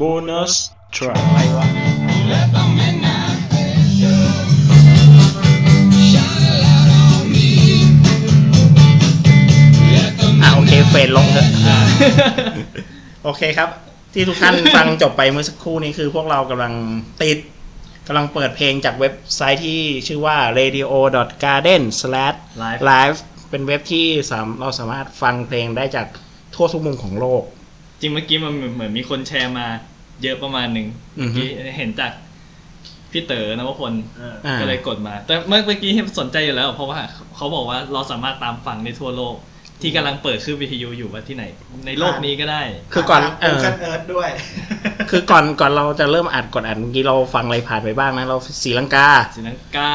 bonus track อะไรวะอะโอเคเฟดลงเถอะโอเคครับ ที่ทุกท่านฟังจบไปเมื่อสักครู่นี้คือพวกเรากำลังติดกำลังเปิดเพลงจากเว็บไซต์ที่ชื่อว่า radio.garden/live เป็นเว็บที่สามเราสามารถฟังเพลงได้จากทั่วทุกมุมของโลก จริงเมื่อกี้มันเหมือนมีคนแชร์มา เยอะประมาณหนึ่งอือฮึเมื่อกี้เห็นจากพี่เต๋อนวพลเอออ่าก็เลยกดมา แต่เมื่อเมื่อกี้สนใจอยู่แล้ว เพราะว่าเขาบอกว่าเราสามารถตามฟังในทั่วโลก ที่กำลังเปิดคลื่นวิทยุอยู่ว่าที่ไหน ในโลกนี้ก็ได้ คือก่อนเอเอออเอิร์ดด้วย คือก่อนก่อนเราจะเริ่มอัดกดอัดเมื่อกี้เราฟังอะไรผ่านไปบ้างนะเราศรีลังกาศรีลังกา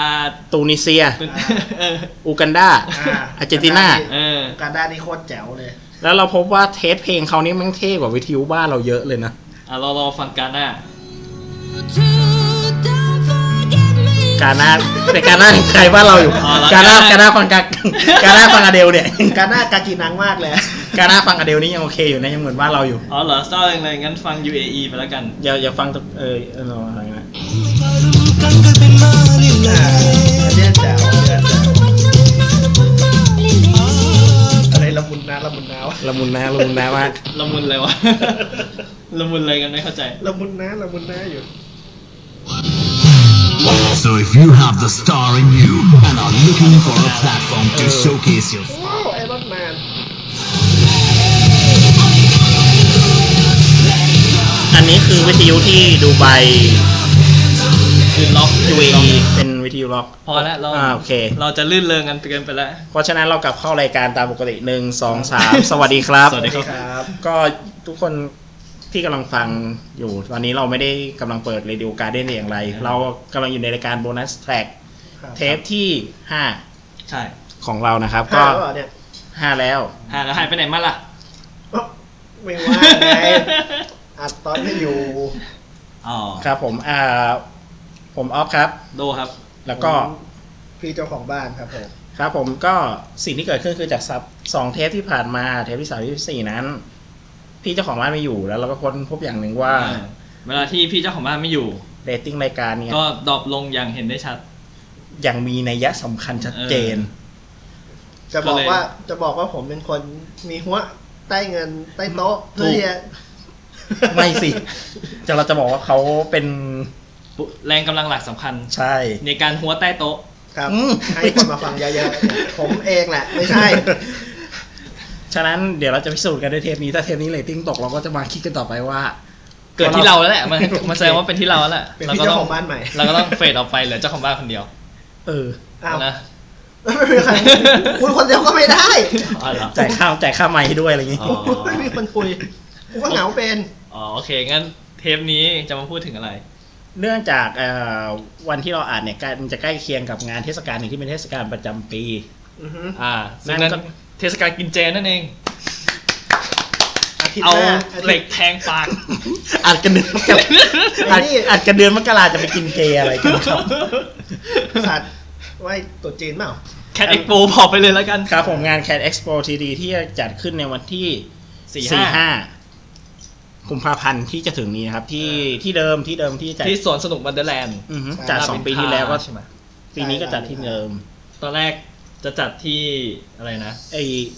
ตูนิเซียเป็นอ่าเอออูกันดาอาร์เจนตินาเออการด้านี่โคตรแจ๋วเลย แล้วเราพบว่าเทสเพลงเขานี่แมันเท่กว่าวิทยุบ้านเราเยอะเลยนะ อะเรารอฟังการหน้า การหน้าแต่การหน้าใครบ้านเราอยู่ อ๋อแล้วการหน้าการหน้าการหน้าฟังกาการหน้าฟังอเดลเนี่ย การด้ากากินังมากเลยการหน้าฟังอเดลนี่ยังโอเคอยู่นะยังเหมือนบ้านเราอยู่ อ๋อเหรอเศร้าจังเลยงั้นฟัง UAE ไปแล้วกัน อย่าอย่าฟังตัวเออเอออะไรนะอ่าอันเนี้ยแจ๋วอันเนี้ยแจ๋วอะไรละมุนนะละมุนนะวะละมุนนะละมุนนะมาก ละมุนเลยวะ ละมุนเลยกันไม่เข้าใจ ละมุนนะละมุนนะอยู่ So if you have the star in you and are looking for a platform to showcase your โอ้ไอรอนแมนอันนี้คือวิทยุที่ดูไบคือล็อก UAE เป็นวิทยุล็อกพอแล้วเราอ่าโอเค เราจะลื่นเริงกันเกินไปแล้ว เพราะฉะนั้นเรากลับเข้ารายการตามปกติหนึ่งสองสามสวัสดีครับ สวัสดีครับ ก็ทุกคน ที่กำลังฟังอยู่ ตอนนี้เราไม่ได้กำลังเปิดเรดิโอการ์เด้นอย่างไร เรากำลังอยู่ในรายการโบนัสแทร็กครับเทปที่ใช่5ของเรานะครับห้าก็แล้วเหรอเนี่ย5แล้ว หายแล้วหายไปไหนมาล่ะเอ้าไม่ว่างไงอัดตอนไม่อยู่ อ๋อครับผมอ่าผมออฟครับ โดมครับ แล้วก็ผมพี่เจ้าของบ้านครับผมครับผมก็สิ่งที่เกิดขึ้นคือจากซับสองเทปที่ผ่านมา เทปที่สามที่สี่นั้น พี่เจ้าของบ้านไม่อยู่แล้วเราก็ค้นพบอย่างหนึ่งว่าเวลาที่พี่เจ้าของบ้านไม่อยู่เรตติ้งรายการเนี่ยก็ drop ลงอย่างเห็นได้ชัดยังมีนัยยะสำคัญชัดเจน จะบอกก็เลยว่าจะบอกว่าผมเป็นคนมีหัวใต้เงินใต้โต๊ะเพื่อที่จะไม่สิจะเราจะบอกว่าเขาเป็นแรงกำลังหลักสำคัญ ใช่ ในการหัวใต้โต๊ะ ครับอืมให้คนมาฟังเยอะๆผมเองแหละ ไม่ใช่ ฉะนั้นเดี๋ยวเราจะพิสูจน์กันในเทปนี้ ถ้าเทปนี้เรตติ้งตกเราก็จะมาคิดกันต่อไปว่า เกิดที่เราแล้วแหละ มันมันแสดงว่าเป็นที่เราแล้วแหละเป็นเราพี่ก็เจ้าต้อของงบ้านใหม่ เราก็ต้องเฟดออกไปเหลือเจ้าของบ้านคนเดียว เอออ้าวนะไม่มีใครคุณคนเดียวก็ไม่ได้อ๋อเหรอจ่ายค่าจ่ายค่าไม้ให้ด้วยอะไรอย่างงี้อ๋อไม่มีคนคุยกูก็เหงาเป็นอ๋อโอเคงั้นเทปนี้จะมาพูดถึงอะไร เนื่องจากเอ่อวันที่เราอ่านเนี่ยใกล้มันจะใกล้เคียงกับงานเทศกาลหนึ่งที่เป็นเทศกาลประจำปีอือฮึอ่าซึ่งนั่นั้นนก็ เทศกาลกินเจนั่นเอง อาทิตย์เอาหน้าอาเหล็ทิตกย์แทงปาก อัดกันเดือนมกราไอ้อัดนี่อัดกันเดือนมกราจะไปกินเจอะไรกันครับ สัตว์ไว้ตรุ๊จีนเปล่า แคดเอ็กโปบอกไปเลยแล้วกันครับผมงาน Cat Expo TD ที่จะจัดขึ้นในวันที่ สี่สี่ห้าห้ากุมภาพันธ์ที่จะถึงนี้นะครับ ที่ที่เดิมที่เดิมที่จัดที่สวนสนุกวันเดอร์แลนด์อือฮึจัดสองปีที่แล้วก็ใช่ไหมปีนี้ก็จัดที่เดิม ตอนแรก จะจัดที่อะไรนะไอ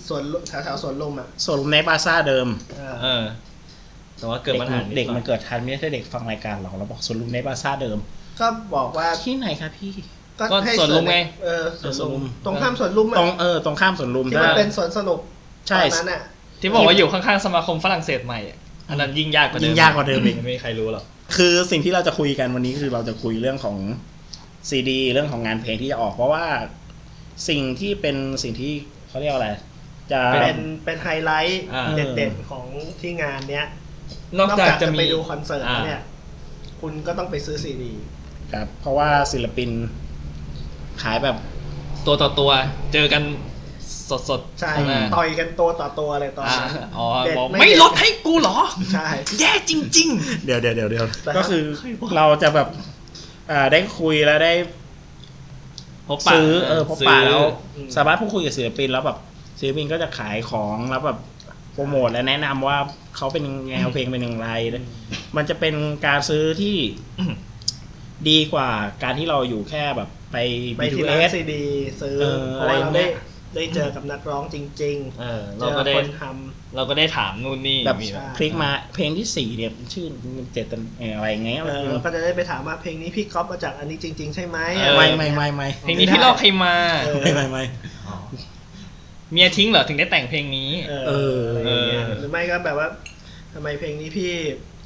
ส่วนลุแถวๆสวนลุมอะโซลูมในบาซ่าเดิม เออเออ แต่ว่าเกิดเด็กปัญหาเด็กมันเกิดทันไม่ใช่เด็กฟังรายการเราเราบอกโซลูมในบาซ่าเดิม ก็บอกว่าที่ไหนครับพี่ ก็ให้สวนลุมไง เออสวนสวนลุลุมมตรงข้ามสวนลุมตรอะงเออตรงข้ามสวนลุมที่ใช่มันไหมเป็นสวนสนุกใช่ตอนนั้นอะ ที่บอกว่าอยู่ข้างๆสมาคมฝรั่งเศสใหม่อะอันนั้นยิ่งยากกว่าเดิมยิ่งยากกว่าเดิมอีก ไม่มีใครรู้หรอก คือสิ่งที่เราจะคุยกันวันนี้คือเราจะคุยเรื่องของซีดี เรื่องของงานเพลงที่จะออกเพราะว่า สิ่งที่เป็นสิ่งที่เขาเรียกว่าอะไร จะ เป็นเป็นไฮไลท์อ่า เด่นๆของที่งานเนี้ยนอกจากจะจะมี ไปดูคอนเสิร์ตอ่าเนี่ย คุณก็ต้องไปซื้อซีดี ครับ เพราะว่าศิลปินขายแบบ ตัวต่อตัว เจอกันสดๆใช่ ข้างหน้าต่อยกันตัวต่อตัวอะไรตอนอ่านั้น อ๋อเด็ดบอกไม่ ไม่เด็ดลดให้กูเหรอ ใช่ แย่จริง เดี๋ยวเดี๋ยวเดี๋ยวเดี๋ยวแต่ก็คือใครวะเราจะแบบอ่าได้คุยแล้วได้ๆ พบปะซื้อเออพบปะซื้อ แล้ว สามารถพูดคุยกับศิลปินแล้วแบบศิลปินก็จะขายของแล้วแบบโปรโมทและแนะนำว่าเขาเป็นแนวเพลงเป็นอย่างไร มันจะเป็นการซื้อที่ ดีกว่าการที่เราอยู่แค่แบบไป ไปที่ร้าน B2S ซีดีซื้อเออเพราะว่าเราอะไรได้เงี้ย ได้เจอกับนักร้องจริงเออๆเราเจก็อได้คนทเราก็ได้ถามนู่นนี่แบบมีใช่คลิกมาเพลงที่สี่เนี่ยชื่อเจตนเอ่ออะไรเงี้ยำเออเราก็จะได้ไปถามว่าเพลงนี้พี่ก๊อปมาจากอันนี้จริง ๆ ใช่ไหมไม่ไม่ไม่ไม่เพลงนี้พี่ลอกใครมาเออ ไม่ไม่ไม่ เมียทิ้งเหรอถึงได้แต่งเพลงนี้ เออเออ อะไรอย่างเงี้ยเออ หรือไม่ก็แบบว่าทำไมเพลงนี้พี่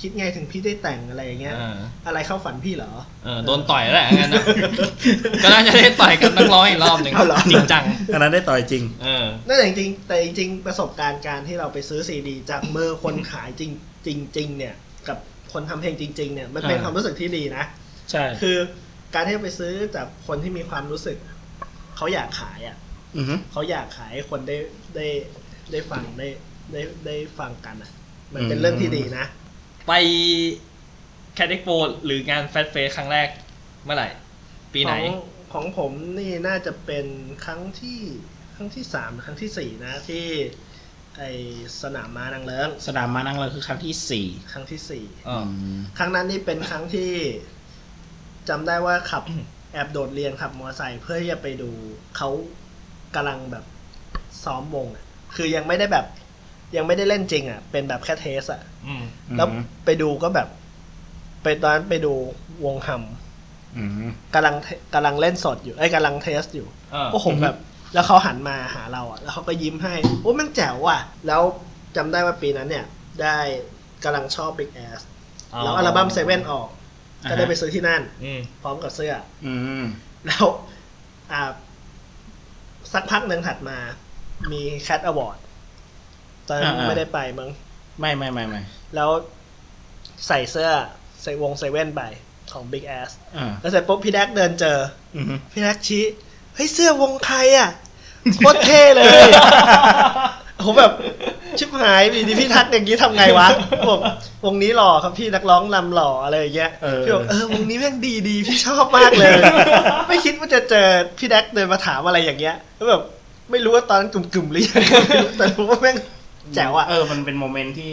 คิดไงถึงพี่ได้แต่งอะไรอย่างเงี้ยอ่าอะไรเข้าฝันพี่เหรอเออโดนต่อยแล้วแหละงั้นนะก็น่าจะได้ต่อยกับนักร้องอีกรอบหนึ่งเอาเหรอจริงจังอันนั้นได้ต่อยจริงเออนั่นแต่จริงๆแต่จริงๆประสบการณ์การที่เราไปซื้อซีดี จากมือคนขายจริงจริง ๆ เนี่ย กับคนทำเพลงจริง ๆ เนี่ยมันเป็นอ่าความรู้สึกที่ดีนะใช่คือการที่ไปซื้อจากคนที่มีความรู้สึกเขาอยากขายอะอือฮึเขาอยากขายให้คนได้ได้ได้ฟังได้ได้ได้ฟังกันอะ มันเป็นเรื่องที่ดีนะ ไปแคดเอ็กโปหรืองานแฟ t เฟสครั้งแรกเมื่อไหร่ ปีไหน ของของผมนี่น่าจะเป็นครั้งที่ครั้งที่สามครั้งที่สี่นะที่ไอสนามม้านางเลิ้งสนามมานั่งเลยคือครั้งที่สี่ครั้งที่สี่อ๋อมครั้งนั้นนี่เป็นครั้งที่จำได้ว่าขับ แอบโดดเรียนขับมอเตอร์ไซค์เพื่อที่จะไปดูเขากำลังแบบซ้อมวงอะคือยังไม่ได้แบบ ยังไม่ได้เล่นจริงอะ เป็นแบบแค่เทสอะอืมแล้วไปดูก็แบบ ไปตอนนั้นไปดูวงฮัมอืมกำลังเทกำลังเล่นสดอยู่ไอ้ยกำลังเทสอยู่เออโอ้โหแบบ แล้วเขาหันมาหาเราอะ แล้วเขาก็ยิ้มให้โอ้แมันแจ๋วว่ะ แล้วจำได้ว่าปีนั้นเนี่ย ได้กำลังชอบ Big Ass แล้วอัลบั้มเซเว่นออก ก็ได้ไปซื้อที่นั่นอืมพร้อมกับเสื้ออืมแล้วอ่าสักพักหนึ่งถัดมา มี Cat Award ตอนนั้นอ่าๆไม่ได้ไปมั้งไม่ไม่ไม่ไม่แล้วใส่เสื้อใส่วงเซเว่นไปของ Big Ass อ่าแล้วเสร็จปุ๊บพี่แดกเดินเจออือฮึพี่แดกชี้เฮ้ยเสื้อวงใครอะโคตรเท่เลยผมแบบชิบหายมีดีพี่ทักอย่างนี้ทำไงวะผมวงนี้หล่อครับพี่นักร้องนำหล่ออะไรอย่างเงี้ยเออพี่บอกเออวงนี้แม่งดีดีพี่ชอบมากเลย ไม่คิดว่าจะเจอพี่แดกเดินมาถามอะไรอย่างเงี้ยแล้วแบบไม่รู้ว่าตอนนั้นกลุ่มๆหรือยังแต่รู้ว่าแม่ง แจ๋วอะ เออ มันเป็นโมเมนต์ที่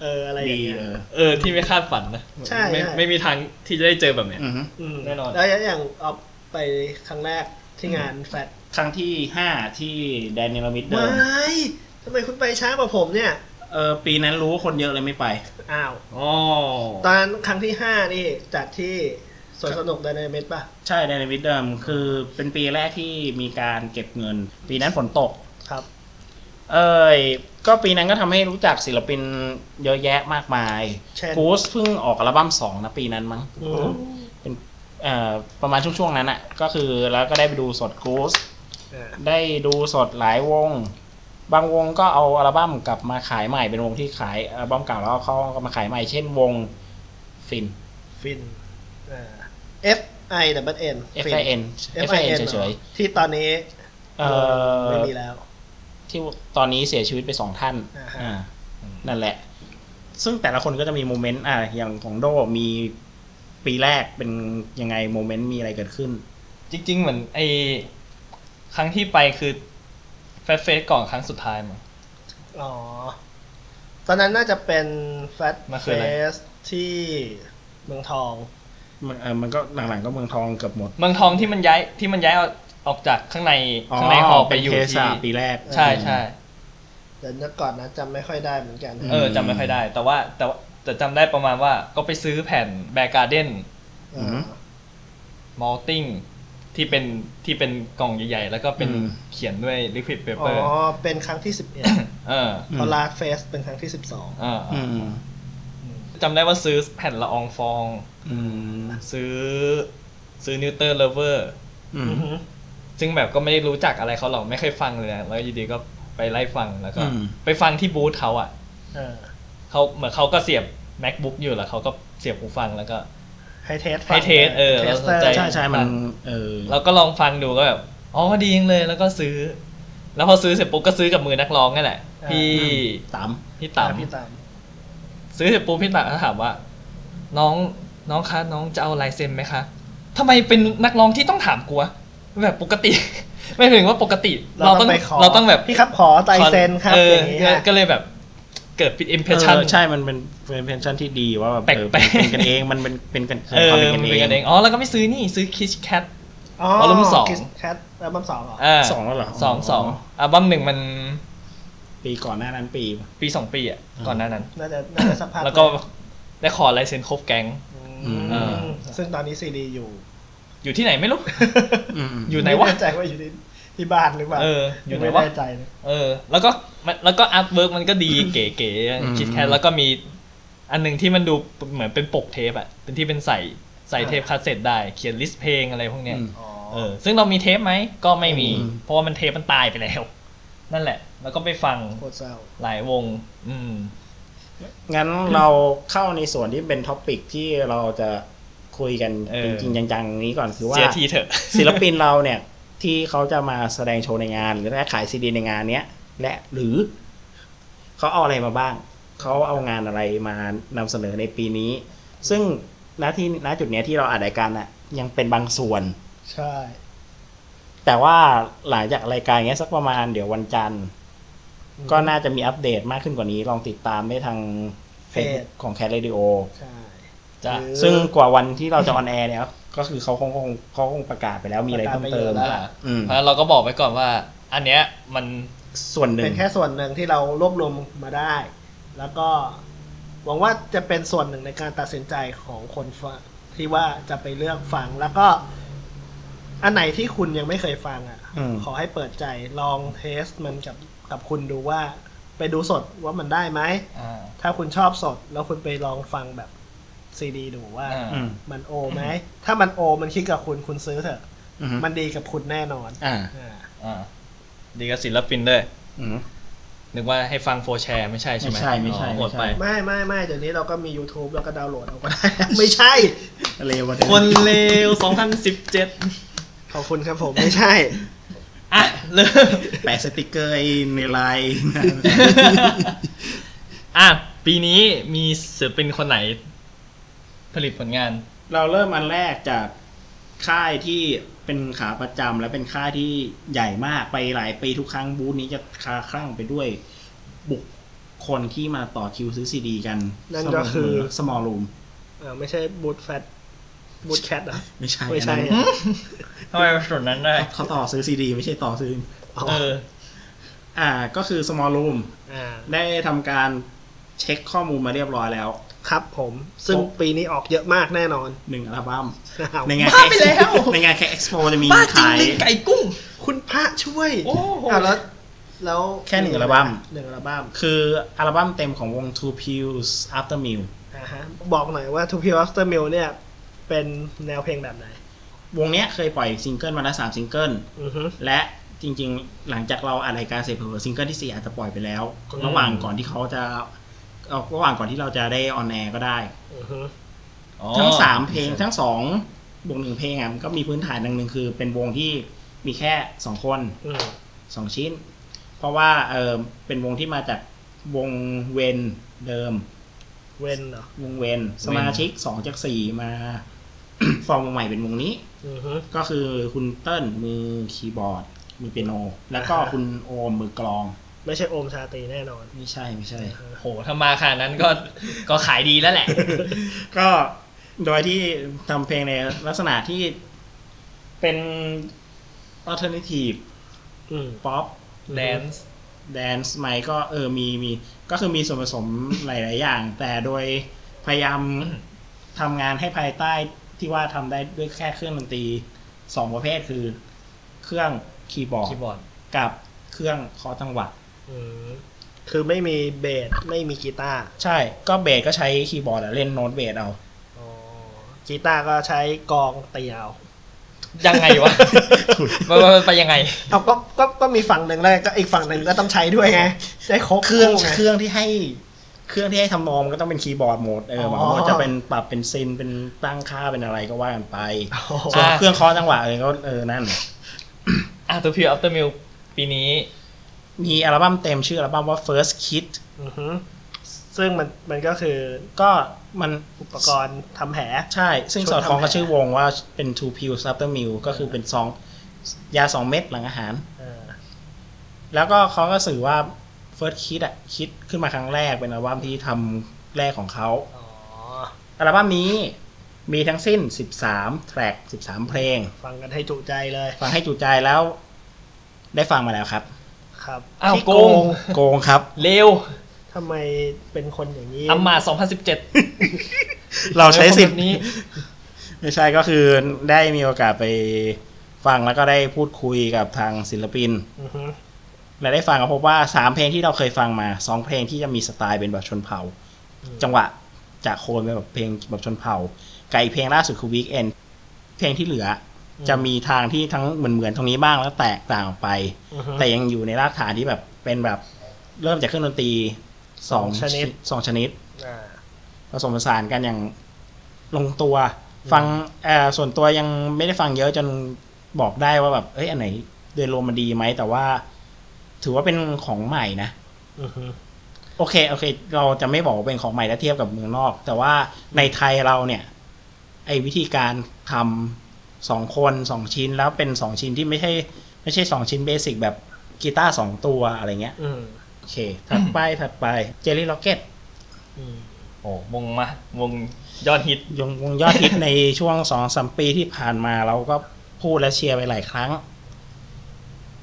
เอออะไรอย่าดีงเงี้ยเออเออที่ไม่คาดฝันนะใช่ไม่ใช่ ไม่มีทางที่จะได้เจอแบบเนี้ย อือฮึอืมแน่นอน แล้วอย่างเอาไปครั้งแรกที่งานแฟดครั้งที่ห้าที่แดนนิลมิดเดิไม่มทำไมคุณไปช้ากว่าผมเนี่ย เออปีนั้นรู้ว่าคนเยอะเลยไม่ไป อ้าว อ๋อ ตอนนั้นครั้งที่ห้านี่จัดที่สวนสนุกไดนามิตป่ะ ใช่แดนนิลมิดเดิมคือเป็นปีแรกที่มีการเก็บเงิน ปีนั้นฝนตก ครับ เอ้ยก็ปีนั้นก็ทำให้รู้จักศิลปินเยอะแยะมากมายเช่น กูสเพิ่งออกอัลบั้มสองนะปีนั้นมั้ง อืมเป็นเอ่อประมาณช่วงๆนั้นอะก็คือแล้วก็ได้ไปดูสดกูสอ่าได้ดูสดหลายวง บางวงก็เอาอัลบั้มกลับมาขายใหม่เป็นวงที่ขายอัลบั้มเก่าแล้วเขาก็มาขายใหม่เช่นวงฟิน ฟินอ่า F I W N F I N F I N เฉยๆที่ตอนนี้ๆเอ่อไม่มีแล้ว ที่ตอนนี้เสียชีวิตไปสองท่านอ่าฮะอ่านั่นแหละ ซึ่งแต่ละคนก็จะมี moment อะอย่างของโดมีปีแรกเป็นยังไง moment มีอะไรเกิดขึ้น จริง ๆ เหมือนไอครั้งที่ไปคือแฟ t เฟสก่อนครั้งสุดท้ายมั้งอ๋อ ตอนนั้นน่าจะเป็นแฟ t มันเฟคืออะไรสที่เมืองทองมันเออมันก็หลังๆก็เมืองทองเกือบหมด เมืองทองที่มันย้ายที่มันย้าย ออกออกจากข้างในข้างในหอไปอยู่เป็นเทที่สาปีแรก ใช่ใช่เดี๋ยวนึกก่อนนะจำไม่ค่อยได้เหมือนกัน เออจำไม่ค่อยได้ แต่ว่าแต่ว่าแต่จำได้ประมาณว่าก็ไปซื้อแผ่นแบร์การ์เด้นอ่ามอลติ้งที่เป็นที่เป็นกล่องใหญ่ๆ แล้วก็เป็นอืมเขียนด้วย liquid paper อ๋อเป็นครั้งที่สิบเอ็ดเออพอลา Fest เป็นครั้งที่สิบสองเอออืมจำได้ว่าซื้อแผ่นละอองฟองอืมซื้อซื้อ Neuter Lover อืม ซึ่งแบบก็ไม่ได้รู้จักอะไรเขาหรอกไม่เคยฟังเลยนะแล้วอยู่ดีก็ไปไล่ฟังแล้วก็ อืม ไปฟังที่บูธเขาอะเออ เขาเหมือนเขาก็เสียบ macbook อยู่แล้วเขาก็เสียบหูฟังแล้วก็ ให้เทสให้เทสเออเทเราสสเตอนร์ใจใช่ใช่มัน เออ เราก็ลองฟังดูก็แบบอ๋อดีจังเลยแล้วก็ซื้อ แล้วพอซื้อเสร็จปุ๊บก็ซื้อกับมือนักร้องนั่นแหละพี่ตาม พี่ตามต่ำพี่ตามซื้อเสร็จปุ๊บพี่ต่ำก็ถามว่า น้องน้องคะน้องจะเอาลายเซ็นไหมคะทำไมเป็นนักร้องที่ต้องถามกูวะ แบบปกติ ไม่ถึงว่าปกติ เราต้องไปขอเราต้องแบบพี่ครับขอไตรเซนครับเอออย่างนี้ฮะก็เลยแบบเกิดอิมเพเอรสชั่นอใช่ มันเป็นเป็นเพนชั่นที่ดีว่าแบบเออแปลกๆเป็นกันเองมันเป็นเป็นกันเออความมัเป็นนกันเป็นกันเอเองงอ๋อแล้วก็ไม่ซื้อนี่ซื้อคิชแคทอ๋อวอลลุ่มสองแคทอัลบั้มสองเหรออ่าสองแล้วเหรอสองสองอัลบั้มหนึ่งมัน ปีก่อนหน้านั้นปี ปีสองปีอะก่อนหน้านั้นน่าจะน่าจะสักพักแล้วก็ได้ขอลายเซ็นครบแก๊งอืมเออซึ่งตอนนี้ซีดีอยู่ อยู่ที่ไหนไม่รู้อืมอยู่ไหนวะม่แน่ใจว่าอยู่ที่ที่บ้านหรือเปล่าเอออยู่ไหนไม่วะแน่ใจเลยเออ แล้วก็มันแล้วก็ artwork มันก็ดีเก๋ๆคิดแค่แล้วก็มีอันหนึ่งที่มันดูเหมือนเป็นปกเทปอะเป็นที่เป็นใส่ใส่เทปคาสเซ็ตได้เขียน list เพลงอะไรพวกเนี้ยอืมอ๋อเออ ซึ่งเรามีเทปไหมก็ไม่มีอืมเพราะว่ามันเทปมันตายไปแล้ว นั่นแหละ แล้วก็ไปฟังโคตรเศร้าหลายวง อืมงั้นเราเข้าในส่วนที่เป็น topic ที่เราจะ คุยกันเออจริงๆจังๆนี้ก่อนคือว่าเสียทีเถอะศิลปินเราเนี่ยที่เขาจะมาแสดงโชว์ในงาน หรือขายซีดีในงานเนี้ยและหรือเขาเอาอะไรมาบ้าง เขาเอางานอะไรมานำเสนอในปีนี้ ซึ่งณที่ณจุดเนี้ยที่เราอัดรายการอะยังเป็นบางส่วน ใช่ แต่ว่าหลังจากรายการเงี้ยสักประมาณเดี๋ยววันจันทร์ก็น่าจะมีอัปเดตมากขึ้นกว่านี้ ลองติดตามได้ทางเฟซของแค t เรดิโอใช่ จ้ะหรือซึ่งกว่าวันที่เราจะออนแอร์เนี่ยก็คือเขาคงคงเขาคงประกาศไปแล้วมีอะไรเพิ่มเติมประกาศไปเยอะแล้วอ่าอืมเพราะฉะนั้นเราก็บอกไว้ก่อนว่า อันเนี้ยมันส่วนหนึ่เป็งนแค่ส่วนหนึ่งที่เรารวบรวมมาได้ แล้วก็หวังว่าจะเป็นส่วนหนึ่งในการตัดสินใจของคนฟังที่ว่าจะไปเลือกฟังแล้วก็ อันไหนที่คุณยังไม่เคยฟังอะอืมขอให้เปิดใจลองเทสมันกับกับคุณดูว่า ไปดูสดว่ามันได้ไหมอ่าถ้าคุณชอบสด แล้วคุณไปลองฟังแบบ ซีดีดูว่าอ่า อืม มันโอไหม ถ้ามันโอมันคิดกับคุณคุณซื้อเถอะ อืมมันดีกับคุณแน่นอนอ่าอ่าอ่าดีกับศิลปินด้วย อืม นึกว่าให้ฟังโฟร์แชร์ไม่ใช่ใช่ไหมไม่ใช่ไม่ใช่อ๋อโหดไป ไม่ใช่ ไม่ไม่ไม่เดี๋ยวนี้เราก็มี YouTube แล้วก็ดาวน์โหลดเอาก็ได้ ไม่ใช่เร็วกว่าเดิมคนเลว 2017 ขอบคุณครับผม ไม่ใช่ อะ เริ่ม แปะสติกเกอร์ไอ้ในไลน์ อะ ปีนี้มีศิลปินคนไหน ผลิตผลงาน เราเริ่มอันแรกจากค่ายที่เป็นขาประจำและเป็นค่ายที่ใหญ่มากไปหลายปีทุกครั้งบูธนี้จะคลาคล่ำไปด้วยบุคคลที่มาต่อคิวซื้อซีดีกันนั่นก็คือ Smallroomเออไม่ใช่บูทแฟตบูทแคทเหรอไม่ใช่ไม่ใช่อันนั้นทำไมเป็นส่วนนั้นได้ เขาต่อซื้อซีดี ไม่ใช่ต่อซื้อ อ๋อเออ อ่าก็คือ small room อ่า ได้ทำการเช็คข้อมูลมาเรียบร้อยแล้ว ครับผมซึ่งโอ้ปีนี้ออกเยอะมากแน่นอนหนึ่งอัลบั้มอ้าวในงานบ้าไปแล้วในงานแค่เอ็กซ์โปจะมีบ้าจริงขายลิงไก่กุ้ง คุณพระช่วยโอ้โหอ้าวแล้วแล้วแค่หนึ่งอัลบั้มหนึ่งอัลบั้มคืออัลบั้มเต็มของวง Two Pills After Meal อ่าฮะบอกหน่อยว่า Two Pills After Meal เนี่ยเป็นแนวเพลงแบบไหน วงเนี้ยเคยปล่อยซิงเกิลมาแล้วสามซิงเกิลอือฮึและจริง ๆ หลังจากเราอัดรายการเสร็จเผลอๆซิงเกิลที่สี่อาจจะปล่อยไปแล้วอืมระหว่างก่อนที่เขาจะ เอาระหว่างก่อนที่เราจะได้ออนแอร์ก็ได้ อือฮึทั้งสามเพลงทั้งสองวงหนึ่งเพลงอะมันก็มีพื้นฐานหนึ่งคือ เป็นวงที่มีแค่สองคนอืมสองชิ้น เพราะว่าเออเป็นวงที่มาจากวงเวนเดิม เว้นเหรอวงเวนสมาชิกสองจากสี่มา ฟอร์มวงใหม่เป็นวงนี้ อือฮึ ก็คือคุณเติ้ลมือคีย์บอร์ด มือเปียโน แล้วก็อ่าฮะ คุณโอมมือกลอง ไม่ใช่โอมชาตรีแน่นอน ไม่ใช่ไม่ใช่ โหถ้ามาขนาดนั้นก็ก็ขายดีแล้วแหละ ก็โดยที่ทำเพลงในลักษณะที่เป็น alternative อืมป๊อปแดนซ์แดนซ์ไหมก็เออมีมี ก็คือมีส่วนผสมหลาย ๆ อย่าง แต่โดยพยายามทำงานให้ภายใต้ที่ว่าทำได้ด้วยแค่เครื่องดนตรีสองประเภทคือ เครื่องคีย์บอร์ดคีย์บอร์ดกับเครื่องเคาะจังหวะอืม คือไม่มีเบสไม่มีกีตาร์ใช่ ก็เบสก็ใช้คีย์บอร์ดอะเล่นโน้ตเบสเอาอ๋อกีตาร์ก็ใช้กลองตีเอายังไงวะมันมันมันไปยังไง เอาก็ก็ก็มีฝั่งหนึ่งแล้วก็อีกฝั่งหนึ่งก็ต้องใช้ด้วยไงได้ครบเครื่องไงเครื่องที่ให้เครื่องที่ให้ทำนองมันก็ต้องเป็นคีย์บอร์ดโหมดเอออ๋อหวังว่าจะเป็นปรับเป็นซินเป็นตั้งค่าเป็นอะไรก็ว่ากันไปโอ้โหส่วนอ่าเครื่องเคอจังหวะเออก็เออนั่นอะตัวพิวอัปเตอร์มิลปีนี้ มีอัลบั้มเต็มชื่ออัลบั้มว่า First Kit อือฮึซึ่งมันมันก็คือก็มันอุปกรณ์ทำแผล ใช่ ซึ่งชุดสอดคล้องกับทำแผลชื่อวงว่าเป็น Two Pills After Meal ก็คือเป็นซองยาสองเม็ดหลังอาหาร เออแล้วก็เขาก็สื่อว่า First Kiss อะคิดขึ้นมาครั้งแรกเป็นอัลบั้มที่ทำแรกของเขา อ๋อ อัลบั้มนี้มีทั้งสิ้น 13 แทร็ก 13 เพลง ฟังกันให้จุใจเลย ฟังให้จุใจแล้ว ได้ฟังมาแล้วครับ ครับอ้าวที่โกง โกงครับ เร็วทำไมเป็นคนอย่างนี้ อัมมา2017 เราใช้สิทธิ์ นี้ ไม่ใช่ก็คือได้มีโอกาสไปฟังแล้วก็ได้พูดคุยกับทางศิลปิน อือฮึและได้ฟังก็พบว่าสามเพลงที่เราเคยฟังมาสองเพลงที่จะมีสไตล์เป็นแบบชนเผ่า จังหวะจากโคนเป็นแบบเพลงแบบชนเผ่าไก่เพลงล่าสุดคือ Weekend เพลงที่เหลืออ จะมีทางที่ทั้งเหมือนเหมือนๆตรงนี้บ้างแล้วแตกต่างออกไปอือฮึแต่ยังอยู่ในรากฐานที่แบบเป็นแบบเริ่มจากเครื่องดนตรีสองชนิดสองชนิดอ่าผสมผสานกันอย่างลงตัว ฟังเอ่อส่วนตัวยังไม่ได้ฟังเยอะจนบอกได้ว่าแบบ เอ้ยอันไหนโดยรวมมันดีไหมแต่ว่า ถือว่าเป็นของใหม่นะอือฮึโอเค โอเค เราจะไม่บอกว่าเป็นของใหม่ถ้าเทียบกับเมืองนอก แต่ว่าในไทยเราเนี่ย ไอ้วิธีการทำ สองคนสองชิ้นแล้วเป็นสองชิ้นที่ไม่ใช่ ไม่ใช่สองชิ้น basic แบบกีตาร์สองตัวอะไรเงี้ยอืมโอเค ถัดไปถัดไป Jelly Rocket อืมโอ้วงมาวงยอดฮิตยงวงยอดฮิตในช่วงสองสามปีที่ผ่านมาเราก็พูดและเชียร์ไปหลายครั้ง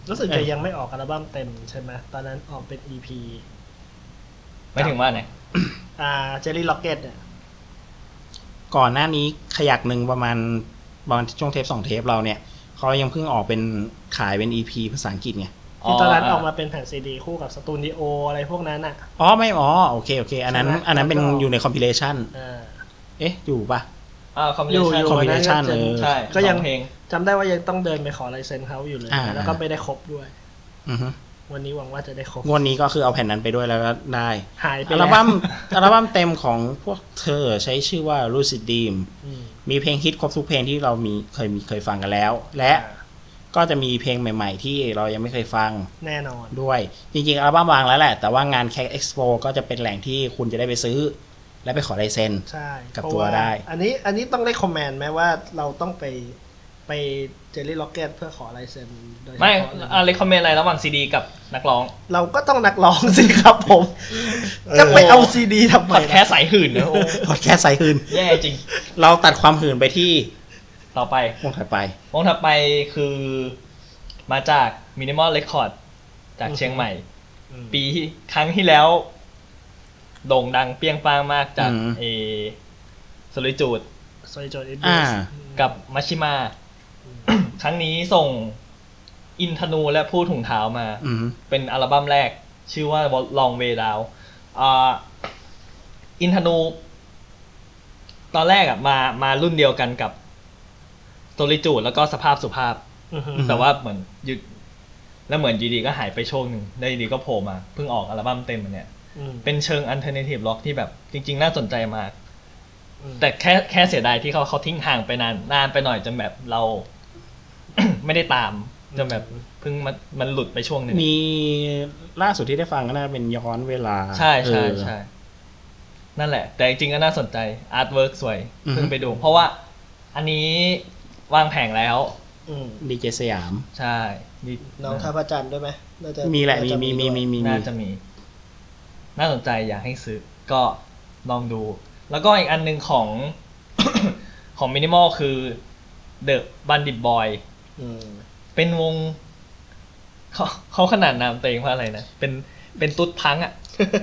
รู้สึกเอจะอยังไม่ออกอัลบั้มเต็มใช่ไหมตอนนั้นออกเป็น EP ไม่ถึงว่าไหนอ่าเจลลี่ล็อกเก็ตเนี่ยก่อนหน้านี้ขยักหนึ่งประมาณ ประมาณช่วงเทปสองเทปเราเนี่ยเขายังเพิ่งออกเป็นขายเป็น EP ภาษาอังกฤษไงที่ตอนนั้นออกมาเป็นแผ่นซีดีคู่กับสตูดิโออะไรพวกนั้นอะ อ๋อไม่อ๋อโอเคโอเค อันนั้นใช่ไหมอันนั้นเป็นแล้วก็อยู่ในคอมพิเลชันอ่าเอ๊ะ อยู่ปะอ่าคอมอยู่บิอยู่เน combination อันนั้นเออใช่ก็ยังสอเพลงจำได้ว่ายังต้องเดินไปขอลายเซ็นเขาอยู่เลยอ่าแล้วก็ไม่ได้ครบด้วย อือฮึ วันนี้หวังว่าจะได้ครบงวดนี้ก็คือเอาแผ่นนั้นไปด้วยแล้วก็ได้หายไปอัลแล้วบั้มอัลบั้มเต็มของพวกเธอใช้ชื่อว่า Lucid Dream อืมมีเพลงฮิตครบทุกเพลงที่เรามีเคยมีเคยฟังกันแล้ว และก็จะมีเพลงใหม่ ๆ ที่เรายังไม่เคยฟังแน่นอนด้วย จริงๆอัลบั้มวางแล้วแหละ แต่ว่างานแค e เอ็กซ์โปก็จะเป็นแหล่งที่คุณจะได้ไปซื้อ และไปขอลายเซ็นใช่กับเพราะตัวได้ อันนี้อันนี้ต้องได้คอมเมนต์ไหมว่าเราต้องไป ไปเจลลี่ล็อกเก็ตเพื่อขอลายเซ็นโดยเฉไม่พาะเลยอะไรคอมเมนต์อะไรระหว่างซีดีกับนักร้อง เราก็ต้องนักร้องสิครับผม จะไปเอาซีดีทำไมพอดแคสต์สายหื่นนะโอ้พอดแคสต์สายหืนแย่จริง เราตัดความหื่นไปที่ต่อไปวงถัดไปวงถัดไปคือมาจาก Minimal Record จากเชียงใหม่อืมปีที่ครั้งที่แล้ว โด่งดังเปรี้ยงป้างมากจากอืมเอสลิจูดโซยโจอินอ่ากับมัชิมา ครั้งนี้ส่งอินทนูและผู้ถุงเท้ามาอืมเป็นอัลบั้มแรก ชื่อว่า Long Way Down อ่าอินทนู ตอนแรกอะมามารุ่นเดียวกันกับโ o ลิจูดแล้วก็สภาพสุภาพอือฮึแต่ว่าเหมือนหยุดแล้วเหมือนอยูดีก็หายไปช่วงหนึ่งได้วอยู่ดีก็โผล่มาเพิ่งออกอัลบั้มเต็มอันเนี่ยอืมเป็นเชิง alternative rock ที่แบบจริง ๆ น่าสนใจมากอืมแต่แค่แค่เสียดายที่เขาเขาทิ้งห่างไปนานนานไปหน่อยจนแบบเรา ไม่ได้ตามจนแบบเพิ่งมันมันหลุดไปช่วงหนึ่งมีล่าสุดที่ได้ฟังก็น่าจะเป็นย้อนเวลา ใช่ใช่เออใช่นั่นแหละ แต่จริงๆก็น่าสนใจ artwork สวยอือฮึเพิ่งไปดู เพราะว่าอันนี้วางแผงแล้วอืมดีเจสยาม ใช่นี่น้องท่าพระจันทร์ด้วยไหมน่าจะมีแหละน่ามีจะมีมีมีมีน่าจะมี น่าสนใจอยากให้ซื้อ ก็ลองดู แล้วก็อีกอันหนึ่งของของมินิมอลคือ The Bandit Boy อืม เป็นวงเขาเขาขนาดนามตัวเองว่าอะไรนะ เป็นเป็นตุ๊ดพังอะ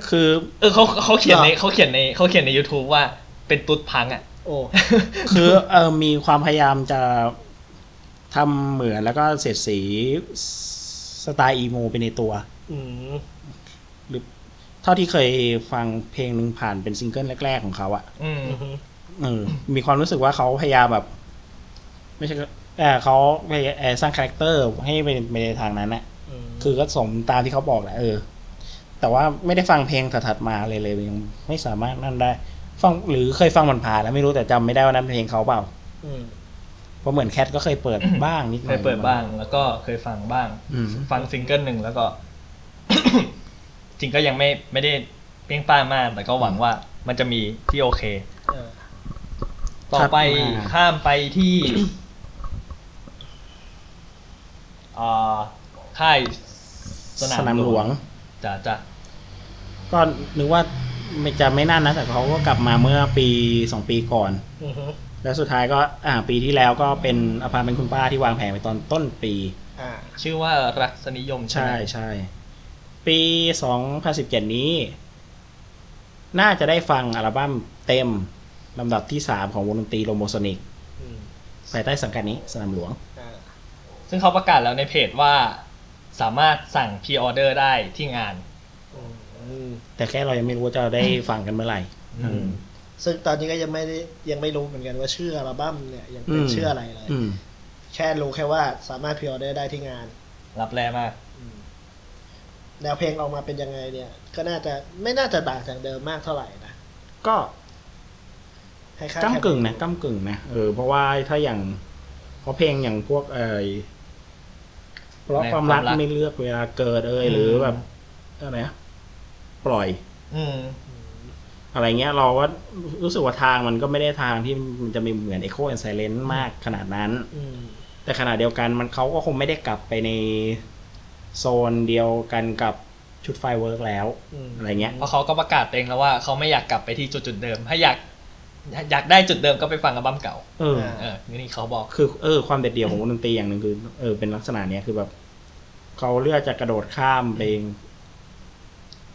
คือ เออเขาเขาเขียนในหรอเขาเขียนในเขาเขียนใน YouTube ว่าเป็นตุ๊ดพังอะ โอ้ คือเออมีความพยายามจะทำเหมือนแล้วก็เสียดสีสไตล์ emo ไปในตัวอืมหรือเท่าที่เคยฟังเพลงหนึ่งผ่านเป็นซิงเกิลแรก ๆ ของเขาอะอืมอือฮึเออ มีความรู้สึกว่าเขาพยายามแบบ ไม่ใช่ก็ เออเขาพยายามเอ่อสร้าง character ให้ไปไปในทางนั้นอะอืมคือก็สมตามที่เขาบอกแหละเออ แต่ว่าไม่ได้ฟังเพลงถัดๆมาเลยเลยยังไม่สามารถนั่นได้ ฟังหรือเคยฟังมันผ่านๆแล้วไม่รู้แต่จำไม่ได้ว่านั้นเป็นเพลงเขาเปล่าอืมเพราะเหมือนแคทก็เคยเปิดบ้างนิดหเคน่อยยเปิดบ้าง แล้วก็เคยฟังบ้างอืมฟังซิงเกิลหนึ่งแล้วก็ จริงก็ยังไม่ไม่ได้เปรี้ยงป้างมากแต่ก็หวังว่ามันจะมีที่โอเคเออต่อไปถัดมาข้ามไปที่ อ่าค่ายสสนามหลวงจะจะก็นึกว่าไม่จะไม่นั่นนะแต่เขาก็กลับมาเมื่อปีสองปีก่อน อือฮึแล้วสุดท้ายก็อ่าปีที่แล้วก็เป็นอพาร์ตเมนต์คุณป้าที่วางแผงไปตอนต้นปี อ่า ชื่อว่ารักสนิยมใช่ใช่ไหมใช่ ปี2017นี้ น่าจะได้ฟังอัลบั้มเต็มลำดับที่3ของวงดนตรี Lomosonic อืมภายใต้สังกัดนี้สนามหลวงอ่า ซึ่งเขาประกาศแล้วในเพจว่า สามารถสั่งพ r ออเดอร์ได้ที่งานอืมแต่แค่เรายังไม่รู้ว่าจะได้ฟังกันเมื่อไหร่ อืม ซึ่งตอนนี้ก็ยังไม่ได้ยังไม่รู้เหมือนกันว่าชื่ออัลบั้มเนี่ยยังเป็นอืม ชื่ออะไรเลย อืม แค่รู้แค่ว่าสามารถพิออเดอร์ได้ที่งาน รับแรมากอืมแนวเพลงออกมาเป็นยังไงเนี่ย ก็น่าจะไม่น่าจะต่างจากเดิมมากเท่าไหร่นะก็คล้ายๆก้ากึ่งนะก้ากึ่งนะเออเพราะว่าถ้าอย่างเพราะเพลงอย่างพวกเออ เพราะความรักในความรักไม่เลือกเวลาเกิดเอยหรือแบบอะไรนะปล่อย อืมอะไรเงี้ย เราก็รู้สึกว่าทางมันก็ไม่ได้ทางที่มันจะมีเหมือน Echo and Silence มากขนาดนั้นอืมแต่ขณะเดียวกันมันเขาก็คงไม่ได้กลับไปในโซนเดียวกันกับชุด Fireworks แล้วอืมอะไรเงี้ยเพราะเขาก็ประกาศเองแล้วว่าเขาไม่อยากกลับไปที่จุดจุดๆเดิม ถ้าอยาก อยากได้จุดเดิมก็ไปฟังอัลบั้มเก่า เออ เออนี่เขาบอก คือเออความเด็ดเดี่ยวของวงดนตรีอย่างหนึ่งคือเออเป็นลักษณะเนี้ยคือแบบเขาเลือกจะกระโดดข้ามไปเอง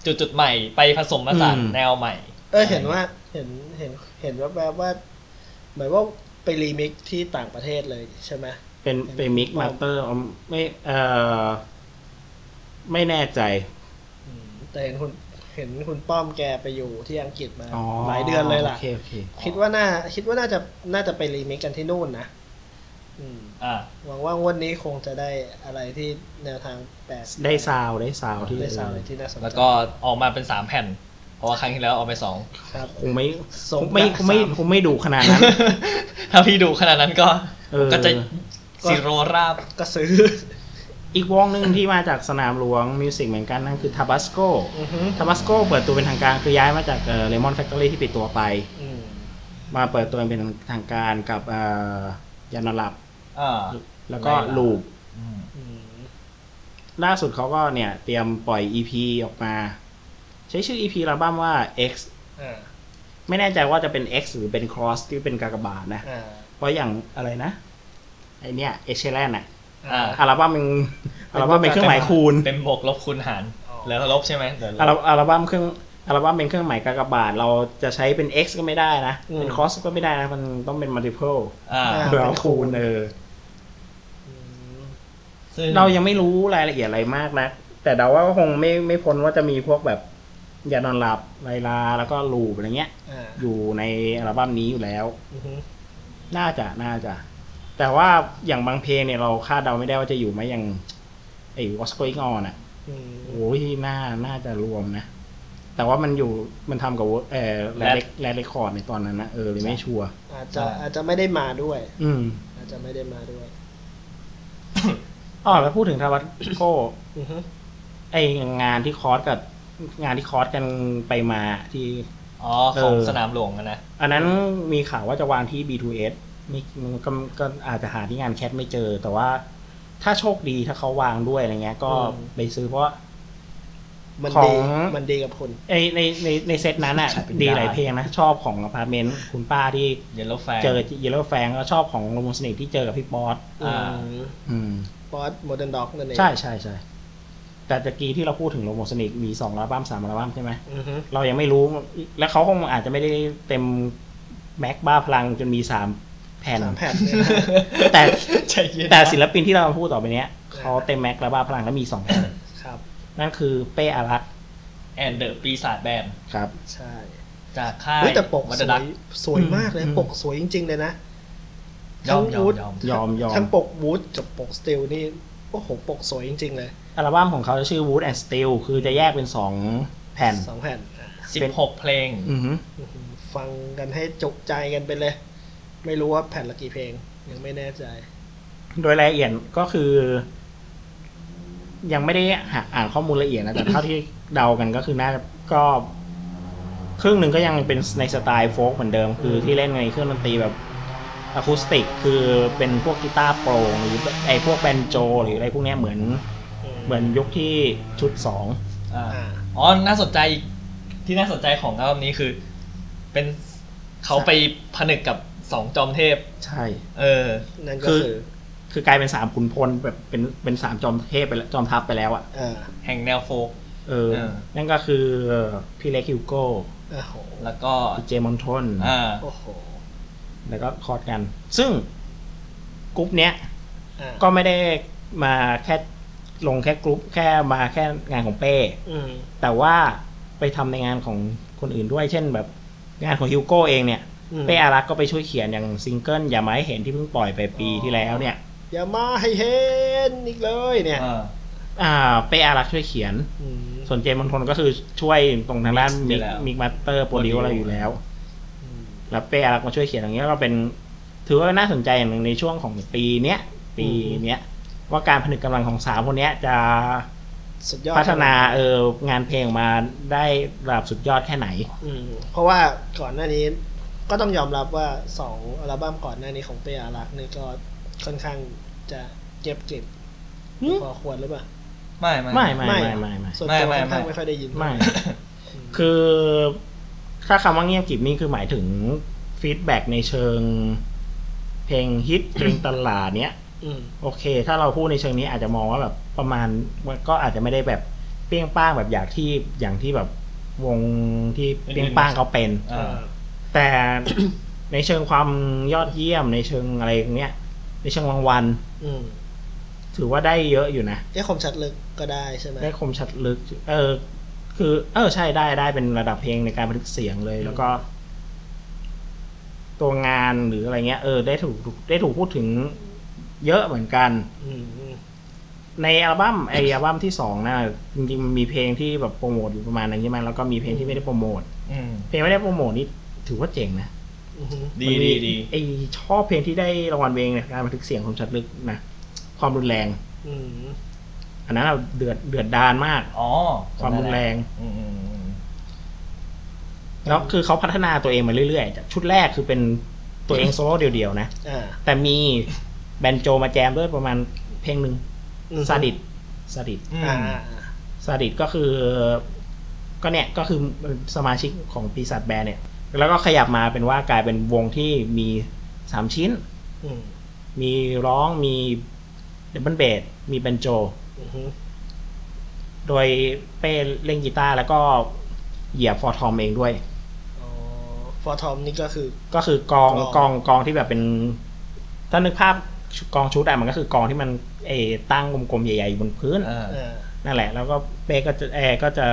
จุดจุดๆใหม่ไปผสมผสานอืม แนวใหม่ เออเห็นว่าเห็นเห็นเห็นว่าแบบว่าเหมือนว่าไปรีมิกซ์ที่ต่างประเทศเลยใช่ไหม เป็นเป็น mix master ไม่เออไม่แน่ใจอืมแต่เห็นคุณ เห็นคุณป้อมแกไปอยู่ที่อังกฤษมาอ๋อหลายเดือนเลยล่ะโอเคโอเคคิดว่าน่า คิดว่าน่าจะน่าจะไปรีมิกซ์กันที่นู่นนะอืมอ่าหวังว่างวันนี้คงจะได้อะไรที่แนวทางแปลกได้ซาวด์ได้ซาวด์ที่ได้ซาวด์อะไรที่น่าสนใจแล้วก็ออกมาเป็นสามแผ่น เพราะว่าครั้งที่แล้วออกไปสองครับคงไม่สมคงไม่กับคงไม่สามคงไม่ดูขนาดนั้น ถ้าพี่ดูขนาดนั้นก็เออก็จะซีโรราบก็ซื้อ อีกวงหนึ่งที่มาจากสนามหลวงมิวสิกเหมือนกันนั่นคือ Tabasco อือฮึ Tabasco เปิดตัวเป็นทางการคือย้ายมาจากเอ่อ Lemon Factory ที่ปิดตัวไป อืมมาเปิดตัวเป็นทางการกับเอ่อยานอนหลับ อ่าแล้วก็ไม่หลับลูปอืมอืมล่าสุดเขาก็เนี่ย เตรียมปล่อย EP ออกมา ใช้ชื่อ EP อัลบั้มว่า X อ่าไม่แน่ใจว่าจะเป็น X หรือเป็น Cross ที่เป็นกากบาทนะ อ่าเพราะอย่างอะไรนะ ไอเนี่ยเอเชแลนอะ อ่าอัลบั้มมันอัลบั้มเป็นเครื่องหมายคูณเป็นบวกลบคูณหารอ๋อแล้วลบใช่ไหมเดี๋ยวลอัลบอัลบั้มเครื่องอัลบั้มเป็นเครื่องหมายกากบาท เราจะใช้เป็น x ก็ไม่ได้นะ เป็น cross ก็ไม่ได้นะ มันต้องเป็น multiple อ่าเพื่อเอาคูณเอออืมซึ่งเรายังไม่รู้รายละเอียดอะไรมากนะแต่เดาว่าก็คงไม่ไม่พ้นว่าจะมีพวกแบบยานอนหลับไลลาแล้วก็ลูปอะไรเงี้ยอ่าอยู่ในอัลบั้มนี้อยู่แล้วอือฮึน่าจะน่าจะ แต่ว่าอย่างบางเพลงเนี่ยเราคาดเดาไม่ได้ว่าจะอยู่ไหมอย่างไอ้ What's Going On อะอืมโอ้ยน่าน่าจะรวมนะ แต่ว่ามันอยู่มันทำกับเออแรดแรดเรคคอร์ดในตอนนั้นนะเออเลยไม่ชัวร์อาจจะอาจจะไม่ได้มาด้วย อืม อาจจะไม่ได้มาด้วยอ๋อแล้วพูดถึงทาวัตโก้อือฮึไองานที่คอร์สกับงานที่คอร์สกันไปมาที่ อ๋อ ของเออสนามหลวงอะนะ อันนั้นมีข่าวว่าจะวางที่ B2S ไม่ก็ก็อาจจะหาที่งาน Cat ไม่เจอ แต่ว่าถ้าโชคดีถ้าเขาวางด้วยอะไรเงี้ย ก็ไปซื้อเพราะว่ามันของดีมันดีกับคุณไอในในในเซตนั้นอะขายเป็นดีหลายได้เพลงนะ ชอบของอพาร์ตเมนต์คุณป้าที่ Yellow Fang เจอ Yellow Fang ก็ชอบของ Lomosonic ที่เจอกับพี่ป๊อดอ่าอืมบอสโมเดิร์นด็อกนั่นเองใช่ใช่ใช่แต่ตะกี้ที่เราพูดถึง Lomosonic มีสองอัลบั้มสามอัลบั้มใช่ไหมอือฮึเรายังไม่รู้ และเขาคงอาจจะไม่ได้เต็มแม็กบ้าพลังจนมีสาม แผ่น สามแผ่นเนี่ยนะแต่ ใจเย็นแต่ศิลปินที่เราพูดต่อไปเนี้ยเขาเต็มแม็กและบ้าพลังแล้วมีสองแผ่นครับ นั่นคือเป้อารักษ์ and the ปีศาจ Band ครับ ใช่จากค่ายเฮ้ยแต่ปกวัสดวดัยกสวยมากเลย อืม ปกสวยจริง ๆ เลยนะ ยอมทั้งยอมวูดยอมยอมยอมทั้งปกวูดกับปกสติลนี่โอ้โหปกสวยจริง ๆ เลยอัลบั้มของเขาจะชื่อ Wood and Steel คือจะแยกเป็นสองแผ่น สองแผ่นอะสิบหกเพลง อือหืออื้อหือฟังกันให้จุใจกันไปเลย ไม่รู้ว่าแผ่นละกี่เพลง ยังไม่แน่ใจ โดยรายละเอียดก็คือ ยังไม่ได้หาอ่านข้อมูลละเอียดนะแต่เท่าที่เดากันก็คือน่าก็ ครึ่งหนึ่งก็ยังเป็นในสไตล์โฟล์กเหมือนเดิม คือที่เล่นในเครื่องดนตรีแบบอะคูสติก คือเป็นพวกกีตาร์โปร่งหรือไอพวกแบนโจ หรืออะไรพวกเนี้ยเหมือนเหมือนยุคที่ชุดสองอ่าอ่าอ๋อ น่าสนใจอีกที่น่าสนใจของอัลบั้มนี้คือ เป็นเขาไปผนึกกับ สองจอมเทพ ใช่ เออ นั่นก็คือคือ คือกลายเป็นสามขุนพลแบบเป็นเป็นสามจอมเทพไปแล้วจอมทัพไปแล้วอะอ่าแห่งแนวโฟก เออ เออ นั่นก็คือพี่เล็กฮิวโก้โอ้โหแล้วก็พี่เจมณฑลอ่าโอ้โหแล้วก็คอร์ดกัน ซึ่งกรุ๊ปเนี้ย อ่าก็ไม่ได้มาแค่ลงแค่กรุ๊ปแค่มาแค่งานของเป้ อืมแต่ว่าไปทำในงานของคนอื่นด้วย เช่นแบบงานของฮิวโก้เองเนี่ยอืม เป้อารักษ์ก็ไปช่วยเขียนอย่างซิงเกิลอย่ามาให้เห็นที่เพิ่งปล่อยไปปีที่แล้วเนี่ย อย่ามาให้เห็นอีกเลยเนี่ยอ่าอ่าเป้อารักษ์ช่วยเขียนอืมส่วนเจมส์มอนทนก็คือช่วยตรงทางด้าน Mix อยู่แล้วมิกมาสเตอร์โปรดิว Produce อะไรอยู่แล้วอืมแล้วเป้อารักษ์มาช่วยเขียนอย่างเงี้ยก็เป็น ถือว่าน่าสนใจอย่างหนึ่งในช่วงของปีเนี้ยปีเนี้ยว่าการผนึกกำลังของสามคนเนี้ยจะสุดยอดพัฒนาเอองานเพลงออกมาได้ระดับสุดยอดแค่ไหน อืมเพราะว่าก่อนหน้านี้ ก็ต้องยอมรับว่าสองอัลบั้มก่อนหน้านี้ของเป้อารักษ์นี่ก็ค่อนข้างจะเงียบกริบอืมพอควรหรือเปล่าไม่ไม่ไม่ไม่ไม่ไม่ไม่ไม่ส่วนไม่ตัวไม่ค่อนข้างไม่ไม่ค่อยได้ยินไม่อืมคือถ้าคำว่าเงียบกริบนี่คือหมายถึง feedback ในเชิง เพลงฮิตเพลงตลาดเนี้ยอืมโอเค ถ้าเราพูดในเชิงนี้อาจจะมองว่าแบบประมาณมันก็อาจจะไม่ได้แบบเปรี้ยงป้างแบบอย่างที่อย่างที่แบบวงที่เปรี้ยงป้างเขาเป็นอ่า แต่ในเชิงความยอดเยี่ยมในเชิงอะไรอย่างเนี้ย ในเชิงรางวัลอืมถือว่าได้เยอะอยู่นะเอ้คมชัดลึกก็ได้ใช่ไหมได้คมชัดลึก เออ คือ เออใช่ได้ได้เป็นระดับเพลงในการบันทึกเสียงเลย แล้วก็ ตัวงานหรืออะไรเงี้ย เออได้ถูกได้ถูกพูดถึงเยอะเหมือนกัน อืมอืมในอัลบั้มไออัลบั้มที่สองนะจริงๆมันมีเพลงที่แบบโปรโมทอยู่ประมาณนั้นใช่ไหมแล้วก็มีเพลงที่ไม่ได้โปรโมทอืมเพลงไม่ได้โปรโมทนี่ ถือว่าเจ๋งนะอืมดีมันดีมีดีไอชอบเพลงที่ได้รางวัลเพลงในการบันทึกเสียงของคมชัดลึกนะความรุนแรงอืมอันนั้นเราเดือดเดือดดาลมากอ๋อความรุนแรงอืมอืมอืมแล้วคือเขาพัฒนาตัวเองมาเรื่อยๆจากชุดแรกคือเป็นตัวเองโซโล่เดียวๆนะอ่าแต่มีแบนโจมาแจมด้วยประมาณเพลงหนึ่งอืมซาดิสต์ซาดิสต์อืมอ่าอ่าอ่าซาดิสต์ก็คือ ก็เนี่ยก็คือสมาชิกของปีศาจ Band เนี่ย แล้วก็ขยับมาเป็นว่ากลายเป็นวงที่มีสามชิ้น อืมมีร้องมี double bass มีแบนโจ อืมฮึโดยเป้เล่นกีตาร์แล้วก็เหยียบ floor tom เองด้วย อ๋อ floor tom นี่ก็คือ ก็คือกลองกลอง กลองที่แบบเป็น ถ้านึกภาพกลองชุดอะมันก็คือกลองที่มันเออตั้งกลมๆใหญ่ๆอยู่บนพื้น อ่าอ่านั่นแหละ แล้วก็เป้ก็จะแอร์ก็จะ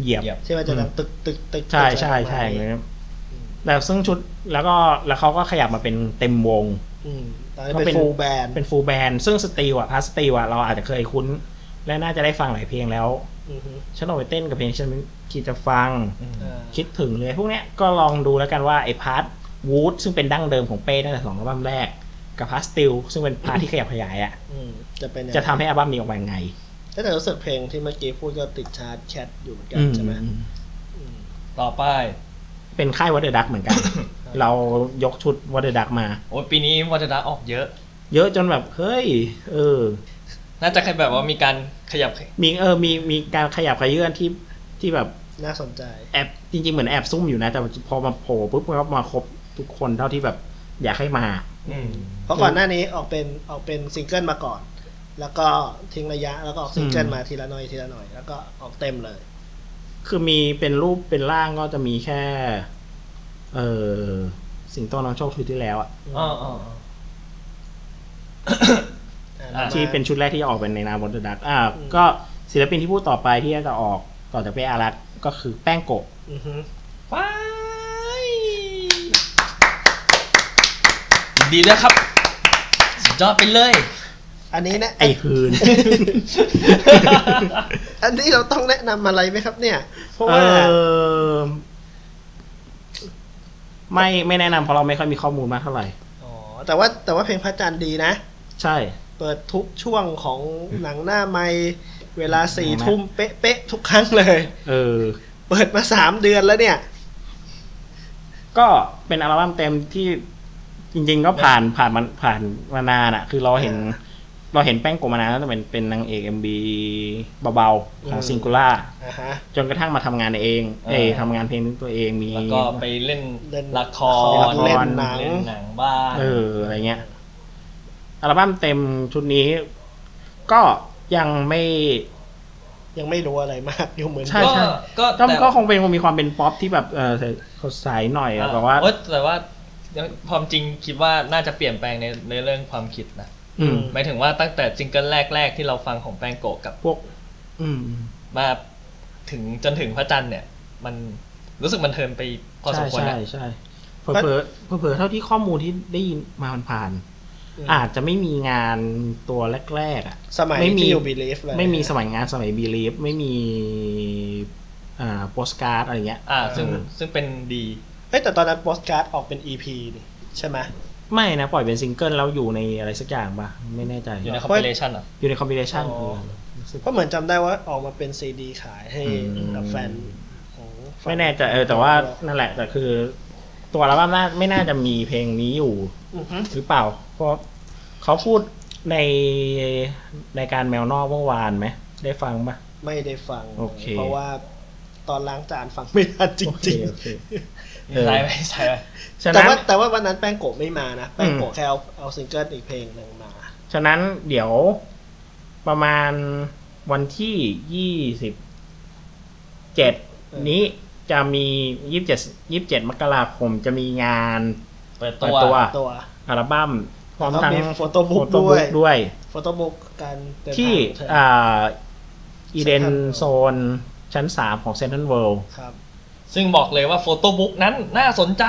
เหยียบ เหยียบ ที่มันจะดังตึกตึกตึกใช่ตึกใช่ออกมาใช่อย่างอย่างงี้นี้ แต่ซึ่งชุดแล้วก็แล้วเขาก็ขยับมาเป็นเต็มวงอืมตอนนี้ก็เป็เป็นน full band เป็น full band ซึ่ง steel อะ part steel อะเราอาจจะเคยคุ้น และน่าจะได้ฟังหลายเพลงแล้วอือฮึฉันเอาไปเต้นกับเพลงฉันคิดจะฟังอืมอ่าคิดถึงเลยพวกเนี้ยก็ลองดูแล้วกันว่าไอ้ part wood ซึ่งเป็นดั้งเดิมของเป้ตั้งแต่สองอัลบั้มแรก กับ part steel ซึ่งเป็น part ที่ขยับขยายอะอืมจะเป็นยังไงจะทำให้อัลบั้มนี้ออกมายังไงแต่รู้สึกเพลงที่เมื่อกี้พูดก็ติดชาร์ต Cat อยู่เหมือนกันใช่ไหมอืมต่อไป เป็นค่าย What The Duck เหมือนกัน เรายกชุด What The Duck มา โอ้ยปีนี้ What The ออกเยอะ เยอะจนแบบเฮ้ย เออ น่าจะแค่แบบว่ามีการขยับ มีเออ มีมีการขยับเขยื้อนที่ที่แบบน่าสนใจ แอบจริง ๆ เหมือนแอบซุ่มอยู่นะ แต่พอมาโผล่ปุ๊บก็มาครบทุกคนเท่าที่แบบอยากให้มาอืมเพราะก่อนหน้านี้ออกเป็นออกเป็นซิงเกิลมาก่อน แล้วก็ทิ้งระยะแล้วก็ออกซิงเกิลอืมมาทีละหน่อยทีละหน่อย แล้วก็ออกเต็มเลย คือมีเป็นรูปเป็นร่างก็จะมีแค่ เออสิงโตน้องโชคชุดที่แล้วอะอ๋ออ๋ออ๋ออะอะ ที่เป็นชุดแรกที่ออกเป็นในนามวัตเดอร์ดักอ่า อืม ก็ศิลปินที่พูดต่อไปที่จะออกต่อจากเป้อารักษ์ก็คือแป้งโกะอือฮึว้ายยินดีด้วยครับสุดยอดไปเลย อันนี้นะไอ้คืน อันนี้เราต้องแนะนำอะไรไหมครับ เนี่ย เพราะเอว่าอไม่ไม่แนะนำเพราะเราไม่ค่อยมีข้อมูลมากเท่าไหร่อ๋อแต่ว่าแต่ว่าเพลงพระจันทร์ดีนะ ใช่ เปิดทุกช่วงของหนังหน้าไมค์เวลาสี่หนังหน้าทุ่มเป๊ะๆทุกครั้งเลย เออ เปิดมาสามเดือนแล้วเนี่ย ก็เป็นอัลบั้มเต็มที่จริง ๆ ก็ผ่านผ่านมันผ่านมานานอะคือเราเห็น เราเห็นแป้งโกะมานานแล้วแต่เป็นเป็นนางเอกเอ็มบีเบาๆของอืมซิงคูล่าอ่าฮะ จนกระทั่งมาทำงานเอง เอยทำงานเพลงตัวเองมี แล้วก็ไปเล่นเล่นละคละรครเล่นหนัง เล่นหนังบ้างเอออะไรเงี้ยอัลบั้มเต็มชุดนี้ ก็ยังไม่ ยังไม่รู้อะไรมากอยู่เหมือนใช่ ก็ก็ก็แต่ก็คงเป็นคงมีความเป็นป๊อปที่แบบเออเขาใสหน่อยอะแบบว่า เอ้ยแต่ว่าความจริงคิดว่าน่าจะเปลี่ยนแปลงในในเรื่องความคิดนะอืม หมายถึงว่าตั้งแต่ซิงเกิลแรก ๆ ที่เราฟังของแป้งโกะกับพวก อืมมาถึงจนถึงพระจันทร์เนี่ย มันรู้สึกมัน turn ไปพอสมควรใช่นะใช่เผลอเผลอเผลอๆเท่าที่ข้อมูลที่ได้ยินมามันผ่านๆมอาจจะไม่มีงานตัวแรกๆอะสมัยไม่มีที่อยู่ Believe เลยไม่มีสมัยงานสมัย Believe ไม่มีอ่าโปสการ์ดอะไรเงี้ย อ่า ซึ่งซึ่งเป็นดีเฮ้ยแต่ตอนนั้นโปสการ์ดออกเป็น EP นี่ใช่ไหม ไม่นะ ปล่อยเป็นซิงเกิลแล้วอยู่ในอะไรสักอย่างปะไม่แน่ใจ อยู่ในคอมเพราะพิเลชันอะ อยู่ในคอมบิเนชันอ๋อ เพราะเหมือนจำได้ว่าออกมาเป็นซีดีขายให้อืมกับแฟนของฝั่งไม่แน่ใจเออแต่ว่านั่นแหละ แต่คือ ตัวอัลบั้มน่าไม่น่าจะมีเพลงนี้อยู่ อือฮึหรือเปล่า เพราะเขาพูดในในการแมวนอกเมื่อวานไหม ได้ฟังปะ ไม่ได้ฟัง โอเค เพราะว่าตอนล้างจานฟังไม่ทันจโอเคริง โอเค เออใช่ไหมใช่ไหมฉะๆแต่นั้น ว่าแต่ว่าวันนั้นแป้งโกะไม่มานะ แป้งโกะอืมแค่เอาเอาซิงเกิลอีกเพลงหนึ่งมา ฉะนั้นเดี๋ยวประมาณวันที่ยี่สิบเจ็ดเออ นี้จะมียี่สิบเจ็ดยี่สิบเจ็ดมกราคมจะมีงานเปิดเปิตัดว ตัวตัว อัลบั้มพร้อมแล้วก็ทั้งมี photobook ด้วย ด้วย photobook การเดินที่ทางของเธอ อ่าอีเดน Central โซนชั้นสามของเซ็นทรัลเวิลด์ครับ ซึ่งบอกเลยว่า photobook นั้นน่าสนใจ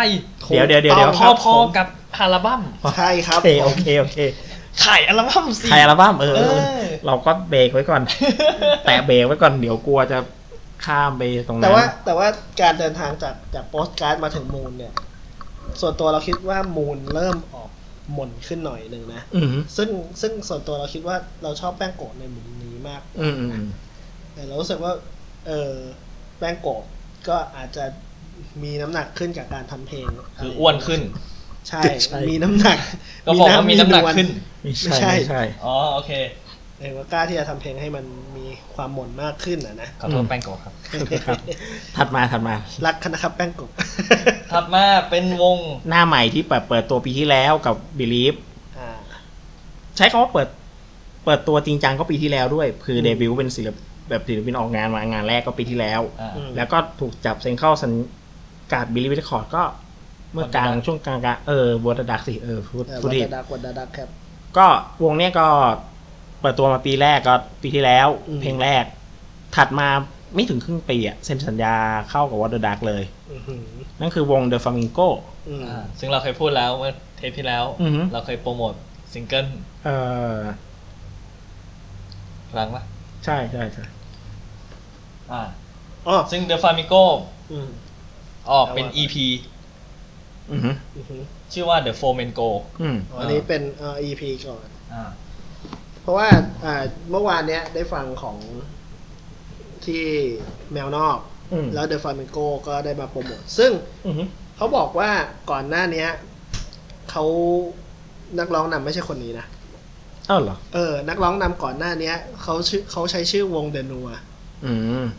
เดี๋ยวเดี๋ยวเดี๋ยวเดี๋ยวถูกพต้องครับพอๆกับอัลบั้มใช่ครับโอเคโอเคโอเคขายอัลบั้มสิ ใครอัลบั้มเออ เออ เราก็เบรกไว้ก่อน แตะเบรกไว้ก่อนเดี๋ยวกลัวจะข้ามไปตรงนั้นแต่ว่าแต่ว่าการเดินทางจากจากโปสการ์ดมาถึง Moon เนี่ย ส่วนตัวเราคิดว่า Moon เริ่มออกหม่นขึ้นหน่อยหนึ่งนะ อืมซึ่งซึ่งส่วนตัวเราคิดว่าเราชอบแป้งโกะในมุมนี้มาก อืมอืมอืมแต่เรารู้สึกว่า เออแป้งโกะ ก็อาจจะมีน้ำหนักขึ้นจากการทำเพลงคืออ้วนขึ้น ใช่มีน้ำหนักก็บอกว่ามีน้ำหนักวลขึ้น ไม่ไม่ใช่ใช่ ไม่ใช่ อ๋อโอเค เออว่ากล้าที่จะทำเพลงให้มันมีความหม่นมากขึ้นอะนะ ขอโทษแป้งโกะครับ ครับ ถัดมาถัดมา รักคนะครับแป้งโกะถัดมาเป็นวง หน้าใหม่ที่เปิดเปิดตัวปีที่แล้วกับ Believe อ่า ใช้คำว่าเปิด เปิดตัวจริงจังก็ปีที่แล้วด้วย คืออืมเดบิวต์เป็นศิลป แบบศิลปินออกงานมางานแรกก็ปีที่แล้ว อ่าอืมแล้วก็ถูกจับเซ็นเข้าสังกัด Believe Records ก็ เมื่อกลาง What The Duck ช่วงกลางกลางเออ What The Duck สิเออพูดเออพูดวัผิดดดักวัดดักครับ ก็วงเนี้ยก็เปิดตัวมาปีแรกก็ปีที่แล้ว อืม เพลงแรก ถัดมาไม่ถึงครึ่งปีอะเซ็นสัญญาเข้ากับ What The Duck เลย อื้อหือนั่นคือวง The Flamingo อืม อ่าซึ่งเราเคยพูดแล้วเมื่อเทปที่แล้ว อือฮึ เราเคยโปรโมทซิงเกิลเออครั้งปะใช่ใช่ใช่ อ่าอ๋อซึ่ง The Flamingo อืม ออกเป็นเอาอะ EP อือฮึอือหือชื่อว่า The Flamingo อืมอ๋ออันนี้เป็นเอ่อ EP ก่อน อ่า เพราะว่าอ่าเมื่อวานเนี้ยได้ฟังของที่แมวนอก อืมแล้ว The Flamingo ก็ได้มาโปรโมท ซึ่งอือฮึเขาบอกว่าก่อนหน้าเนี้ยเขานักร้องนำไม่ใช่คนนี้นะ อ้าวเหรอ เออ นักร้องนำก่อนหน้าเนี้ยเขาชื่อเขาใช้ชื่อวงเดนัวอืม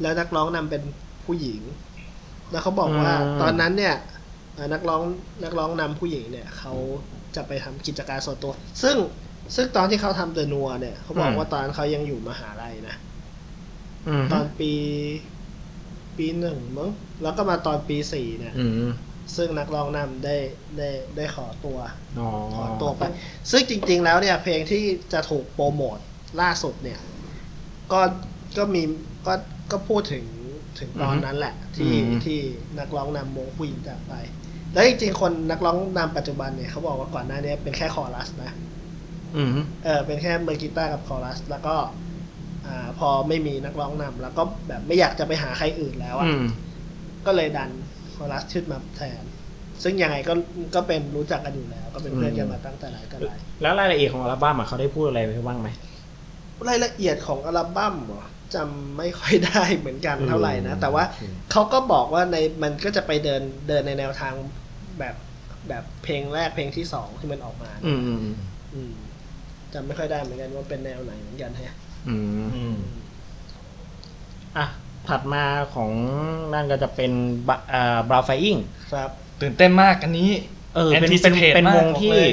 แล้วนักร้องนำเป็นผู้หญิง แล้วเขาบอกว่าอืมตอนนั้นเนี่ยเอ่อนักร้องนักร้องนำผู้หญิงเนี่ยเขาจะไปทำกิจการส่วนตัว ซึ่งซึ่งตอนที่เขาทำเดนัวเนี่ยเขาบอกว่าตอนนั้นเขายังอยู่มหาลัยนะอืมตอนปี ปีหนึ่งมั้งแล้วก็มาตอนปีสี่เนี่ยอืมซึ่งนักร้องนำได้ได้ได้ขอตัวอ๋อขอตัวไป ซึ่งจริง ๆ แล้วเนี่ย เพลงที่จะถูกโปรโมทล่าสุดเนี่ย ก็ก็มี ก็ก็พูดถึงถึงตอนนั้นแหละ ที่ที่นักร้องนำวงผู้หญิงจากไป แล้วจริงๆคนนักร้องนำปัจจุบันเนี่ยเขาบอกว่าก่อนหน้านี้เป็นแค่คอรัสนะอืมเออเป็นแค่มือกีตาร์กับคอรัส แล้วก็อ่าพอไม่มีนักร้องนำแล้วก็แบบไม่อยากจะไปหาใครอื่นแล้วอะอืมก็เลยดันคอรัสขึ้นมาแทนซึ่งยังไงก็ก็เป็นรู้จักกันอยู่แล้ว ก็เป็นเพื่อนกันมาตั้งแต่ไหนแต่ไรแล้วรายละเอียดของอัลบั้มอะเขาได้พูดอะไรไปบ้างไหมรายละเอียดของอัลบั้มเหรอ จำไม่ค่อยได้เหมือนกันอืมเท่าไหร่นะ แต่ว่าโอเคเขาก็บอกว่าในมันก็จะไปเดินเดินในแนวทางแบบแบบเพลงแรกเพลงที่สองที่มันออกมา อืมอืมอืมอืมจำไม่ค่อยได้เหมือนกันว่าเป็นแนวไหนเหมือนกันฮะอืมอืมอะถัดมาของนั่นก็จะเป็นบะอ่าบราวไฟอิงครับ ตื่นเต้นมากอันนี้ เออเป็นเป็น Anticipate เป็นมากวงบอกที่เลย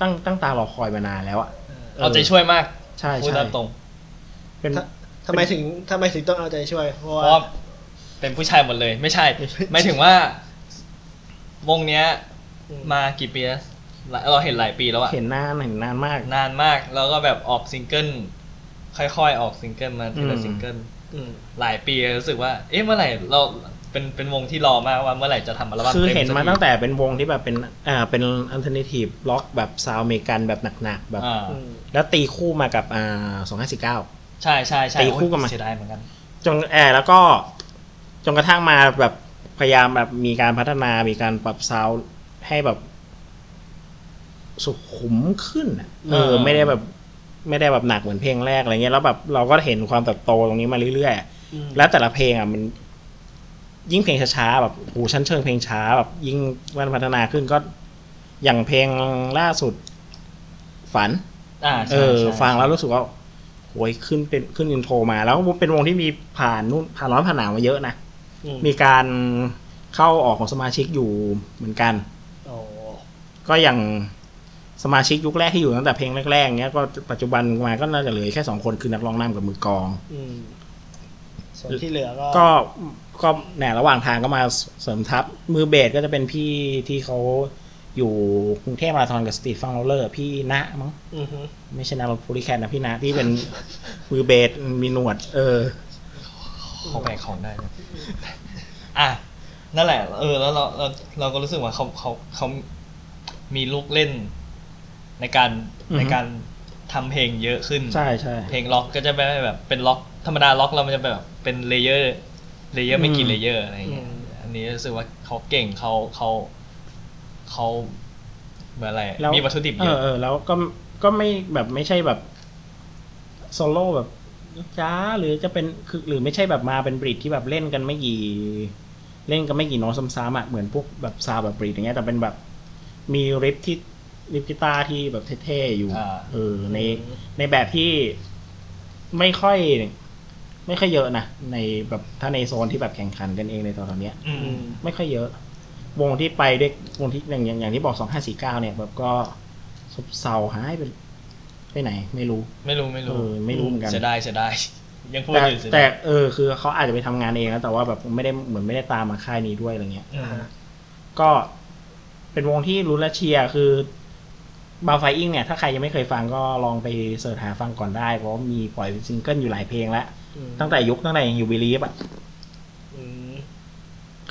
ตั้งตั้งตารอคอยมานานแล้วอะเอาใจช่วยมาก ใช่พูดใช่ตามตรง เป็นถ้าทำไมถึงทำไมถึงต้องเอาใจช่วย เพราะเพว่า ราะว่าเป็นผู้ชายหมดเลย ไม่ใช่หมายถึงว่า วงเนี้ย อืม มากี่ปีแล้วหลายเราเห็นหลายปีแล้วอะเห็นนานเห็นนานมาก นานมากแล้วก็แบบออกซิงเกิลค่อยๆ ออกซิงเกิลมาทีละอืมซิงเกิลอืม หลายปีรู้สึกว่า เอ๊ะเมื่อไหร่เราเป็นเป็นวงที่รอมากว่าเมื่อไหร่จะทำอัลบั้มคือต็เห็นมาสักที ตั้งแต่เป็นวงที่แบบเป็นอ่าเป็น alternative rock แบบซาวอเมริกันแบบหนักๆแบบ อ่า อืม แล้วตีคู่มากับอ่าสองห้าสี่เก้า ใช่ใช่ใช่ตีคู่กันมา โอ้ยเสียดายเหมือนกัน จนแอร์แล้วก็จนกระทั่งมาแบบพยายามแบบมีการพัฒนา มีการปรับ sound ให้แบบ สุขุมขึ้นอะเออเออไม่ได้แบบ ไม่ได้แบบหนักเหมือนเพลงแรกอะไรเงี้ยแล้วแบบเราก็เห็นความเติบโตตรงนี้มาเรื่อยๆอะอืมแล้วแต่ละเพลงอะมัน ยิ่งเพลงช้าๆแบบโหชั้นเชิงเพลงช้าแบบ ยิ่งมันพัฒนาขึ้นก็อย่างเพลงล่าสุดฝัน อ่าเอใช่อใช่ฟังแล้วรู้สึกว่าโห ยขึ้นเป็นขึ้นอินโทรมา แล้วเป็นวงที่มีผ่านนู่นผ่านร้อนผ่านหนาวมาเยอะนะอืมมีการเข้าออกของสมาชิกอยู่เหมือนกันโอ้ก็อย่างสมาชิกยุคแรกที่อยู่ตั้งแต่เพลงแรกๆเนี้ยก็ปัจจุบันมาก็น่าจะเหลือแค่สองคนคือนักร้องนำกับมือกลองอืมส่วนที่เหลือก็ก็ก็แหนระหว่างทางก็มาเสริมทัพมือเบสก็จะเป็นพี่ที่เขา อยู่กรุงเทพมาราธอนกับ Street Funk Rollers พี่ณมั้งอือฮึไม่ใช่นารถโพลิแคนนะพี่ณที่เป็นมือเบสมีหนวด เออเขาแบกของได้นะอะนั่นแหละ เออ แล้วเราเราเราก็รู้สึกว่าเขาเขาเขามีลูกเล่นในการอือฮึในการทำเพลงเยอะขึ้นใช่ใช่เพลงร็อกก็จะไม่แบบเป็นร็อกธรรมดาร็อกเรามันจะแบบเป็น layer layer ไม่กี่อืม layer อะไรอย่างเงี้ยอันนี้รู้สึกว่าเขาเก่งเขาเขา เขาเหมือนอะไรแล้วมีวัตถุดิบเอเยออะเออแล้วก็ก็ไม่แบบไม่ใช่แบบโซโล่แบบจ้าหรือจะเป็นคือหรือไม่ใช่แบบมาเป็น Brit ที่แบบเล่นกันไม่กี่ เล่นกันไม่กี่โน้ตซ้ำๆอะเหมือนพวกแบบ sound แบบ Brit อย่างเงี้ยแต่เป็นแบบมี riff ที่ riff กีตาร์ที่แบบเท่ๆอยู่อ่าเออในในแบบที่ไม่ค่อย ไม่ค่อยเยอะนะในแบบถ้าในโซนที่แบบแข่งขันกันเองในตอนเนี้ยอือืมมไม่ค่อยเยอะ วงที่ไปด้วยวงที่อย่างอย่างอย่างที่บอกสองห้าสี่เก้าเนี่ยแบบก็ซบเซาหายไปไปไหน ไม่รู้ ไม่รู้ไม่เอรู้อไม่รู้เหมือนกัน เสียดายเสียดายยังพูดแต่อยู่เสียแต่ดายเออคือเขาอาจจะไปทำงานเองนะแต่ว่าแบบไม่ได้เหมือนไม่ได้ตามมาค่ายนี้ด้วยอะไรเงี้ย อืมก็เป็นวงที่รู้และเชียร์คือบาไฟอิงเนี่ย ถ้าใครยังไม่เคยฟังก็ลองไป search หาฟังก่อนได้ เพราะว่ามีปล่อยซิงเกิลอยู่หลายเพลงแล้วอืมตั้งแต่ยุคตั้งแต่ยังอยู่ Believe อะอืม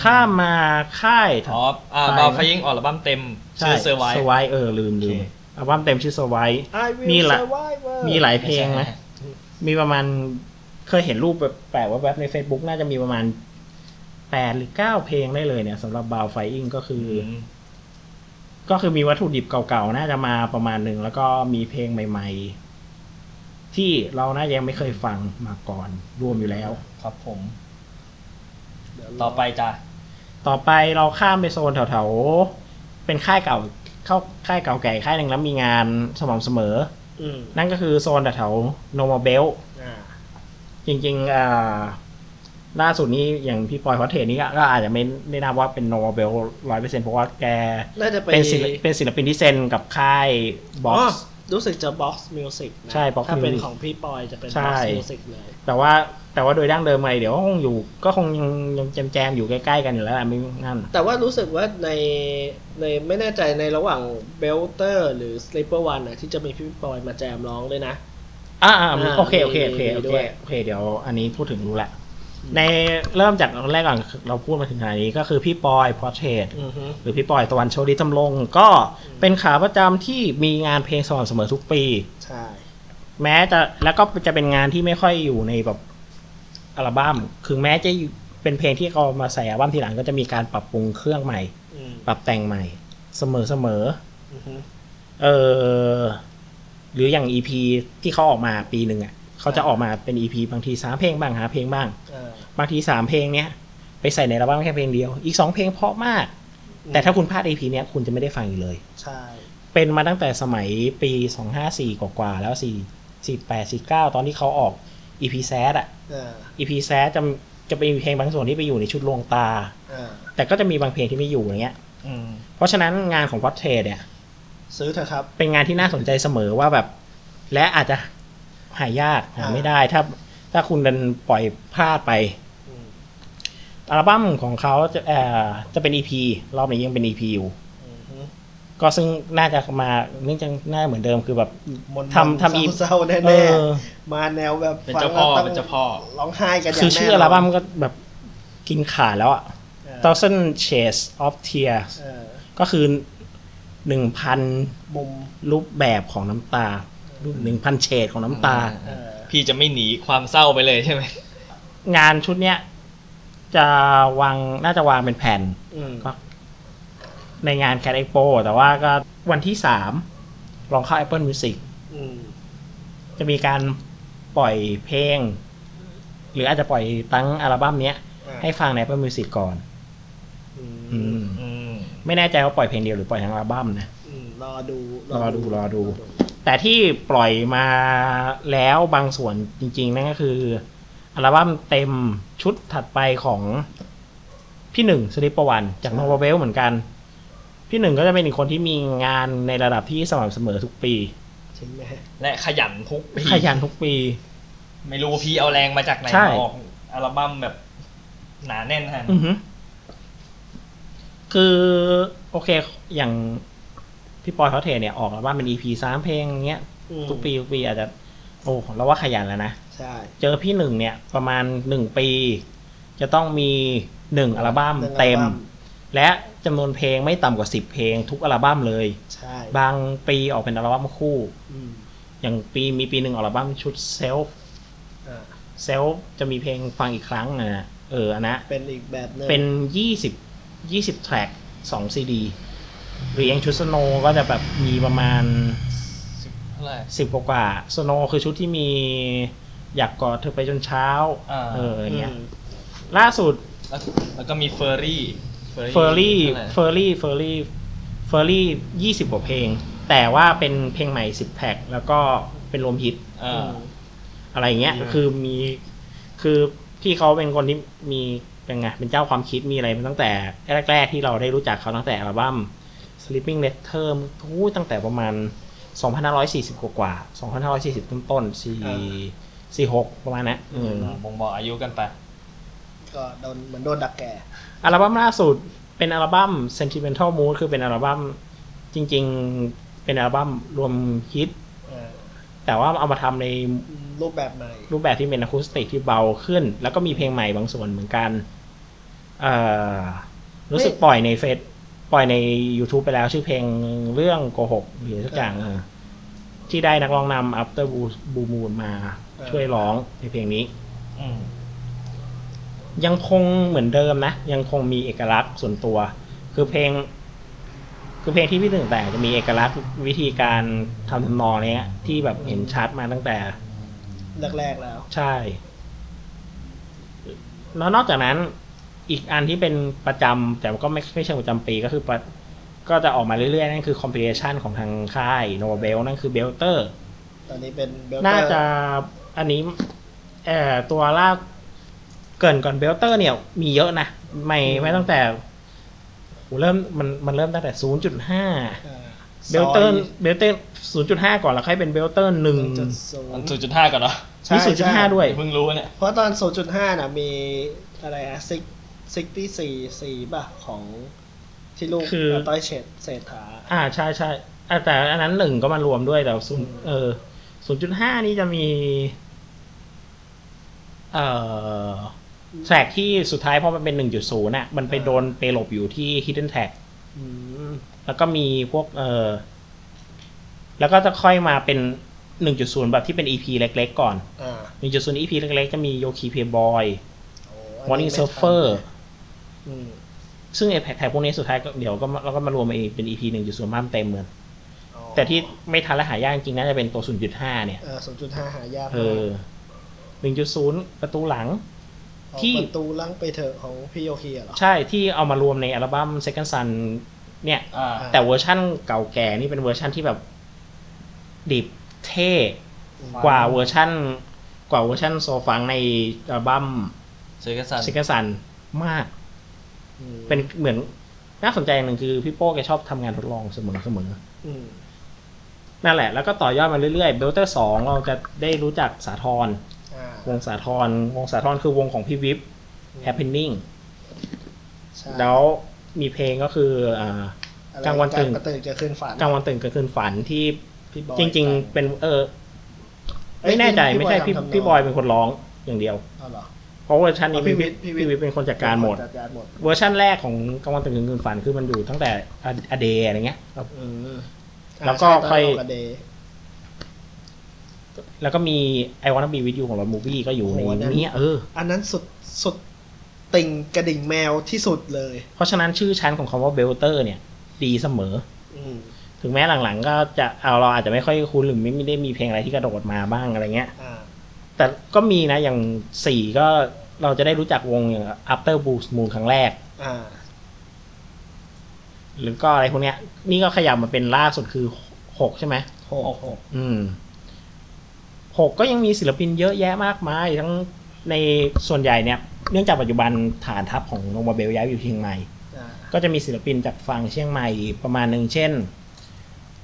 ข้ามมาค่ายอ๋ออ่าไปบาวพยิงออกอัลบั้มเต็มชื่อ Survive Surviveเออลืมลืมโอเคอัลบั้มเต็มชื่อเซอร์ไว I will มีละ survivor มีหลายเพลงนะมีประมาณเคยเห็นรูปแบบแปลกว่าแวบใน Facebook น่าจะมีประมาณแปดหรือเก้าเพลงได้เลยเนี่ยสำหรับบาวไฟอิงก็คืออือมก็คือมีวัตถุดิบเก่าๆ น่าจะมาประมาณหนึ่งแล้วก็มีเพลงใหม่ ๆ ที่เราน่าจะยังไม่เคยฟังมาก่อนรวมอยู่แล้ว ครับผมเดี๋ยวต่อไปจ้ะ ต่อไปเราข้ามไปโซนแถวๆ เป็นค่ายเก่าเข้าค่ายเก่าแก่ค่ายหนึ่งแล้วมีงานสม่ำเสมอ อืมนั่นก็คือโซนแถวโนมาเบลอ่าจริงๆอ่าล่าสุดนี้อย่างพี่ปอยพอเทสนี้ก็ก็อาจจะไม่ได้นับว่าเป็นโนมาเบลร้อยเปอร์เซ็นต์เพราะว่าแกน่าจะไปเป็นศิลปเป็นศิลปินที่เซ็นกับค่ายบ็อกอ๋อซ์ รู้สึกจะ box music นะใช่ Box ถ้าเป็น Music ของพี่ปอยจะเป็นใช่ box music เลย แต่ว่า แต่ว่าโดยดั้งเดิมไงเดี๋ยวก็คงอยู่ ก็คงยังยังแจมแจมๆอยู่ใกล้ๆกันอยู่แล้วแหละไม่นั่นแต่ว่ารู้สึกว่าในในไม่แน่ใจในระหว่าง belter หรือ sleeper one นะที่จะมีพี่ปอยมาแจมร้องด้วยนะ อ่าอ่าอ่าโอเคโอเคโอเคมีโอด้เควยโอเคเดี๋ยวอันนี้พูดถึงรู้ละ ในเริ่มจากแรกก่อนเราพูดมาถึงขนาดนี้ก็คือพี่ปอยพอเทสอือฮึหรือพี่ปอยตะวันโชดิจำลง ก็เป็นขาประจำที่มีงานเพลงสม่ำเสมอทุกปี ใช่ แม้จะแล้วก็จะเป็นงานที่ไม่ค่อยอยู่ในแบบ อัลบั้มคือแม้จะเป็นเพลงที่เขามาใส่อัลบั้มทีหลังก็จะมีการปรับปรุงเครื่องใหม่อืมปรับแต่งใหม่ เสมอเสมออือฮึเออหรืออย่าง EP ที่เขาออกมาปีหนึ่งอะเขาจะออกมาเป็น EP บางทีสามเพลงบ้างหาเพลงบ้างอ่าบางทีสามเพลงเนี้ยไปใส่ในอัลบั้มแค่เพลงเดียว อีกสองเพลงเพราะมาก แต่ถ้าคุณพลาด EP เนี้ยคุณจะไม่ได้ฟังอีกเลย ใช่ เป็นมาตั้งแต่สมัยปี254กว่าๆแล้ว4 48 49ตอนที่เขาออก EP s a d อะเออ EP s a d จะจะเป็นเพลงบางส่วนที่ไปอยู่ในชุดลวงตาเออแต่ก็จะมีบางเพลงที่ไม่อยู่อย่างเงี้ยอืมเพราะฉะนั้นงานของ p o r t r a i t เนี่ย ซื้อเถอะครับ เป็นงานที่น่าสนใจเสมอว่าแบบ และอาจจะหายากหาไม่ได้ ถ้าถ้าคุณดันปล่อยพลาดไปอืมอัลบั้มของเขาจะเอ่อจะเป็น EP รอบนี้ยังเป็น EP อยู่อืมฮึ ก็ซึ่งน่าจะมาเนื่องจากน่าเหมือนเดิมคือแบบมนต์ทำทำอีกเศร้าๆเอแน่อๆมาแนวแบบเป็นเจ้าพ่อฟังแล้วเป็นเจ้าพ่อร้องไห้กันอย่างคือชื่ออัลบั้มก็แบบกินขาดแล้วอะเออ Thousand Shades of Tears เออก็คือหนึ่งพันมุมรูปแบบของน้ำตาหนึ่งพันเฉดของน้ำตาเออพี่จะไม่หนีความเศร้าไปเลยใช่ไหม งานชุดเนี้ยจะวางน่าจะวางเป็นแผ่นอืมก็ ในงาน Cat Expo แต่ว่าก็วันที่สามลองเข้า Apple Music อืมจะมีการปล่อยเพลง หรืออาจจะปล่อยตั้งอัลบั้มเนี้ยอะให้ฟังใน Apple Music ก่อนอืมอืมอืมไม่แน่ใจว่าปล่อยเพลงเดียวหรือปล่อยทั้งอัลบั้มนะอืมรอดูรอดูรอดู แต่ที่ปล่อยมาแล้วบางส่วนจริง ๆ นั่นก็คือ อัลบั้มเต็มชุดถัดไปของพี่หนึ่งสลิปประวันจากโนวาเวลเหมือนกัน พี่หนึ่งก็จะเป็นอีกคนที่มีงานในระดับที่สม่ำเสมอทุกปีจริงไหมและขยันทุกปีขยันทุกปี ไม่รู้ว่าพี่เอาแรงมาจากไหนใช่ มาออกอัลบั้มแบบหนาแน่นฮะอือฮึคือโอเคอย่างพี่ปอยเขาเทเนี่ยออกอัลบั้มเป็น EP สามเพลงเงี้ย อืมทุกปีทุกปีอาจจะโอ้เราว่าขยันแล้วนะ ใช่ เจอพี่หนึ่งเนี่ยประมาณหนึ่งปี จะต้องมีหนึ่งอัลบั้มหนึ่งอัลบั้มเต็ม และ จำนวนเพลงไม่ต่ำกว่าสิบเพลงทุกอัลบั้มเลย ใช่บางปีออกเป็นอัลบั้มคู่ อืมอย่างปีมีปีหนึ่งอัลบั้มชุด Self อ่า Self จะมีเพลงฟังอีกครั้งนะเอออันนะ เป็นอีกแบบหนึ่งเป็นยี่สิบยี่สิบ track สองซีดีหรืออย่างชุด Snow ก็จะแบบมีประมาณเท่าไหร่สิบกว่า Snow คือชุดที่มีอยากกอดเธอไปจนเช้า อ่าเอออย่างเงี้ยอืมล่าสุดแล้วแล้วก็มีเฟอร์รี่ เฟอร์รี่ท่าไหเฟอร์รี่เฟอร์รี่เฟอร์รี่ยี่สิบกว่าเพลง แต่ว่าเป็นเพลงใหม่สิบแท็กแล้วก็เป็นรวมฮิตอ่าอะไรอย่างเงี้ยอืมคือมีคือพี่เขาเป็นคนที่มีเป็นไงเป็นเจ้าความคิดมีอะไรมาตั้งแต่แรก ๆ ที่เราได้รู้จักเขาตั้งแต่อัลบั้ม Sleeping Letter ทูตั้งแต่ประมาณ 2540 กว่ากว่าๆ2540 ต้นๆอ่า4 46 ประมาณนั้นเออบ่งบอกอายุกันไป ก็โดนเหมือนโดนดักแก่ อัลบั้มล่าสุดเป็นอัลบั้ม Sentimental Mood คือเป็นอัลบั้มจริง ๆ เป็นอัลบั้มรวมฮิตเออแต่ว่าเอามาทำในรูปแบบใหม่ รูปแบบที่เป็นอะคูสติกที่เบาขึ้น แล้วก็มีเพลงใหม่บางส่วนเหมือนกันเอ่อรู้สึกเฮ้ยปล่อยในเฟซปล่อยใน YouTube ไปแล้วชื่อเพลงเรื่องโกหกหรือสักอย่างเออเออที่ได้นักร้องนำ After Blue Moon มาเออช่วยร้องในเพลงนี้อืม ยังคงเหมือนเดิมนะ ยังคงมีเอกลักษณ์ส่วนตัว คือเพลง คือเพลงที่พี่หนึ่งแต่งจะมีเอกลักษณ์วิธีการทำทำนองเนี้ย ที่แบบเห็นชัดมาตั้งแต่แรกๆแล้ว ใช่แล้วนอกจากนั้นอีกอันที่เป็นประจำแต่ก็ไม่ไม่ใช่ประจำปีก็คือประก็จะออกมาเรื่อยๆ นั่นคือคอม p พ t ชันของทางค่ายโนเบลนั่นคือเบลเตอร์ตอนนี้เป็นเบลเตอร์น่าจะอันนี้เอ่อตัวลาก เกรินก่อนเบลเตอร์เนี่ย มีเยอะนะ ไม่ไม่ตั้งแต่โหเริ่มมันมันเริ่มตั้งแต่0.5อ่าเบลเตอร์เบลเตอร์0.5ก่อนแล้วค่อยเป็นเบลเตอร์หนึ่งจุดมันศูนย์0.5ก่อนเนาะใช่มี0.5ด้วยเพิ่งรู้เนี่ยเพราะตอน0.5น่ะมีอะไรอะซิกซิกที่สี่สี่ป่ะของที่ลูกคือต้อยเฉดเศรษฐาอ่าใช่ใช่อะแต่อันนั้นหนึ่งก็มารวมด้วยแต่ศูนย์เออศูนย์จุดห้านี่จะมี เอ่อ แทร็กที่สุดท้ายพอมันเป็นหนึ่งจุดศูนย์อะ มันไปโดนไปหลบอยู่ที่ hidden tag อืมแล้วก็มีพวกเออแล้วก็จะค่อยมาเป็นหนึ่งจุดศูนย์แบบที่เป็น EP เล็กๆก่อน อ่าหนึ่งจุดศูนย์ EP เล็กๆ จะมีโยคีเพย์บอย โอ้ Morning ไม่ทัน Surfer อืมซึ่งไอ้แท็กพวกนี้สุดท้ายก็เดี๋ยวก็มาเราก็มารวมเป็นเป็น EP หนึ่งจุดศูนย์บ้ามเต็มเหมือน อ๋อแต่ที่ไม่ทันและหายากจริงๆน่าจะเป็นตัว 0.5 เนี่ย เออ0.5หายากเอมากอ1.0 ประตูหลัง ที่ประตูลังไปเถอะของพี่โยคีเหรอ ใช่ที่เอามารวมในอัลบั้ม Second Sun เนี่ยอ่าอ่าแต่เวอร์ชั่นเก่าแก่นี่เป็นเวอร์ชั่นที่แบบดิบเท่กว่าเวอร์ชั่น กว่าเวอร์ชั่นโซฟังในอัลบั้มเซกัสัน Second Sun มากอืมเป็นเหมือนน่าสนใจอย่างหนึ่งคือพี่โป้แกชอบทำงานทดลองเสมอเสมออืมนั่นแหละ แล้วก็ต่อยอดมาเรื่อยๆเบลเตอร์สองเราจะได้รู้จักสาทรอ่า วงสาทรวงสาทรคือวงของพี่วิป Happening ใช่แล้วมีเพลงก็คืออ่าอะไรกลางวันตื่นกลางตื่นจะขึ้นฝันกลางวันตื่นกลางคืนฝันที่พี่บอยจริง ๆ เป็นเออไม่แน่ใจไม่ใช่พี่พี่บอยเป็นคนร้องอย่างเดียวเอาเหรอเพราะเวอร์ชันนี้อ๋อพี่พี่วิวิททย์พี่วิทย์พี่วิทย์เป็นคนจัดการหมดจัดการหมด เวอร์ชันแรกของกลางวันตื่นกลางคืนฝันคือมันอยู่ตั้งแต่อเดอะไรเงี้ยอืมแล้วก็ใช่ค่อย ตนกระเดย์แล้วก็มี I Wanna Be With You ของเรามูวี่ก็อยู่ในโอ้โหอันนั้น นี้เออ อันนั้นสุดสุดติ่งกระดิ่งแมวที่สุดเลย เพราะฉะนั้นชื่อชั้นของคำว่าเบลเตอร์เนี่ย ดีเสมอ อืมถึงแม้หลังๆ ก็จะเอาเราอาจจะไม่ค่อยคุ้นหรือไม่ไม่ได้มีเพลงอะไรที่กระโดดมาบ้างอะไรเงี้ย อ่า แต่ก็มีนะอย่างสี่ก็เราจะได้รู้จักวงอย่าง After Blue Moon ครั้งแรก อ่า หรือก็อะไรพวกเนี้ย นี่ก็ขยับมาเป็นล่าสุดคือหกใช่ไหม หกหก อืม หกก็ยังมีศิลปินเยอะแยะมากมาย ทั้งในส่วนใหญ่เนี่ย เนื่องจากปัจจุบันฐานทัพของ No More Belts ย้ายไปอยู่เชียงใหม่ อ่าก็จะมีศิลปินจากฝั่งเชียงใหม่ประมาณหนึ่งเช่น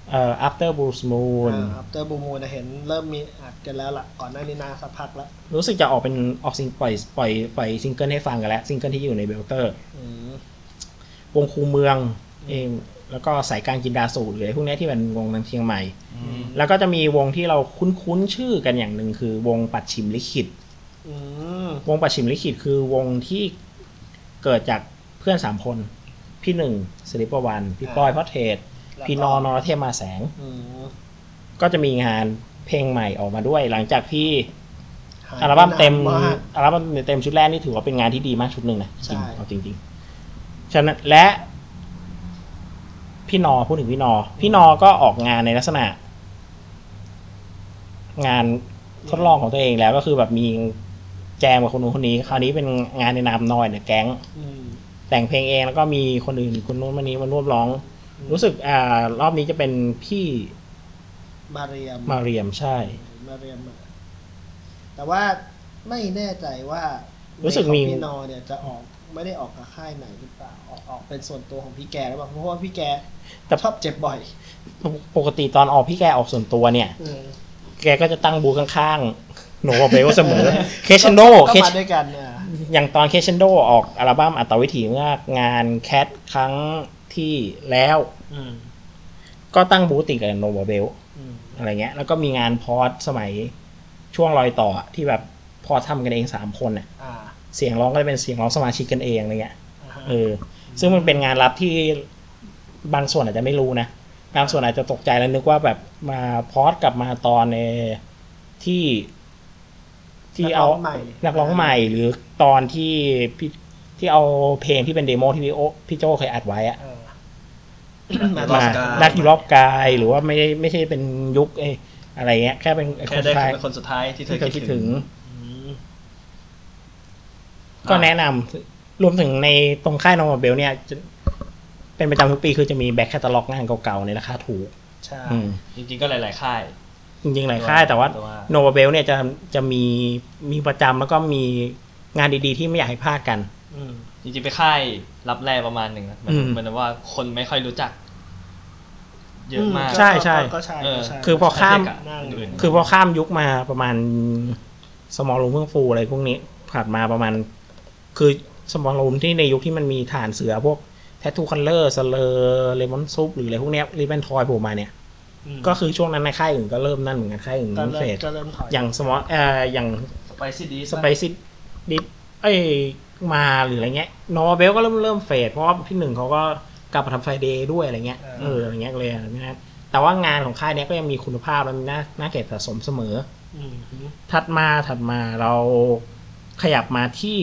เอ่อ After Blue Moon อัปเตอร์บูมูนะเห็นเริ่มมีอัดกันแล้วล่ะ ก่อนหน้านี้นานสักพักแล้วรู้สึกจะออกเป็นออกซิงปล่อยปล่อยปล่อยซิงเกิลให้ฟังกันแล้ว ซิงเกิลที่อยู่ในเบลเตอร์ อืมวงคูเมืองเอง แล้วก็สายการกินดาสูตรหรืออะไรพวกเนี้ยที่เป็นวงทางเชียงใหม่ แล้วก็จะมีวงที่เราคุ้นๆชื่อกันอย่างหนึ่งคือ วงปัดชิมลิขิตอืมวงปัดชิมลิขิตคือวงที่เกิดจากเพื่อนสามคน พี่หนึ่งสิริประวัน พี่ป้อยพ่อเทศแล้วก็พี่นอนนรเทพมาแสงอืมก็จะมีงานเพลงใหม่ออกมาด้วย หลังจากที่หายอัลบั้มเต็มไปนานากอัลบั้มเต็มชุดแรกนี่ถือว่าเป็นงานที่ดีมากชุดหนึ่งนะจใช่ริงเอาจริงๆฉะนั้นและ พี่นอพูดถึงพี่นอ พี่นอก็ออกงานในลักษณะ งานทดลองของตัวเองแล้วก็คือแบบมีแจมกับคนนู้นคนนี้ คราวนี้เป็นงานในนามนอยเนี่ยแก๊งอืมแต่งเพลงเองแล้วก็มีคนอื่นคนนู้นคนนี้มาร่วมร้อง รู้สึกอ่ารอบนี้จะเป็นพี่มาเรียมมาเรียมใช่ มาเรียมแต่ว่าไม่แน่ใจว่ารู้สึกมีเพลงของพี่นอเนี่ยจะออก ไม่ได้ออกกับค่ายไหนหรือเปล่าออกออกเป็นส่วนตัวของพี่แกหรือเปล่าเพราะว่าพี่แกแต่ ชอบเจ็บบ่อยปกติตอนออกพี่แกออกส่วนตัวเนี่ยอืมแกก็จะตั้งบูธข้างๆ หนูกับเบลเสมอเคชันโดก็เคมาด้วยกันอะอย่างตอนเคชันโดออกอัลบั้มอัตวิถีเมื่องานแคทครั้งที่แล้ว อืมก็ตั้งบูธติดกับโนบเบลอืมอะไรเงี้ย แล้วก็มีงานพอดสมัยช่วงรอยต่อที่แบบพอทำกันเองสามคนน่ะ อ่า เสียงร้องก็จะเป็นเสียงร้องสมาชิกกันเองอะไรเงี้ยอ่าฮะเออซึ่งมันเป็นงานรับที่บางส่วนอาจจะไม่รู้นะบางส่วนอาจจะตกใจแล้วนึกว่าแบบมาพอดกลับมาตอนในที่ที่เอานักร้องใหม่นักร้องใหม่หรือตอนที่พี่ที่เอาเพลงที่เป็นเดโมที่พี่โอพี่โจเคยอัดไว้อะเออนักมาร้องกายนักอยู่รอบกายหรือว่าไม่ได้ไม่ใช่เป็นยุคเอยอะไรเงี้ยแค่เป็นไอ้คแค่นได้สุดท้ายเป็นคนสุดท้ายที่เธที่อเคยคิคิดดถึถึงงอืม ก็แนะนำรวมถึงในตรงค่ายนอร์เบลเนี่ยจะเป็นประจำทุกปีคือจะมีแบ็คแคตตาล็อกงานเก่าๆในราคาถูก ใช่ อืม จริงๆก็หลายๆค่าย จริงๆหลายค่ายแต่ว่าแต่ว่า โนเบลเนี่ยจะจะมีมีประจำแล้วก็มีงานดีๆ ที่ไม่อยากให้พลาดกัน อืมจริงๆไปค่ายรับแร่ประมาณหนึ่งนะเหมือนอืม เหมือนว่าคนไม่ค่อยรู้จัก เยอะมาก ใช่ใช่ก็ใช่เออก็ใช่ คือพอข้ามเทียบกับอื่นๆคือพอข้ามยุคมาประมาณสมอลรูมเพิ่งฟูอะไรพวกนี้ผ่านมาประมาณ คือสมอลรูมที่ในยุคที่มันมีฐานเสือพวกแททูคัลเลอร์สเลอร์เลมอนซุปหรืออะไรพวกเนี้ยรีเบนทอยโผล่มาเนี่ยมก็คือช่วงนั้นในค่ายอื่นก็เริ่มนั่นเหมือนกันค่ายอื่นก็เริ่มเริ่เฟมดก็เริ่มถอยอย่างสมอเอ่ออย่างสไปซี่ดีสไปซิดิฟเอ้ยมาหรืออะไรเงี้ยโนเบลก็เริ่มเริ่มเฟดเพราะว่าพี่หนึ่งเขาก็กลับมาทำไฟเดย์ด้วยอะไรเงี้ยเอออะไรเงี้ยเลยอะไรไม่นะแต่ว่างานของค่ายเนี้ยก็ยังมีคุณภาพและมีน่าน่าเก็บสะสมเสมออืมถัดมาถัดมาเราขยับมาที่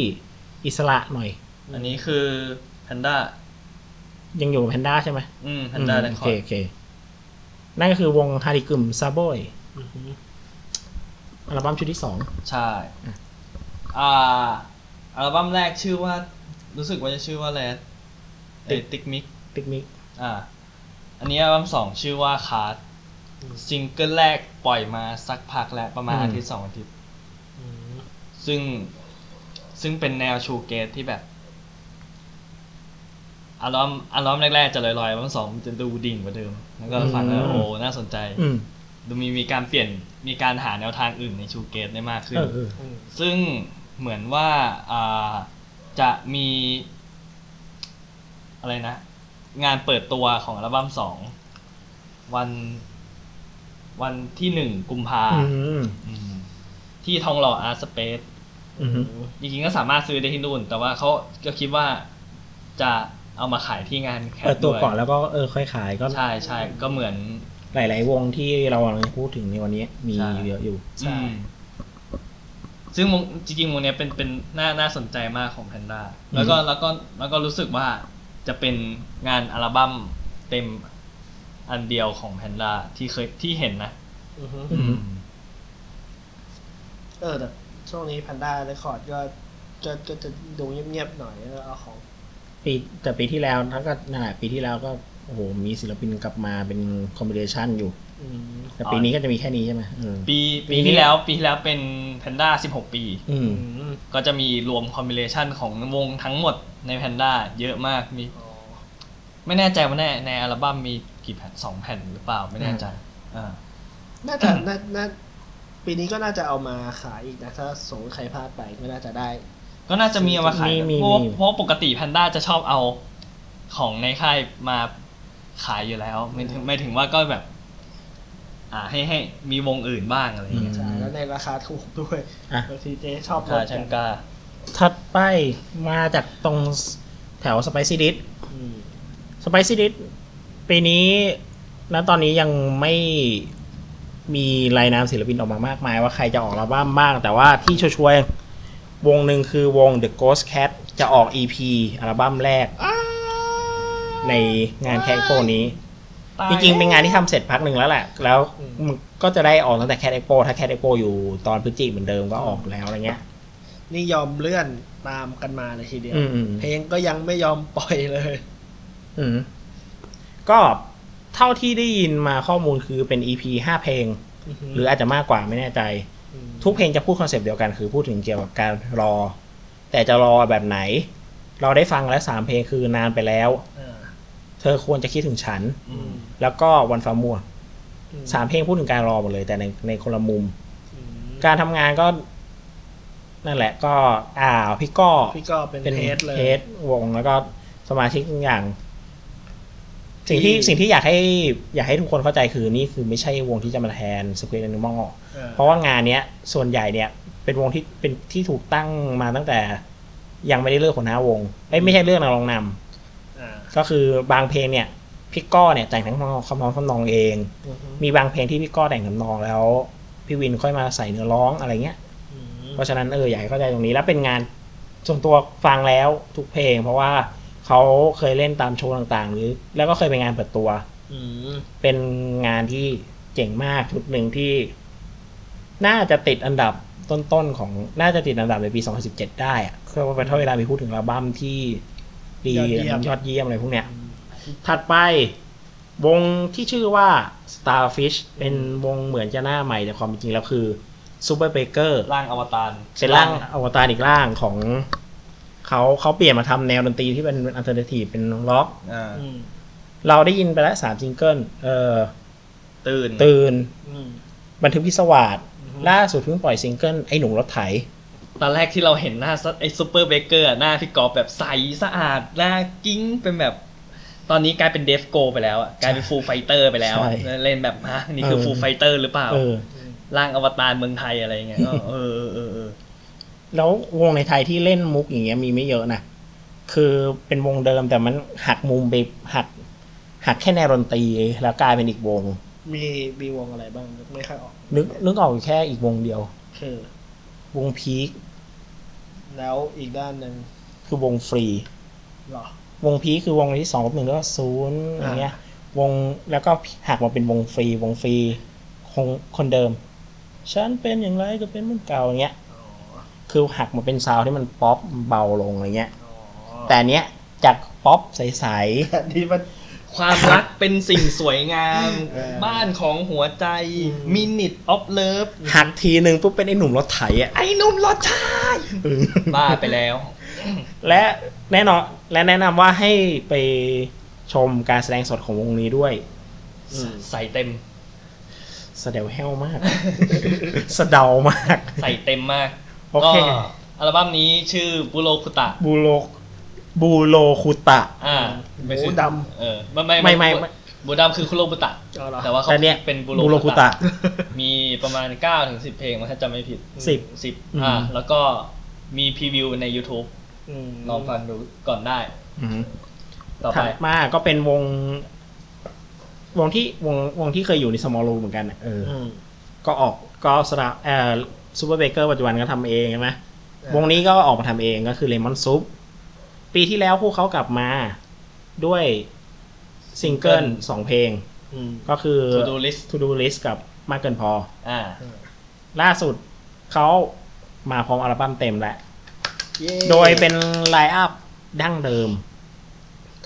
อิสระหน่อย อันนี้คือแพนด้ายังอยู่แพนด้าใช่ไหมอืมแพนด้าอืม Records โอเคนั่นก็คือวง Hariguem Zaboy อืมอัลบั้มชุดที่สองใช่ อ่าออัลบั้มแรกชื่อว่า รู้สึกว่าจะชื่อว่าอะไรติติกมิกปิกมิกอ่า อันนี้อัลบั้มสองชื่อว่าคาร์ดซิงเกิลแรกปล่อยมาสักพักแล้วประมาณอาทิตย์สองอาทิตย์อืมซึ่ง ซึ่งเป็นแนวชูเกตที่แบบอัลบั้มอัลบั้มแรกๆจะลอยๆอัลบั้มสองมันจะดูดิ่งกว่าเดิม แล้วก็ฟังแล้วโอ้น่าสนใจอืมดูมีมีการเปลี่ยนมีการหาแนวทางอื่นในชูเกตได้มากขึ้นเออเอออืมซึ่งเหมือนว่าอ่าจะมีอะไรนะ งานเปิดตัวของอัลบั้มสองวันวันที่หนึ่งกุมภาอืมอืมที่ทองหล่ออาร์สเปซอืม จริงๆก็สามารถซื้อได้ที่นู่น แต่ว่าเขาก็คิดว่าจะเอามาขายที่งานแคเปิดตัวด้วยก่อนแล้วก็เออค่อยขายก็ใช่ใช่ก็เหมือน หลาย ๆ วงที่เรากำลังพูดถึงในวันนี้มีใช่เยอะอยู่ใช่อืมซึ่งวงจริงๆวงเนี้ยเป็นเป็นน่าน่าสนใจมากของแพนด้าแล้วก็แล้วก็แล้วก็รู้สึกว่าจะเป็นงานอัลบั้มเต็มอันเดียวของแพนด้าที่เคยที่เห็นนะอือฮึอืมเออแต่ ช่วงนี้ Panda Records ก็ก็ก็จะดูเงียบๆหน่อยแล้วเอาของปีแต่ปีที่แล้วถ้าก็นั่นแหละปีที่แล้วก็โอ้โหมีศิลปินกลับมาเป็น combination อยู่ อืมแต่ปีนี้ก็จะมีแค่นี้ใช่ไหมเออปีปีปีนี้ ที่แล้วปีที่แล้วเป็นแพนด้า16 ปี อืม อืมก็จะมีรวม combination ของวงทั้งหมดในแพนด้าเยอะมากมีอ๋อไม่แน่ใจว่าในในอัลบั้มมีกี่แผ่นสองแผ่นหรือเปล่าไม่แน่ใจอ่าน่าจะน่าน่า ปีนี้ก็น่าจะเอามาขายอีกนะ ถ้าสมมติใครพลาดไปก็น่าจะได้ ก็น่าจะมีเอามาขายมีมีเพราะว่ามี เพราะปกติแพนด้าจะชอบเอาของในค่ายมาขายอยู่แล้วไม่ถึงไม่ถึงว่าก็แบบ อ่าให้ให้มีวงอื่นบ้างอะไรอย่างเงี้ยใช่แล้วในราคาถูกด้วยอะ บางทีเจ๊ชอบลค่าดชักันนกาถัดไปมาจากตรงแถวสไปซี่ดิสอืมสไปซี่ดิสปีนี้ณตอนนี้ยังไม่ มีรายนามศิลปินออกมามากมาย ว่าใครจะออกอัลบั้มบ้าง แต่ว่าที่ชัวร์ๆวงหนึ่งคือวง The Ghost Cat จะออก EP อัลบั้มแรก ในงานแคทโปนี้ จริงๆ เป็นงานที่ทำเสร็จพักหนึ่งแล้วแหละ แล้วมันก็จะได้ออกตั้งแต่ Cat Expo ถ้า Cat Expo อยู่ตอนพฤศจิกเหมือนเดิมก็ออกแล้วอะไรเงี้ย นี่ยอมเลื่อนตามกันมาเลยทีเดียวอืมอืมเพลงก็ยังไม่ยอมปล่อยเลย อืมก็ เท่าที่ได้ยินมาข้อมูลคือเป็น EP ห้าเพลง หรืออาจจะมากกว่าไม่แน่ใจมทุกเพลงจะพูดคอนเซปต์เดียวกันคือพูดถึงเกี่ยวกับการรอ แต่จะรอแบบไหน เราได้ฟังแล้วสามเพลงคือนานไปแล้วอ่าเธอควรจะคิดถึงฉันอืมแล้วก็วันฟ้ามัวอืสามเพลงพูดถึงการรอหมดเลย แต่ในในคนละมุมอืมการทำงานก็นั่นแหละก็อ่าพี่ก็พี่ก็เป็นเป็นเทสเลยเฮดวงแล้วก็สมาชิกทุกอย่าง สิ่งที่ที่สิ่งที่อยากให้อยากให้ทุกคนเข้าใจคือนี่คือไม่ใช่วงที่จะมาแทนส q ว a แอนิมอลอ่าเพราะว่างานเนี้ยส่วนใหญ่เนี่ยเป็นวงที่เป็นที่ถูกตั้งมาตั้งแต่ยังไม่ได้เลือกหัวหน้าวงเอ้ยไม่ใช่เลือกนักร้องนำอ่าก็คือบางเพลงเนี่ยพี่ก้อเนี่ยแต่งทั้งคำร้องคำนองเองอือฮึมีบางเพลงที่พี่ก้อแต่งทำนองแล้วพี่วินค่อยมาใส่เนื้อร้องอะไรเงี้ยอืมเพราะฉะนั้นเอออยากให้เข้าใจตรงนี้แล้วเป็นงานส่วนตัวฟังแล้วทุกเพลง เพราะว่า เขาเคยเล่นตามโชว์ต่างๆ หรือ แล้วก็เคยไปงานเปิดตัวอืมเป็นงานที่เจ๋งมากชุดหนึ่งที่ น่าจะติดอันดับต้นๆของน่าจะติดอันดับในปี 2017 ได้อะคือว่าเป็นเท่าเวลามีพูดถึงอัลบั้มที่ดียอดเยี่ยมอะไรพวกเนี้ย ถัดไปวงที่ชื่อว่า Starfish เป็นวงเหมือนจะหน้าใหม่แต่ความเป็นจริงแล้วคือ Super Baker ร่างอวตารเป็นร่างอวตารอีกร่างของ เขาเขาเปลี่ยนมาทำแนวดนตรีที่เป็น alternative เป็นร็อกอ่าอืมเราได้ยินไปแล้วสามซิงเกิลเออตื่นตื่นอืมบันทึกพิศวาสอือฮึล่าสุดเพิ่งปล่อยซิงเกิลไอ้หนุ่มรถไถตอนแรกที่เราเห็นหน้าไอ้ Super Baker หน้าพี่กอล์ฟแบบใสสะอาดหน้ากิ๊งเป็นแบบ ตอนนี้กลายเป็น Dave Grohl ไปแล้วอะกลายเป็น Foo Fighters ไปแล้วอะใช่เล่นแบบฮะนี่คือเออ Foo Fighters หรือเปล่าเออร่างอวตารเมืองไทยอะไรเงี้ยก็เออเออเออเออ แล้ววงในไทยที่เล่นมุกอย่างเงี้ยมีไม่เยอะนะคือเป็นวงเดิมแต่มันหักมุมไปหัก หักแค่แนวดนตรีแล้วกลายเป็นอีกวง มีมีวงอะไรบ้างนึกไม่ค่อยออก นึกนึกออกอยู่แค่อีกวงเดียว คือ วงพีคแล้วอีกด้านหนึ่งคือวงฟรีเหรอวงพีคคือวงที่สองลบหนึ่งแล้วก็ศูนย์อย่างเงี้ย วงแล้วก็หักมาเป็นวงฟรี วงฟรีคงคนเดิมฉันเป็นอย่างไรก็เป็นเหมือนเก่าอย่างเงี้ยอ๋อ คือหักมาเป็น sound ที่มันป๊อปเบาลงอะไรเงี้ย แต่อันเนี้ยจากป๊อปใสแต่ที่มัน ความรักเป็นสิ่งสวยงาม เออ บ้านของหัวใจอืม minute of love ๆหักทีหนึ่งปุ๊บเป็นไอ้หนุ่มรถไถอะ ไอ้หนุ่มรถไถเออบ้าไปแล้ว และแน่นอนและแนะนำว่าให้ไปชมการแสดงสดของวงนี้ด้วย ใส่เต็ม สะเดวแห้วมาก สะเดามาก ใส่เต็มมาก โอเคก็อัลบั้มนี้ชื่อบุโรคุตะ บูโรบูโรคุตะ อ่าหมูดเออไม่ไม่ไม่ไม่ไม่บูดำคือคุโรบุตะ อ๋อเหรอ แต่ว่าเขาแต่เนี่ยเป็นบุบูโรคุตะมีประมาณ9ถึง10 เพลงมั้งถ้าจำไม่ผิดสิบสิบอืม อ่า แล้วก็มีพรีวิวใน YouTube อืมลองฟังดูก่อนได้ อืมต่อถัไปดมาก็เป็นวง วงที่วงวงที่เคยอยู่ใน Smallroom เหมือนกันอะเอออ อืมก็ออกก็สระเอ่อ Superbaker ปัจจุบันก็ทำเองใช่ไหมเออวงนี้ก็ออกมาทำเองก็คือ Lemon Soup ปีที่แล้วพวกเขากลับมาด้วยซิงเกิลสองเพลงอืมก็คือ To Do List To Do List กับมากเกินพออ่าล่าสุดเขามาพร้อมอัลบั้มเต็มแล้วเย้โดยเป็น line upดั้งเดิม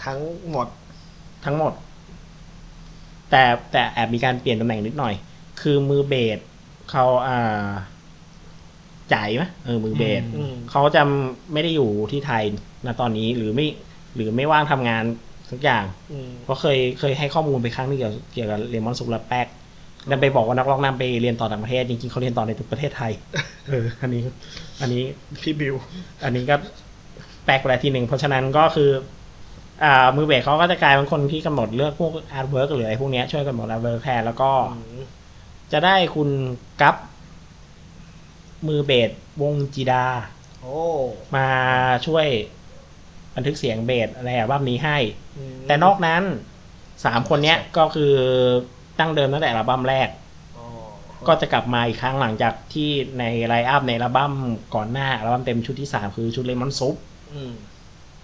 ทั้งหมด ทั้งหมด แต่แต่แอบมีการเปลี่ยนตำแหน่งนิดหน่อย คือมือเบสเขาอ่า จ่ายไหมเออมือเบสอืม เขาจะไม่ได้อยู่ที่ไทยณตอนนี้หรือไม่ หรือไม่ว่างทำงานสักอย่าง อืม เพราะเคยเคยให้ข้อมูลไปครั้งหนึงเกี่ยวเกี่ยวกับเลมอนสุกและแป๊กดันไปบอกว่านักร้องนำไปเรียนต่อต่างประเทศจริงๆเขาเรียนต่อในประเทศไทย เออ อันนี้ อันนี้ พี่บิว อันนี้ก็แปลกไปแล้วทีหนึ่งเพราะฉะนั้นก็คือ อ่า มือเบสเขาก็จะกลายเป็นคนที่กำหนดเลือกพวก artwork หรืออะไรพวกเนี้ยช่วยกำหนด artwork แทนแล้วก็อืมจะได้คุณกัป มือเบสวงจีดา โอ้มาช่วยบันทึกเสียงเบสอะไรอัลบั้มนี้ให้อืมแต่นอกนั้นสามคนเนี้ยก็คือตั้งเดิมตั้งแต่อัลบั้มแรก อ๋อก็จะกลับมาอีกครั้งหลังจากที่ใน line up ในอัลบั้มก่อนหน้าอัลบั้มเต็มชุดที่สามคือชุด Lemon Soup อืม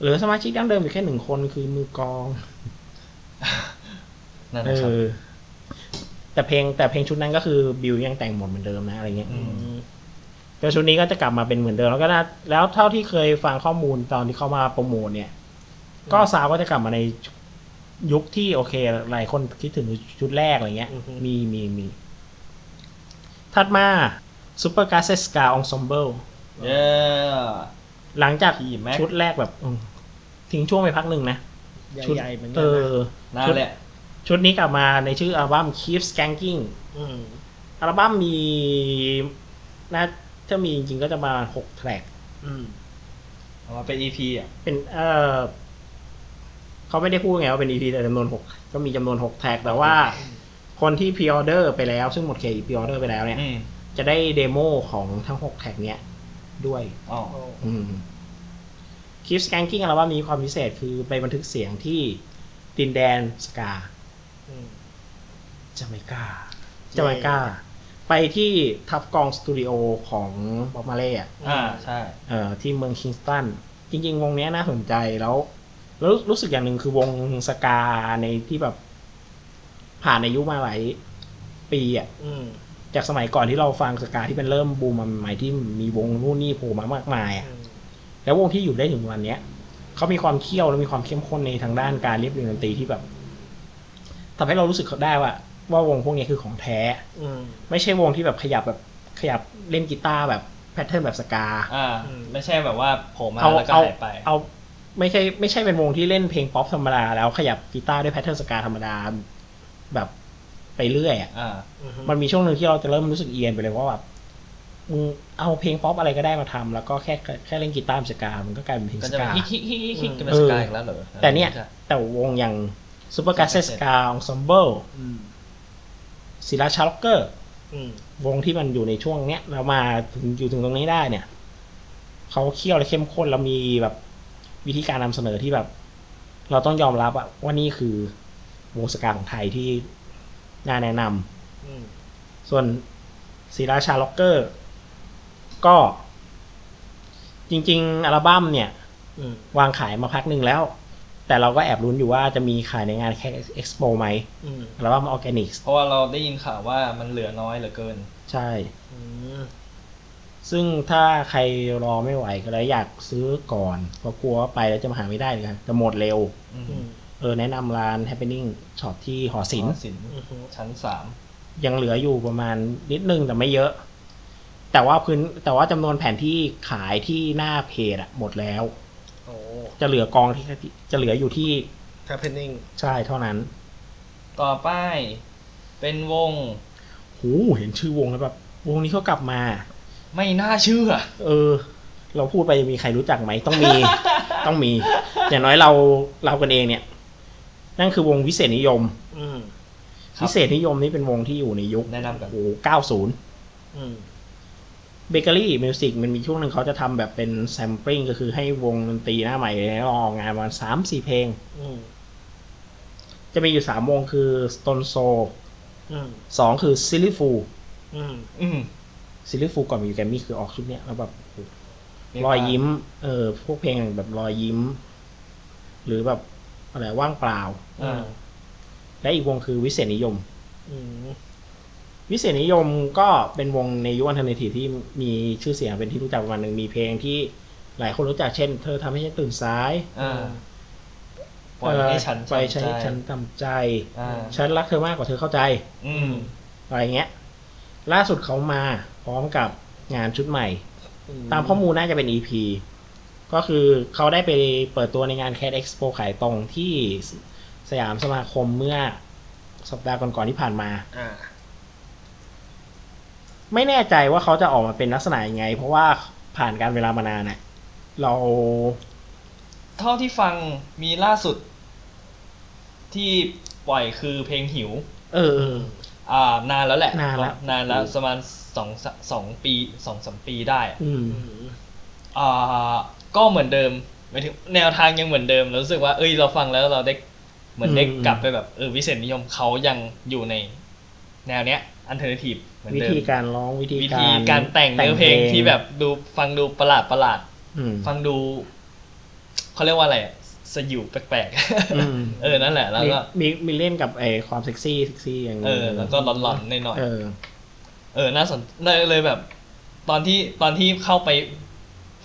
เหลือสมาชิกดั้งเดิมอยู่แค่หนึ่งคนคือมือกลองนั่นเอนะครับ อแต่เพลงแต่เพลงชุดนั้นก็คือบิวยังแต่งหมดเหมือนเดิมนะอะไรเงี้ย อืม แต่ชุดนี้ก็จะกลับมาเป็นเหมือนเดิมแล้วก็น่าแล้วเท่าที่เคยฟังข้อมูลตอนที่เขามาโปรโมทเนี่ย ก็ซาวก็จะกลับมาในยุคที่โอเคหลายคนคิดถึงชุดแรกอะไรเงี้ยอือฮึมีมีมีถัดมา Super g a s e s c a Ensemble เย้หลังจากพี่แม็กชุดแรกแบบอืมทิ้งช่วงไปพักหนึ่งนะชุดใหญ่ๆเหมือนกัเอนนะอนั่นแหละ ชุดนี้กลับมาในชื่ออัลบั้ม Keep Skanking อืมอัลบั้มมีน่า จะมีจริงๆก็จะมาหกแทร็กอืมเอามาเป็น EP อะ เป็นเออเขาไม่ได้พูดไงว่าเป็น EP แต่จำนวนหกก็มีจำนวนหก track แต่ว่า คนที่พ r ออเดอร์ไปแล้ว ซึ่งหมดเขตพ r ออเดอร์ไปแล้วเนี่ย อืมจะได้ demo ของทั้งหก track เนี้ยด้วย อ๋อโอ้อืมคลิปสแกนกิ้งอัลบั้มนี้ความพิเศษคือไปบันทึกเสียงที่ดินแดนสกา อืม จาเมกาจาเมกา ไปที่ทับกองสตูดิโอของบ๊อบมาเล่อะอ่าใช่ เอ่อที่เมืองคิงสตัน จริง ๆ วงเนี้ยน่าสนใจแล้ว แล้วรู้สึกอย่างหนึ่งคือวงสกาในที่แบบ ผ่านอายุมาหลายปีอะ อืม จากสมัยก่อนที่เราฟังสกาที่เป็นเริ่มบูมมาใหม่ที่มีวงนู่นนี่โผล่มามากมายอะอืมแล้ววงที่อยู่ได้ถึงวันเนี้ยเขามีความเคี่ยวและมีความเข้มข้นในทางด้านการเรียบเรียงดนตรีที่แบบทำให้เรารู้สึกได้ว่า ว่าวงพวกนี้คือของแท้ อืมไม่ใช่วงที่แบบขยับแบบขยับเล่นกีตาร์แบบ pattern แบบสกา อ่าอืมไม่ใช่แบบว่าโผล่มาเอาแล้วก็เอาหายไปเอาไม่ใช่ไม่ใช่เป็นวงที่เล่นเพลงป๊อปธรรมดาแล้วขยับกีตาร์ด้วย pattern สกาธรรมดาแบบไปเรื่อยอะอ่าอืมมันมีช่วงหนึ่งที่เราจะเริ่มรู้สึกเอียนไปเลยว่าแบบมึงเอาเพลงป๊อปอะไรก็ได้มาทำแล้วก็แค่แค่เล่นกีตาร์แบบสกา มันก็กลายเป็นเพลงก็สจะแบกา บฮิกฮิกฮิกฮิกฮิกจะเป็นเอสอกายอีกแล้วเหรอแต่เนี่ยไม่ใช่แต่วงอย่าง Super g a s e s c a Ensemble อืม ศรีราชาร็อกเกอร์อืมวงที่มันอยู่ในช่วงเนี้ยเรามาถึงอยู่ถึงตรงนี้ได้เนี่ยเขาเคี่ยวและเข้มข้นแล้วมีแบบวิธีการนำเสนอที่แบบ เราต้องยอมรับอะว่านี่คือวงสกาของไทยที่น่าแนะนำอืมส่วนศรีราชาร็อกเกอร์ ก็ จริง ๆ อัลบั้มเนี่ยอืมวางขายมาพักหนึ่งแล้ว แต่เราก็แอบลุ้นอยู่ว่าจะมีขายในงาน Cat Expo ไหมอืมอัลบั้มออร์แกนิกเพราะว่าเราได้ยินข่าวว่ามันเหลือน้อยเหลือเกิน ใช่อืมซึ่งถ้าใครรอไม่ไหวก็เลยอยากซื้อก่อนเพราะกลัวว่าไปแล้วจะมาหาไม่ได้เลยครับจะหมดเร็วอืมอืมเออแนะนำร้าน happening ช็อปที่หอศิลป์สินอือฮึชั้นสามยังเหลืออยู่ประมาณนิดนึงแต่ไม่เยอะ แต่ว่าพื้นแต่ว่าจำนวนแผ่นที่ขายที่หน้าเพจอะหมดแล้วโอ้ จะเหลือกองที่จะเหลืออยู่ที่ happening ใช่เท่านั้น ต่อไป เป็นวงหูเห็นชื่อวงแล้วแบบวงนี้เขากลับมา ไม่น่าเชื่อ เออ เราพูดไปมีใครรู้จักไหมต้องมี ต้องมี อย่างน้อยเราเรากันเองเนี่ย นั่นคือวงวิเศษนิยม อืมครับ วิเศษนิยมนี่เป็นวงที่อยู่ในยุคแนะนำกันโอ้เก้าศูนย์ อืม เบเกอรี่มิวสิกมันมีช่วงหนึ่งเขาจะทำแบบเป็นแซมปลิ้งก็คือให้วงดนตรีหน้าใหม่แล้วลองออกงานประมาณสามสี่เพลงอืมจะมีอยู่สามวงคือ Stone Soul อืมสองคือ Silly Fool อืมอืม Silly Fool ก่อนมีแกรมมี่คือออกชุดเนี้ยแล้วแบบมีรอยยิ้ม เออ พวกเพลงแบบรอยยิ้ม หรือแบบอะไรว่างเปล่าอ่าและอีกวงคือวิเศษนิยมอืม วิเศษนิยมก็เป็นวงในยุคอันเทอร์เนทีฟที่มีชื่อเสียงเป็นที่รู้จักประมาณหนึ่งมีเพลงที่หลายคนรู้จักเช่น เธอทำให้ฉันตื่นสายอ่าปล่อยให้ฉันปล่อยให้จำใจฉันทำใจอ่าฉันรักเธอมากกว่าเธอเข้าใจ อืมอะไรเงี้ย ล่าสุดเขามาพร้อมกับงานชุดใหม่อืตามข้อมูลน่าจะเป็น EP ก็คือเขาได้ไปเปิดตัวในงาน Cat Expo ขายตรงที่สยามสมาคมเมื่อสัปดาห์ก่อนๆที่ผ่านมาอ่า ไม่แน่ใจว่าเขาจะออกมาเป็นลักษณะยังไง เพราะว่าผ่านการเวลามานานเนี่ยเรา เท่าที่ฟังมีล่าสุด ที่ปล่อยคือเพลงหิว เออเอออ่านานแล้วแหละนานแล้วนานแล้วประมาณสองสสองปีสองสามปีได้อืมอืมอ่าก็เหมือนเดิมหมายถึงแนวทางยังเหมือนเดิมเรารู้สึกว่าเอ้ยเราฟังแล้วเราได้เหมือนได้อืมกลับไปแบบเออวิเศษนิยมเขายังอยู่ในแนวเนี้ยอันเทอร์เนทีฟเห มือนวิเดิมธีการร้องวิธีวิการธีการแต่งเนื้อเพลงที่แบบดูฟังดูประหลาดประหลาดอืม ฟังดูเขาเรียกว่าอะไรอะสยิวแปลกอืม ๆเออนั่นแหละแล้วมีก็ มีมีเล่นกับไอความเซ็กซี่เซ็กซี่อย่างเออแล้วก็หลอนๆหน่อยเออ ๆเออน่าสนเลยแบบ ตอนที่ตอนที่เข้าไป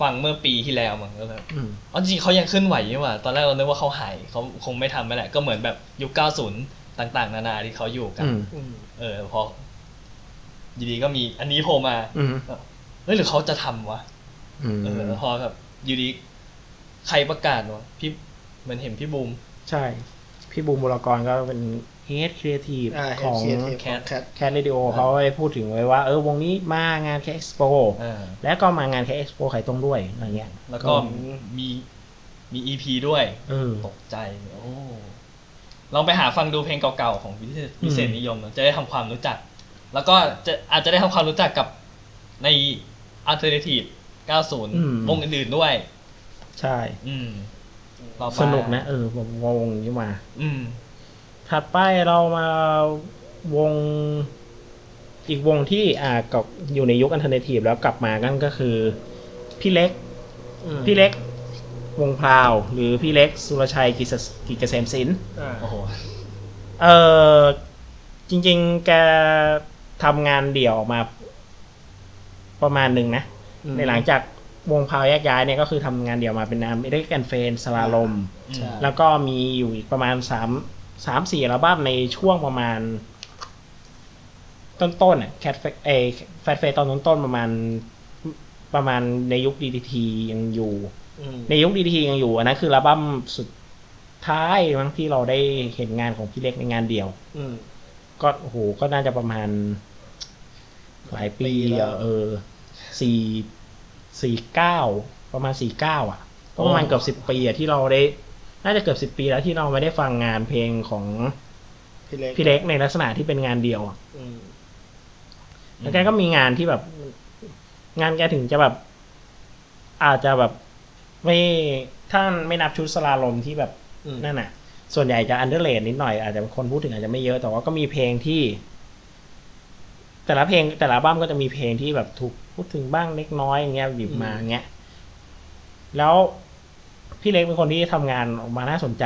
ฟังเมื่อปีที่แล้วมันก็แบบอืม อ๋อจริงๆเขายังเคลื่อนไหวอยู่ว่ะตอนแรกเราคิดว่าเขาหายเขาคงไม่ทำไปแหละก็เหมือนแบบยุค 90 ต่างๆ นานาที่เขาอยู่กัน อืมอืมเออพอ อยู่ดีก็มีอันนี้โผล่มาอืมเฮ้ยหรือเขาจะทำวะอืมเออพอแบบอยู่ดีใครประกาศวะพี่เหมือนเห็นพี่บูม ใช่ พี่บูมบุรกรก็เป็นเฮดครีเอทีฟอ่าของเขียนเทปแคขอทงแคทแค t เรดิโอเขาได้พูดถึงไว้ว่า เออวงนี้มางานแค t เอ็กซ์โปอ่าแล้วก็มางานแค t เอ็กซ์โปขายตรงด้วยอะไรเงี้ยแล้วก็มีมีอีพีด้วยเออตกใจโอ้ลองไปหาฟังดูเพลงเก่าๆของวิเศษวิเศษนิยมนะจะได้ทำความรู้จัก แล้วก็จะอาจจะได้ทำความรู้จักกับใน Alternative อืม 90 วงอื่นๆด้วย ใช่ อืมต่อไปสนุกนะ เออผมวงนี้มา อืม ถัดไปเรามาวง อีกวงที่อ่ากับอยู่ในยุค alternative แล้วกลับมากันก็คือ พี่เล็กอืมพี่เล็ก วงพราว หรือพี่เล็ก สุรชัยกิจสกิจเกษมศิลป์ อ่า โอ้โห เออจริงๆ แก ทำงานเดี่ยวออกมา ประมาณหนึ่งนะ ในหลังจากวงพาวแยกย้ายเนี่ยก็คือทำงานเดี่ยวมาเป็นนามเอเดกแอนเฟนสลาลมอืมใช่ แล้วก็มีอยู่อีกประมาณสามสามสี่อัลบั้มในช่วงประมาณ ต้นๆอะแคทเอแฟตเฟตตอนต้นๆประมาณ ประมาณในยุคดีทียังอยู่ อืมในยุคดีทียังอยู่อันนั้นคืออัลบั้มสุดท้ายมั้งที่เราได้เห็นงานของพี่เล็กในงานเดี่ยว อืมก็โอ้โหก็น่าจะประมาณ หลายปีปีแล้วอะเออสี่สี่เก้าประมาณสี่เก้าอะก็ประมาณเกือบสิบปีอะที่เราได้ น่าจะเกือบสิบปีแล้วที่เราไม่ได้ฟังงานเพลงของพี่เล็กพี่เล็กในลักษณะที่เป็นงานเดียวอะอืมแล้วแกก็มีงานที่แบบ งานแกถึงจะแบบ อาจจะแบบไม่ถ้าไม่นับชุดสลาลมที่แบบอืมนั่นน่ะ ส่วนใหญ่จะอันเดอร์เลดนิดหน่อยอาจจะคนพูดถึงอาจจะไม่เยอะแต่ว่าก็มีเพลงที่ แต่ละเพลงแต่ละอัลบั้มก็จะมีเพลงที่แบบถูกพูดถึงบ้างเล็กน้อยอย่างเงี้ยหยิบมาอย่างเงี้ย แล้วพี่เล็กเป็นคนที่ทำงานออกมาน่าสนใจ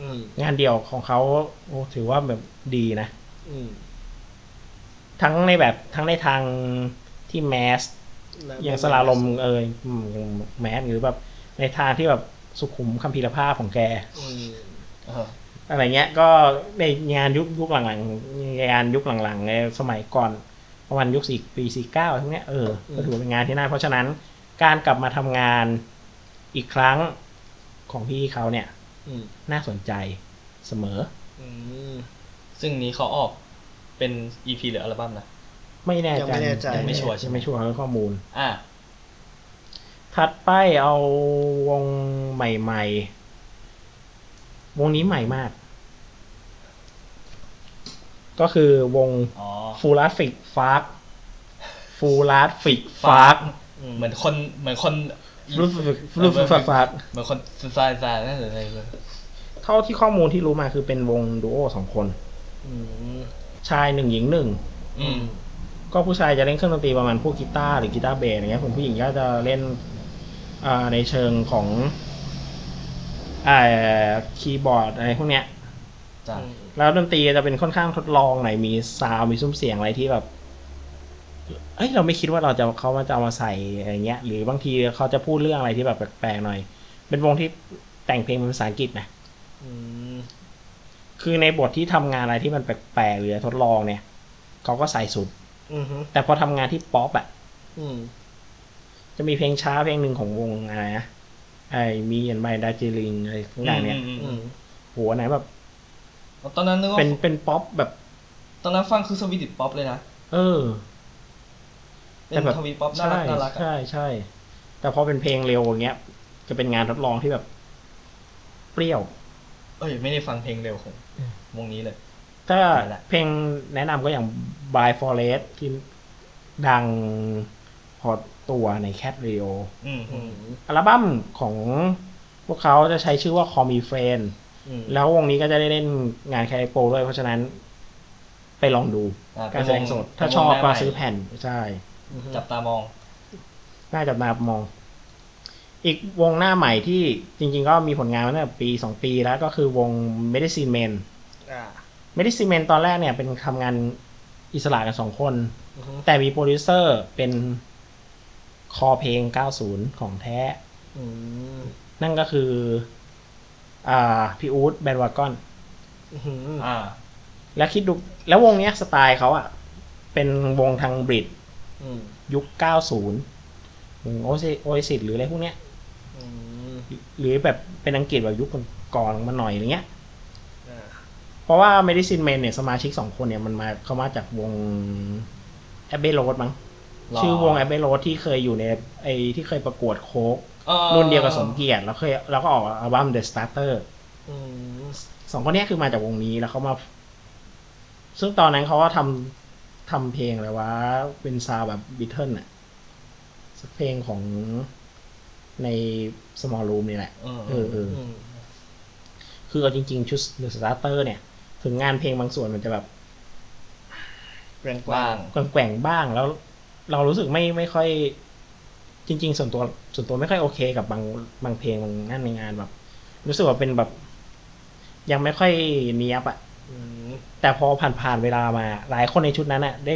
อืมงานเดียวของเขาโอ้ถือว่าแบบดีนะอืมทั้งในแบบทั้งในทางที่แมสอย่างสลาลมเอยอืมแมสหรือแบบในทางที่แบบสุขุมคัมภีรภาพของแก อืมเอออะไรเงี้ยก็ในงานยุคยุคหลังๆงานยุคหลังๆในสมัยก่อนประมาณยุคสี่ปีสี่เก้าทั้งเนี้ยเออก็ถือว่าเป็นงานที่น่าเพราะฉะนั้นการกลับมาทำงานอีกครั้งของพี่เขาเนี่ยอืมน่าสนใจเสมออืมซึ่งนี้เขาออกเป็น EP หรืออัลบั้มนะไม่แน่ยังใจไม่แน่ใจยังไม่ชัวร์ใช่ไหมไม่ชัวร์เรื่องข้อมูล อะถัดไปเอาวงใหม่ ๆ วงนี้ใหม่มาก ก็คือวงอ๋อฟูลาฟิกฟาร์กฟูลาฟิกฟาร์กเหมือนคนเหมือนคนฟูลาฟิกฟูลาฟิกฟาร์กเหมือนคนซายซายนั่นหรืออะไรเลยเท่าที่ข้อมูลที่รู้มาคือเป็นวงดูโอสองคนอืมชายหนึ่งหญิงหนึ่งอืมก็ผู้ชายจะเล่นเครื่องดนตรีประมาณพวกกีตาร์หรือกีตาร์เบสอะไรเงี้ยส่วนผู้หญิงก็จะเล่นอ่าในเชิงของ อ่าคีย์บอร์ดอะไรพวกเนี้ย จ้ะแล้วดนตรีจะเป็นค่อนข้างทดลองหน่อยมี sound มีสุ้มเสียงอะไรที่แบบ เอ้ยเราไม่คิดว่าเราจะเขามาจะเอามาใส่อะไรเงี้ย หรือบางทีเขาจะพูดเรื่องอะไรที่แบบแปลกๆหน่อย เป็นวงที่แต่งเพลงเป็นภาษาอังกฤษนะอืมคือในบทที่ทำงานอะไรที่มันแปลกๆหรือทดลองเนี่ยเขาก็ใส่สุด อืมแต่พอทำงานที่ป๊อปอะอืมจะมีเพลงช้าเพลงหนึ่งของวงอะไรนะ ไอ้มีอันไบดาจิลิงอะไรทุกอย่างเนี่ยอืมอืมโหอันไหนแบบ ตอนนั้นนึกว่าเป็นเป็นป๊อปแบบ ตอนนั้นฟังคือ Swedish pop เลยนะเออ เป็แต่นแบบ ทวีป๊อปน่ารักน่ารักอะใช่ใช่ แต่พอเป็นเพลงเร็วอย่างเงี้ย จะเป็นงานทดลองที่แบบ เปรี้ยว เอ้ยไม่ได้ฟังเพลงเร็วของวงนี้เลย ถ้าได้ละ เพลงแนะนำก็อย่าง By Forest ที่ดังพอ ตัวใน Cat Radio อืมอืมอัลบั้มของพวกเขาจะใช้ชื่อว่า Call Me Friend อืมแล้ววงนี้ก็จะได้เล่นงานแคริโปด้วย เพราะฉะนั้นไปลองดูอ่าการแสดงสดเป็นวงถ้าชอบเป็นวงหก็น้าใหม่ซื้อแผ่นใช่จับตามอง น่าจะมามอง อีกวงหน้าใหม่ที่จริง ๆ ก็มีผลงานมาตั้งแต่ปีสองปีแล้วก็คือวง Medicine Man อ่า Medicine Man ตอนแรกเนี่ยเป็นทำงานอิสระกันสองคนอืมแต่มีโปรดิวเซอร์เป็น คอเพลง 90 ของแท้อืมนั่นก็คือ อ่า พี่อู๊ดแบนวากอนอืมอ่า แล้วคิดดู แล้ววงเนี้ยสไตล์เขาอะเป็นวงทาง Brit อืมยุค 90วง Oasis Oasis หรืออะไรพวกเนี้ยอืมหรือแบบเป็นอังกฤษแบบยุคก่อนๆมาหน่อยอะไรเงี้ยอ่าเพราะว่า Medicine Man เนี่ยสมาชิกสองคนเนี่ยมันมาเขามาจากวง a b b y Road มั้งหรอ ชื่อวง a b b y Road ที่เคยอยู่ในไอที่เคยประกวดโค้กเอ่อรุ่นเดียวกับสมเกียรติแล้วเคยแล้วก็ออกอัลบั้ม The Starter อืมสองคนเนี้ยคือมาจากวงนี้แล้วเขามา ซึ่งตอนนั้นเขาก็ทำทำเพลงอะไรวะเป็น sound แบบบิทเทิลน่ะสักเพลงของใน Small Room นี่แหละเออเออเอออืมคือเอาจริง ๆ ชุด The Starter เนี่ย ถึงงานเพลงบางส่วนมันจะแบบแรงกบ้าว่างแกว่งๆบ้างแล้ว เรารู้สึกไม่ไม่ค่อย จริง ๆ ส่วนตัวส่วนตัวไม่ค่อยโอเค กับบางบางเพลงบางนั่นในงานแบบ รู้สึกว่าเป็นแบบ ยังไม่ค่อยเนียบอะอืมแต่พอผ่านๆเวลามา หลายคนในชุดนั้นอะได้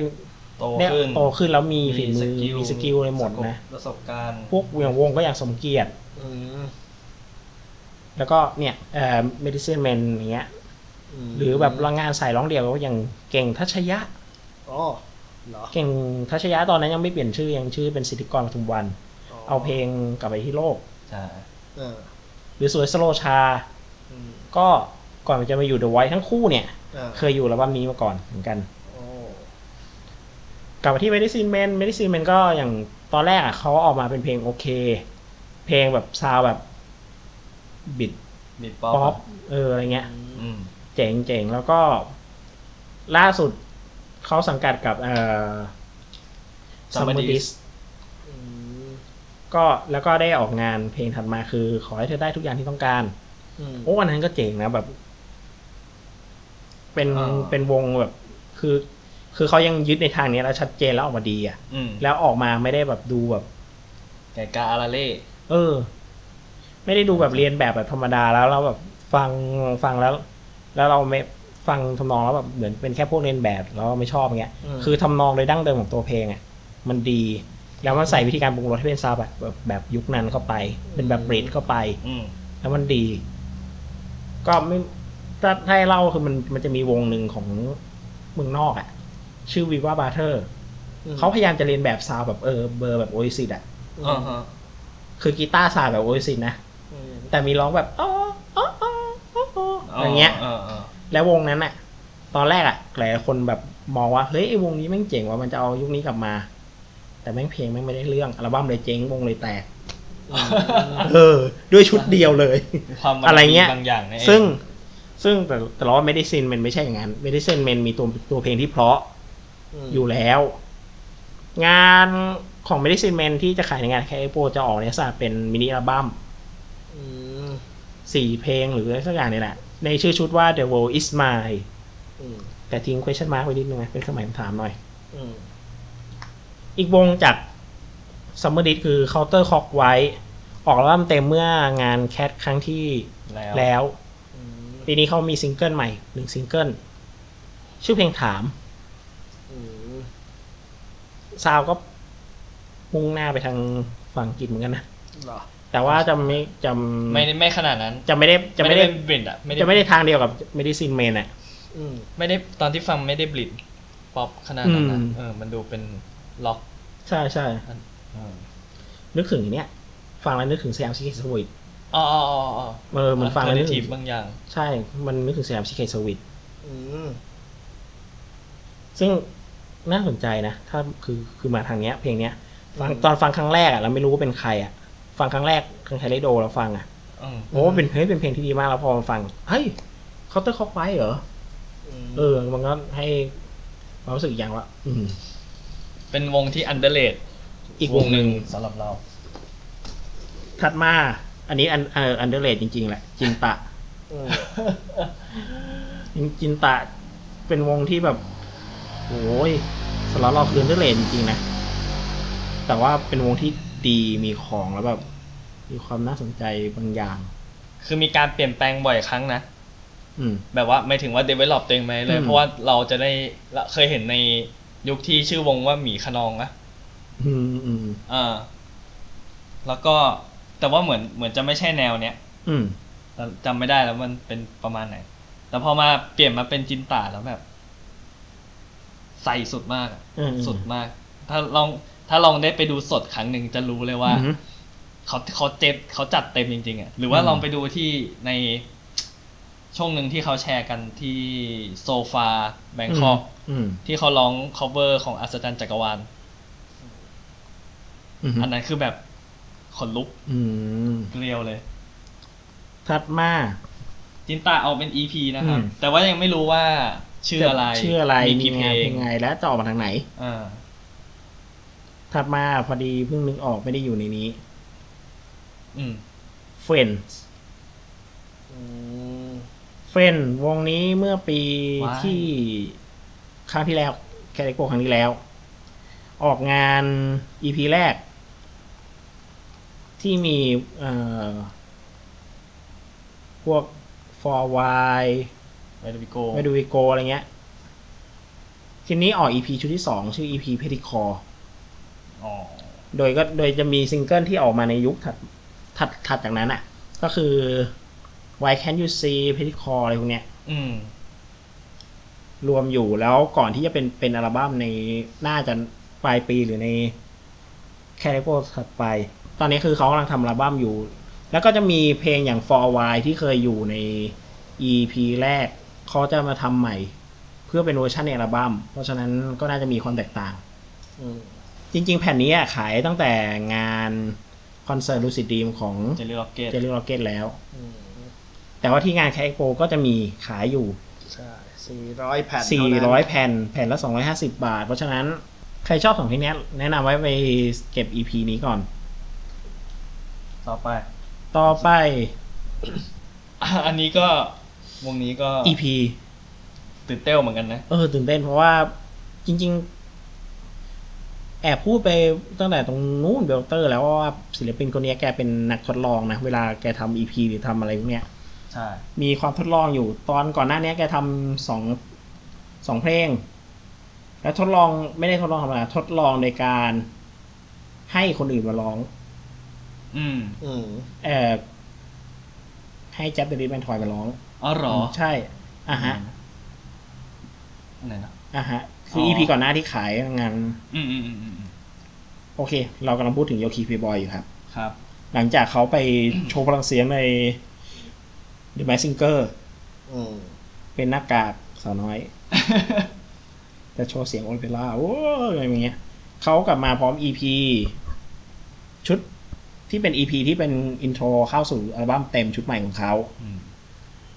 โตได้ขึ้นโตขึ้นแล้วมีฝีมือมีสกิลในหมดนะประสบการณ์พวกอย่างวงก็อย่างสมเกียรติอืมแล้วก็เนี่ยเอ่อ medicine man อย่างเงี้ยมหรือแบบรางงานสายร้องเดี่ยวก็อย่างเก่งทัชยะอ๋อ เหรอ เก่งทัชยะตอนนั้นยังไม่เปลี่ยนชื่อยังชื่อเป็นสิทธิกรปทุมวัน เอาเพลงกลับไปที่โลก ใช่เออหรือสวยสโลชา อืมก็ก่อนจะมาอยู่เดอะไวท์ทั้งคู่เนี่ย อ่าเคยอยู่อัลบั้มนี้มาก่อนเหมือนกัน โอ้กลับมาที่ Medicine Man Medicine Man ก็อย่างตอนแรกอะเขาออกมาเป็นเพลงโอเค เพลงแบบซาวแบบบิดบิดป๊อปป๊อปอะเอออะไรเงี้ย อืม เจ๋งเจ๋งแล้วก็ล่าสุด เขาสังกัดกับเอ่อ Somebody อืมก็แล้วก็ได้ออกงานเพลงถัดมาคือ ขอให้เธอได้ทุกอย่างที่ต้องการอืมโอ้วันนั้นก็เจ๋งนะแบบ เป็นอ่าเป็นวงแบบคือ คือเขายังยึดในทางนี้แล้วชัดเจนแล้วออกมาดีอะอืมแล้วออกมาไม่ได้แบบดูแบบไก่กาอาราเล่เออ ไม่ได้ดูแบบเรียนแบบแบบธรรมดาแล้วเราแบบฟังฟังแล้ว แล้วเราไม่ ฟังทำนองแล้วแบบเหมือนเป็นแค่พวกเรียนแบบแล้วไม่ชอบเงี้ย คือทำนองโดยดั้งเดิมของตัวเพลงอะมันดี แล้วมันใส่วิธีการปรุงรสให้เป็นซาวด์แบบแบบแบบยุคนั้นเข้าไป เป็นแบบบริดเข้าไปอืมแล้วมันดี ก็ไม่ถ้าถ้าให้เล่าคือมันมันจะมีวงหนึ่งของเมืองนอกอะ่ะ ชื่อวิว่าบาร์เทอร์อืมเขาพยายามจะเรียนแบบซาวด์แบบเออเบอร์แบบโอ a ซิ s อะอ่าฮะคือกีตาร์ซาวด์แบบโอ a ซิ s นะอืมแต่มีร้องแบบอ๋ออ๋ออ๋ออ๋ออ๋ออย่างเงี้ยอ่าอ่า แล้ววงนั้นอะตอนแรกอะหลายคนแบบมองว่าเฮ้ยไอ้วงนี้แม่งเจ๋งว่ามันจะเอายุคนี้กลับมา แต่แม่งเพลงแม่งไม่ได้เรื่องอัลบั้มเลยเจ๊งวงเลยแตกเออ ด้วยชุดเดียวเลยความมันอะไรเงี้ยบางอย่างนี่เอซึ่งซึ่งแต่แต่เราว่าไม่ได้ซินมันไม่ใช่อย่างนั้นไม่ได้ซินมันมีตัวตัวเพลงที่เพราะอยู่แล้ว งานของไม่ได้ซินแมนที่จะขายในงานแคโปจะออกเนี่ยสาเป็นมินิอัลบั้มอืมสี่เพลงหรืออะไรสักอย่างนี่แหละ ในชื่อชุดว่า The World Is Mine อืมแต่ทิ้ง question mark ไว้นิดนึงนะเป็นคำหมายคำถามหน่อย อืมอีกวงจาก Summer d i s คือ Counter Clock ไว้ออกอัลบั้มเต็มเมื่องาน Cat ครั้งที่แล้วแล้วอืมปีนี้เขามีซิงเกิลใหม่หนึ่งซิงเกิลชื่อเพลงถาม อืมซาวก็มุ่งหน้าไปทางฝั่งอังกฤษเหมือนกันนะ เหรอ แต่ว่าจะไม่จะไม่ไม่ขนาดนั้น จะไม่ได้จะไม่ได้เป็นบริดอะไม่ได้จะไม่ได้ทางเดียวกับ Medicine Man อะอืมไม่ได้ตอนที่ฟังไม่ได้ Britิดป๊อปขนาดนั้นนะอืมเออ มันดูเป็นร็อก ใช่ใช่อืมนึกถึงอย่างเนี้ยฟังแล้วนึกถึง Siam Secret Serviceอ๋ออ๋ออ๋ออ๋อเออมันฟังแล้วนึกทีถึงบางอย่าง ใช่ มันนึกถึง Siam Secret Service อืมซึ่งน่าสนใจนะ ถ้าคือคือมาทางเนี้ย เพลงเนี้ยฟังอืมตอนฟังครั้งแรกอะเราไม่รู้ว่าเป็นใครอะ ฟังครั้งแรกครั้งไทเลโดเราฟังอะอืมโอ้เป็นเพลงเป็นเพลงที่ดีมากแล้วพอมาฟังเฮ้ย Counterclockwise เหรอมเออ มันก็ให้ความรู้สึกอย่างว่าอืมเป็นวงที่ underrated อีกวงหนึ่งสำหรับเรา ถัดมา อันนี้อันเออ underrated จริง ๆ แหละ จินตะอืมจินตะเป็นวงที่แบบโอ้ยสำหรับเราคือ underrated จริงๆนะแต่ว่าเป็นวงที่ ดีมีของแล้วแบบมีความน่าสนใจบางอย่าง คือมีการเปลี่ยนแปลงบ่อยครั้งนะอืม แบบว่าไม่ถึงว่า develop ตัวเองไหมเลย อืม เพราะว่าเราจะได้ละเคยเห็นในยุคที่ชื่อวงว่าหมีขนองนะอืมอืมอ่าแล้วก็แต่ว่าเหมือนเหมือนจะไม่ใช่แนวเนี้ย อืมแต่จำไม่ได้แล้วมันเป็นประมาณไหน แต่พอมาเปลี่ยนมาเป็นจินตาแล้วแบบ ใส่สุดมากอะอืมสุดมาก ถ้าลอง ถ้าลองได้ไปดูสดครั้งหนึ่งจะรู้เลยว่าอืมเขาเขาเจ็บเขาจัดเต็มจริงๆอะหรือว่าอืมลองไปดูที่ในช่วงหนึ่งที่เขาแชร์กันที่โซฟาแบงคอกอืมที่เขาร้อง cover ของอัศจรรย์จักรวาลอืมอันนั้นคือแบบขนลุกอืมเกลียวเลยถัดมาจินตาเอาเป็น EP นะครับอืมแต่ว่ายังไม่รู้ว่าชื่ออะไร ชื่ออะไรมีมีกี่เพงาลนงเพลงไงและจะออกมาทางไหนอ่า ถัดมาพอดีเพิ่งนึกออกไม่ได้อยู่ในนี้ อืม Friends อืม Friends วงนี้เมื่อปีว้ายที่ครั้งที่แล้ว แคลิโกครั้งที่แล้ว ออกงาน EP แรก ที่มีเอ่อพวก For Why Why Do We Go Why Do We Go อะไรเงี้ยทีนี้ออก EP ชุดที่สองชื่อ EP p e t i c o r อ๋อ โดยก็โดยจะมีซิงเกิลที่ออกมาในยุคถัดถัดถัดจากนั้นอะ ก็คือ Why Can't You See p e t i c o r อะไรพวกเนี้ยอืมรวมอยู่แล้วก่อนที่จะเป็นเป็นอัลบั้มในน่าจะปลายปีหรือใน Cat Radio ถัดไป ตอนนี้คือเขากำลังทำอัลบั้มอยู่ แล้วก็จะมีเพลงอย่าง For a While ที่เคยอยู่ใน EP แรกเขาจะมาทำใหม่ เพื่อเป็นเวอร์ชันในอัลบั้มเพราะฉะนั้นก็น่าจะมีความแตกต่าง อืม จริง ๆ แผ่นนี้อะขายตั้งแต่งานคอนเสิร์ต Lucid Dream ของ Jelly Rocket Jelly Rocket แล้ว อืมแต่ว่าที่งาน Cat Radio ก็จะมีขายอยู่ ใช่สี่ร้อยแผ่นเท่านั้น400 แผ่น แผ่นละ 250 บาท เพราะฉะนั้นใครชอบสองเพลงเนี้ยแนะนำไว้ไปเก็บ EP นี้ก่อน ต่อไป ต่อไป อันนี้ก็วงนี้ก็ EP ตื่นเต้นเหมือนกันนะ เออตื่นเต้นเพราะว่าจริง ๆ แอบพูดไปตั้งแต่ตรงนู้นเบลเตอร์ แล้วว่าศิลปินคนเนี้ยแกเป็นนักทดลองนะเวลาแกทำ EP หรือทำอะไรพวกเนี้ยใช่มีความทดลองอยู่ตอนก่อนหน้านี้แกทำสองสองเพลง แล้วทดลองไม่ได้ทดลองธรรมดาทดลองในการให้คนอื่นมาร้อง อืม อืมเอ่อให้แจ็คเดอะริแมนทอยมาร้องอ๋อเหรอ ใช่อะฮะอันไหนนะอะฮะ คือออีพีก่อนหน้าที่ขายงาน อืมอืมอืมอืมโอเค เรากำลังพูดถึงโยคีเพย์บอยอยู่ครับ ครับ หลังจากเขาไปโชว์พลังเสียงใน The m a s Singer อืมเป็นหน้ากากสาวน้อย แต่โชว์เสียงโอเปร่าโอ้ยอะไรอย่างเงี้ยเขากลับมาพร้อม EP ชุดที่เป็น EP ที่เป็น intro เข้าสู่อัลบั้มเต็มชุดใหม่ของเขาอืม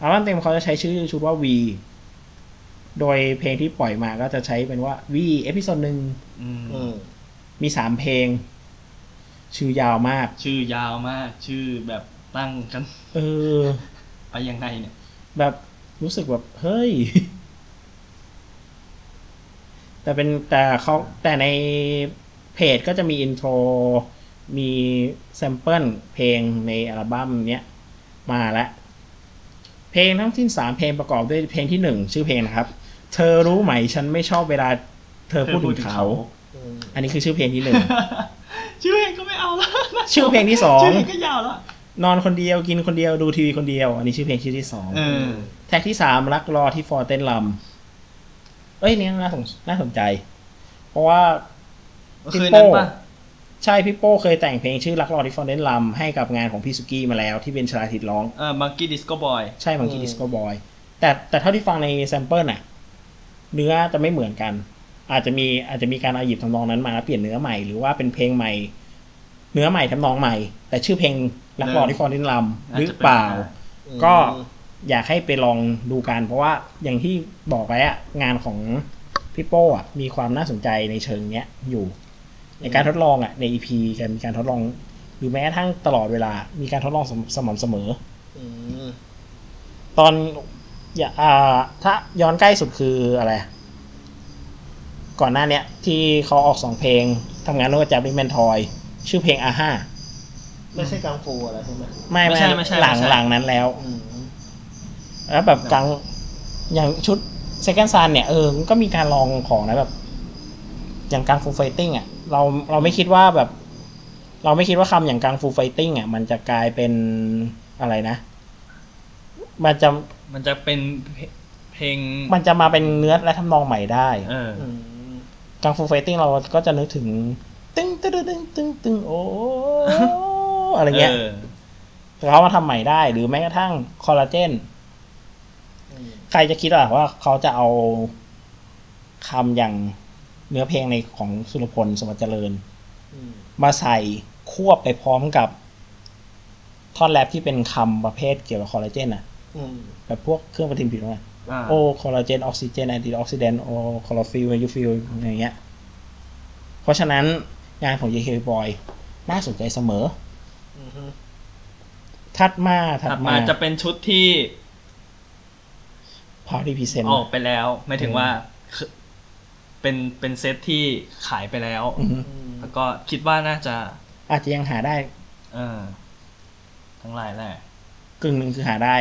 อัลบั้มเต็มเขาจะใช้ชื่อชุดว่า V โดยเพลงที่ปล่อยมาก็จะใช้เป็นว่า V episode หนึ่งอืมอืมมีสามเพลง ชื่อยาวมาก ชื่อยาวมาก ชื่อแบบตั้งกัน เออ ไปยังไงเนี่ย แบบรู้สึกแบบเฮ้ย แต่เป็นแต่เขาแต่ในเพจก็จะมี intro มี sample เพลงในอัลบั้มเนี้ยมาแล้วเพลงทั้งสิ้นสามเพลงประกอบด้วยเพลงที่หนึ่งชื่อเพลงนะครับ เธอรู้ไหมฉันไม่ชอบเวลาเธอพูดถึงเขาอืมอันนี้คือชื่อเพลงที่หนึ่ง ชื่อเพลงก็ไม่เอาแล้วชื่อเพลงที่สองชื่อเพลงก็ยาวแล้วนอนคนเดียวกินคนเดียวดูทีวีคนเดียว อันนี้ชื่อเพลงชื่อที่สองเออ track ที่สามรักรอที่ฟลอร์เต้นรำเอ้ยนี่น่าสนน่าสนใจ เพราะว่าเคยนั้นปะใช่พี่โป้เคยแต่งเพลงชื่อรักรอที่ฟลอร์เต้นรำให้กับงานของพี่สุกี้มาแล้วที่เป็นชลาทิศร้องเออ Monkey Disco Boy ใช่บางทีดิสโก้บอยแต่แต่เท่าที่ฟังใน sample น่ะ เนื้อจะไม่เหมือนกัน อาจจะมีอาจจะมีการเอาหยิบทำนองนั้นมาแล้วเปลี่ยนเนื้อใหม่หรือว่าเป็นเพลงใหม่ เนื้อใหม่ทำนองใหม่ แต่ชื่อเพลงรักรอที่ฟอร์เต้นลำหรือเปล่า ก็อยากให้ไปลองดูกันเพราะว่าอย่างที่บอกไว้อะงานของพี่โป้อะมีความน่าสนใจในเชิงเนี้ยอยู่ ในการทดลองอะใน EP การมีการทดลอง หรือแม้กระทั่งตลอดเวลา มีการทดลองสมสม่ำเสมออืมตอน อย่าอ่าถ้าย้อนใกล้สุดคืออะไร ก่อนหน้าเนี้ยที่เขาออกสองเพลงทำงานร่วมกับแจ็คบิแมนทอยชื่อเพลงอาห้าไม่ใช่กังฟูอะไรใช่ไหมไม่ไม่ไม่ใช่ไม่ใช่หลังไม่ใช่ หลังนั้นแล้ว อืมแล้วแบบกลางอย่างชุด Second Sun เนี่ยเออมันก็มีการลองของนะแบบ อย่างการฟูลไฟติ้งอะเราเราไม่คิดว่าแบบ เราไม่คิดว่าคำอย่างการฟูลไฟติ้งอะมันจะกลายเป็นอะไรนะ มันจะมันจะเป็นเพลง มันจะมาเป็นเนื้อและทำนองใหม่ได้เอออืมการฟูลไฟติ้งเราก็จะนึกถึง ตึ้งตึ้งตึ้งตึ้งตึ้งโอ้อะไรเงี้ยเออแต่เขามาทำใหม่ได้ หรือแม้กระทั่งคอลลาเจนอืมใครจะคิดอะว่าเขาจะเอาคำอย่างเนื้อเพลงในของสุรพลสมบัติเจริญ อืมมาใส่ควบไปพร้อมกับ ท่อนแร็ปที่เป็นคำประเภทเกี่ยวกับคอลลาเจนอะอืม แบบพวกเครื่องประทินผิวว่าอ่าโอคอลลาเจนออกซิเจน antioxidant โอ chlorophyll ยูฟิลอย่างเงี้ย เพราะฉะนั้นงานของ JK Boy น่าสนใจเสมออืมฮึถัดมาถัถัดดมามาจะเป็นชุดที่พาวที่พิเศษออกไปแล้วหมายถึงว่าคือเป็นเป็นเซตที่ขายไปแล้วอืมแล้วก็คิดว่าน่าจะ อาจจะยังหาได้ เออ ทั้งหลายแหละกึ่งหนึ่งคือหาได้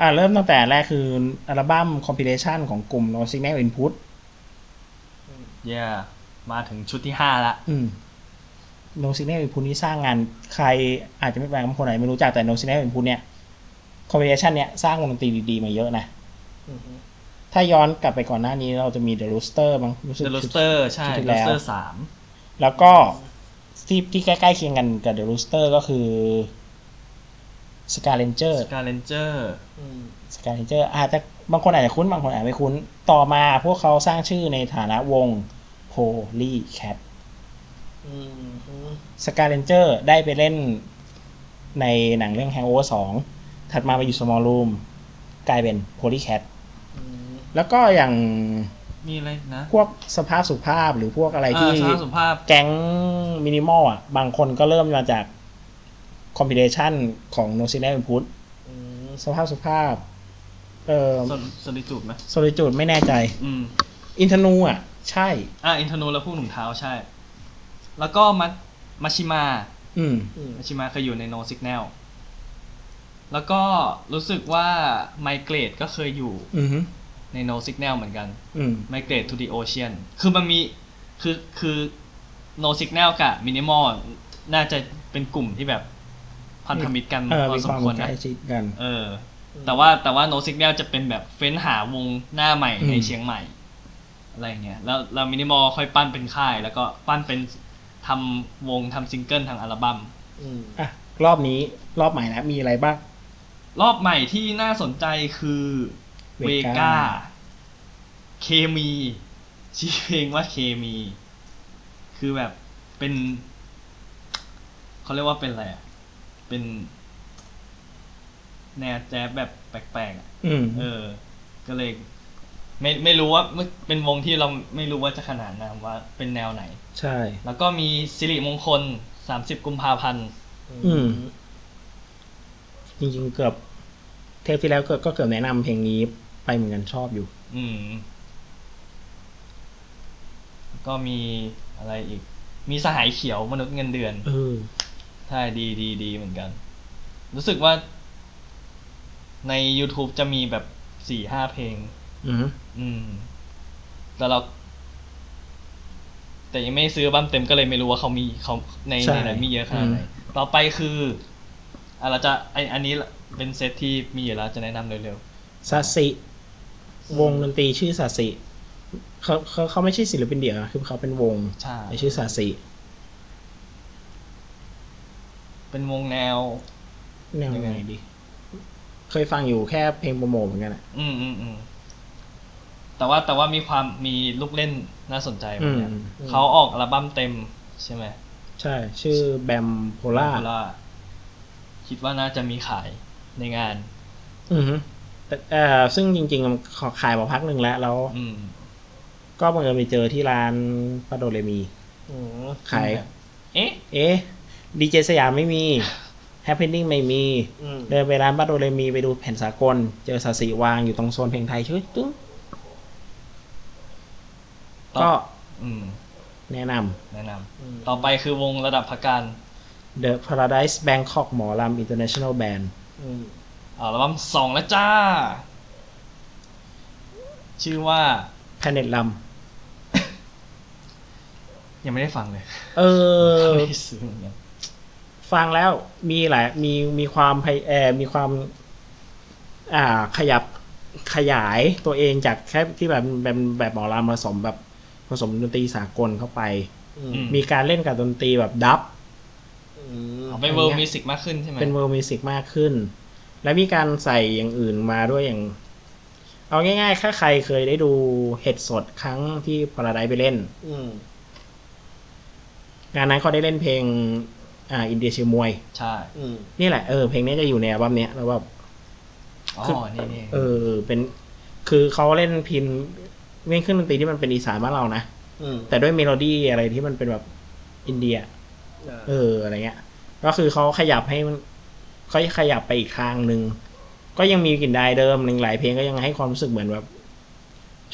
อ่าเริ่มตั้งแต่แรกคืออัลบั้มคอมพิเลชันของกลุ่ม No Signal Input เย่มาถึงชุดที่ห้าละอืม No Signal Input นี่สร้างงานใครอาจจะไม่แปลกบางคนอาจจะไม่รู้จักแต่ No Signal Input เนี่ยcompilation เนี่ยสร้างวงดนตรีดีๆ มาเยอะนะอืมฮึถ้าย้อนกลับไปก่อนหน้านี้เราจะมี The Rooster มั้งรู้สึก The Rooster ใช่ชุดที่ The แล้ว Rooster สามแล้วก็ที่ที่ใกล้ๆเคียงกันกับ The Rooster ก็คือ Scar Ranger สกาเลนเจอร์อืมสกายเจอร์อาจจะบางคนอาจจะคุ้นบางคนอาจจะไม่คุ้น ต่อมาพวกเขาสร้างชื่อในฐานะวง Polycat อืมฮึสกายเ a นเจอร์ได้ไปเล่นในหนังเรื่อง Hangover 2 ถัดมาไปอยู่ Small Room กลายเป็น Polycat อืมแล้วก็อย่างมีอะไรนะ พวกสภาพสุภาพหรือพวกอะไรที่อ่าสภาพสุภาพแก๊งมินิมอลอะ บางคนก็เริ่มมาจาก compilation ของ No Signal Input อืมสภาพสุภาพ เออ Solitude ไหม Solitude ไม่แน่ใจ อืม อินทนูอะ ใช่ อ่าอินทนูและผู้หนุ่มเท้าใช่ แล้วก็มามาชิมาอืมอืมมาชิมาเคยอยู่ใน No Signal แล้วก็รู้สึกว่าไมเกรดก็เคยอยู่อืมใน No Signal เหมือนกันอืม Migrate to the Ocean คือมันมีคือคือ No Signal กับ Minimal น่าจะเป็นกลุ่มที่แบบ พันธมิตรกันเออพอมีสคมวามควรใกนะล้ชิดกันเออ แต่ว่าแต่ว่า No Signal จะเป็นแบบเฟ้นหาวงหน้าใหม่ในอืมเชียงใหม่ อะไรเงี้ยแล้วแล้ว Minimal ค่อยปั้นเป็นค่าย แล้วก็ปั้นเป็นทำวงทำซิงเกิลทางอัลบั้มอืมอะรอบนี้รอบใหม่นะมีอะไรบ้าง รอบใหม่ที่น่าสนใจคือเว Vega กาเคมีชื่อเพลงว่าเคมี คือแบบเป็น เขาเรียกว่าเป็นอะไรอะ เป็นแนวแจ๊บแบบแปลกๆอะอืมเออ ก็เลย ไม่ไม่รู้ว่ามันเป็นวงที่เราไม่รู้ว่าจะขนานนามว่าเป็นแนวไหน ใช่ แล้วก็มีสิริมงคลสามสิบกุมภาพันธ์อืม จริงๆเกือบ เทปที่แล้วก็ก็เกือบแนะนำเพลงนี้ไปเหมือนกันชอบอยู่ อืม ก็มีอะไรอีก มีสหายเขียวมนุษย์เงินเดือน เออ ใช่ดีดีดีเหมือนกัน รู้สึกว่าใน YouTube จะมีแบบสี่ห้าเพลง อืมอืม แต่เรา แต่ยังไม่ซื้ออัลบั้มเต็มก็เลยไม่รู้ว่าเขามีเขาในใช่ในนั้นมีเยอะขนาดไหนอืม ต่อไปคืออะเราจะไออันนี้เป็นเซตที่มีอยู่แล้วจะแนะนำเร็วซาสิวงดนตรีชื่อซาสิเขาเขาเขาไม่ใช่ศิลปินเดี่ยวนะคือเขาเป็นวงๆใช่ ในชื่อซาสิ เป็นวงแนวแนวยังไหไงนดี เคยฟังอยู่แค่เพลงโปรโมทเหมือนกันอะอืมอืมอืมแต่ว่าแต่ว่ามีความมีลูกเล่นน่าสนใจเหมือือนมกันเขาออกอัลบั้มเต็มใช่ไหมใช่ ชื่อแบมโพล่า Bipolar คิดว่าน่าจะมีขายในงาน อือฮึแต่เอ่อซึ่งจริงๆขอขายมาพักหนึ่งแล้วแล้วอืมก็บังเอิญไปเจอที่ร้านปาโดเรมีอืมขาย เอ๊ะ เอ๊ะ ดีเจสยามไม่มี Happening ไม่มี อืมเดินไปร้านปาโดเรมีไปดูแผ่นสากล เจอสาสีวางอยู่ตรงโซนเพลงไทยช่วยตึ้งต่อก็อืม แนะนแนะนอืมำต่อไปคือวงระดับพักการำ The Paradise Bangkok หมอลำ International Band อืมอัลบั้มสองแล้วจ้า ชื่อว่า Planet ลยังไม่ได้ฟังเลยเออ ไม่ได้ซื้อเหมือนกัน ฟังแล้วมีหลายมีมีความพยเออมีความอ่าขยับขยายตัวเองจากแค่ที่แบบแบบแบบหมอลำผสมแบบผสมดนตรีสากลเข้าไปอืมอืมมีการเล่นกับดนตรีแบบ dub อืมเอาไป world musicสิกมากขึ้นใช่ไหมเป็นเว world music มากขึ้น และมีการใส่อย่างอื่นมาด้วยอย่าง เอาง่ายๆ ถ้าใครเคยได้ดูเห็ดสดครั้งที่พาราไดไปเล่นอืมงานนั้นเขาได้เล่นเพลง อ่าอินเดียเชียร์มวย ใช่อืมนี่แหละเออเพลงนี้จะอยู่ในอัลบั้มเนี้ยแล้วแบบอ๋อคือนี่นี่เออ เป็นคือเขาเล่นพิณเล่นเครื่องดนตรีที่มันเป็นอีสานบ้านเรานะอืมแต่ด้วยเมโลดี้อะไรที่มันเป็นแบบอินเดีย เอออะไรเงี้ย ก็คือเขาขยับให้มันเขาขยับไปอีกทางหนึ่งก็ยังมีกลิ่นดายเดิมหนึ่งหลายเพลงก็ยังให้ความรู้สึกเหมือนแบบ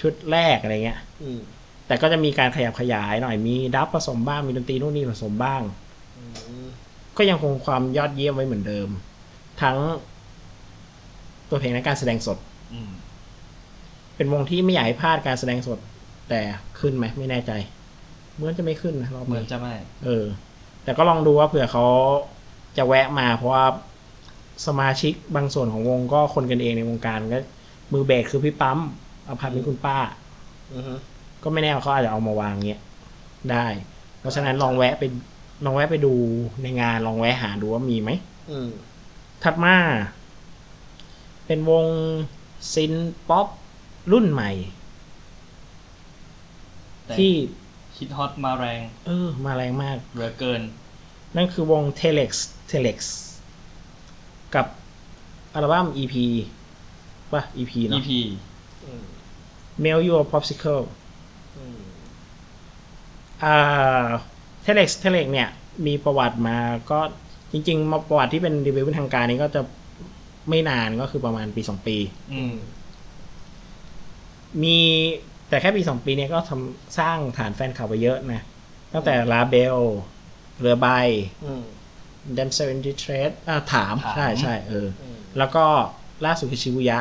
ชุดแรกอะไรเงี้ย อืมแต่ก็จะมีการขยับขยายหน่อยมีดับผสมบ้างมีดนตรีนู่นนี่ผสมบ้างอืม ก็ยังคงความยอดเยี่ยมไว้เหมือนเดิม ทั้งตัวเพลงและการแสดงสดอืมเป็นวงที่ไม่อยากให้พลาดการแสดงสด แต่ขึ้นไหมไม่แน่ใจ เหมือนจะไม่ขึ้นนะรอบเหมือนนี้จะไม่ เออ แต่ก็ลองดูว่าเผื่อเขาจะแวะมาเพราะว่าสมาชิกบางส่วนของวงก็คนกันเองในวงการก็ มือเบสคือพี่ปั๊มอภัทรเป็นคุณป้าอืมก็ไม่แน่ว่าเขาอาจจะเอามาวางเงี้ยได้ เพราะฉะนั้นลองแวะไป ลองแวะไปดูในงานลองแวะหาดูว่ามีไหมอืมถัดมา เป็นวงซินป๊อปรุ่นใหม่แต่ที่ฮิตฮอตมาแรง เออ มาแรงมากเหลือเกิน นั่นคือวง Telex Telex กับอัลบั้ม EP ป่ะ EP เนอะ EP อืม Mail Your Popsicle อื มอ่า Telex Telex เนี่ยมีประวัติมาก็จริงๆมาประวัติที่เป็นรีวิวเป็นทางการนี้ก็จะไม่นานก็คือประมาณปีสองปี อืม มีแต่แค่ปีสองปีเนี้ก็ทำสร้างฐานแฟนคลับไปเยอะนะ ตั้งแต่ลาเบล เรือใบอืม d a m s e l in Distress อ่าถาม ถาม ใช่ใช่เออ อืมแล้วก็ล่าสุดคือชิบุยะ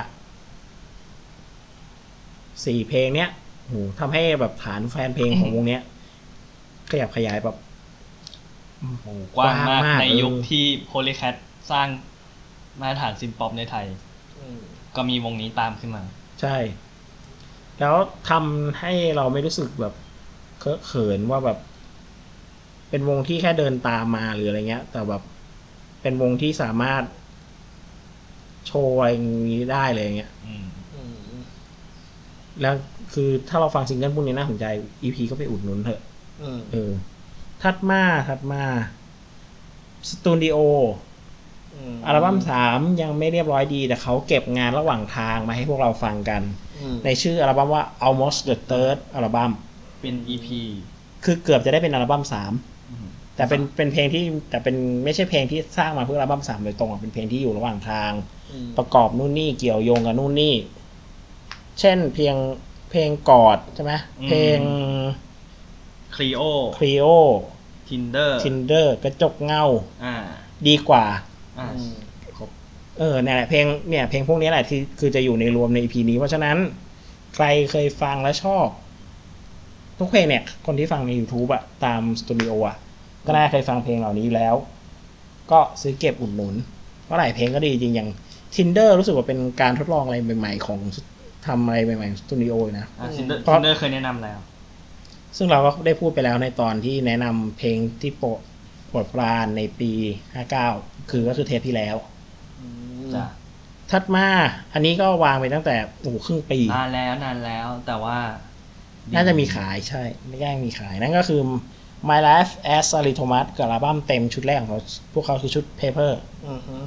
สี่เพลงเนี้ยโหทำให้แบบฐานแฟนเพลงของวงเนี้ย ขยับขยายแบบโอ้โหกว้างมากกว้างมาก ในยุคเออที่โพลีแคทสร้างมาตรฐานซินป๊อปในไทยอืมก็มีวงนี้ตามขึ้นมา ใช่ แล้วทำให้เราไม่รู้สึกแบบเคอะเขินว่าแบบ เป็นวงที่แค่เดินตามมาหรืออะไรเงี้ย แต่แบบเป็นวงที่สามารถ โชว์อะไรอย่างนี้ได้เลยอย่างเงี้ยอืมอืมแล้วคือถ้าเราฟังซิงเกิลพวกนี้น่าสนใจ EP ก็ไปอุดหนุนเถอะอืม เออ ถัดมาถัดมาสตูดิโอมอัลบั้มสามยังไม่เรียบร้อยดี แต่เขาเก็บงานระหว่างทางมาให้พวกเราฟังกันอืมในชื่ออัลบั้มว่า almost the third อัลบั้มเป็น EP คือเกือบจะได้เป็นอัลบั้มสามอืมแต่เป็นเป็นเพลงที่แต่เป็นไม่ใช่เพลงที่สร้างมาเพื่ออัลบั้มสามโดยตรงอะเป็นเพลงที่อยู่ระหว่างทางอืมประกอบนู่นนี่เกี่ยวโยงกับนู่นนี่ เช่นเพลงเพลงกอดใช่ไหมเพลง คลีโอครีโอ Tinder Tinder กระจกเงา อ่าดีกว่า อ่าอืมเออเนี่ยแหละเพลงเนี่ยเพลงพวกนี้แหละที่คือจะอยู่ในรวมใน EP นี้ เพราะฉะนั้น ใครเคยฟังและชอบ ทุกเพลงเนี่ย คนที่ฟังใน YouTube อะตามสตูดิโออะก็น่าเคยฟังเพลงเหล่านี้อยู่แล้ว ก็ซื้อเก็บอุดหนุนเพราะหลายเพลงก็ดีจริงอย่าง Tinder รู้สึกว่าเป็นการทดลองอะไรใหม่ ๆ ของทำอะไรใหม่ๆของสตูดิโอเลยนะ อ่า Tinder เพราะ Tinderเคยแนะนำแล้ว ซึ่งเราก็ได้พูดไปแล้วในตอนที่แนะนำเพลงที่โปรดโปรดปรานในปี 59 คือก็คือเทปที่แล้วอืมจ้ะถัดมาอันนี้ก็วางไปตั้งแต่โอ้โหครึ่งปี นานแล้วนานแล้วแต่ว่าดีน่าจะมีขายใช่ ไม่แย่งมีขาย นั่นก็คือ My Life as a Little Thomas กับอัลบั้มเต็มชุดแรกของเขาพวกเขาคือชุด Paper อือฮึ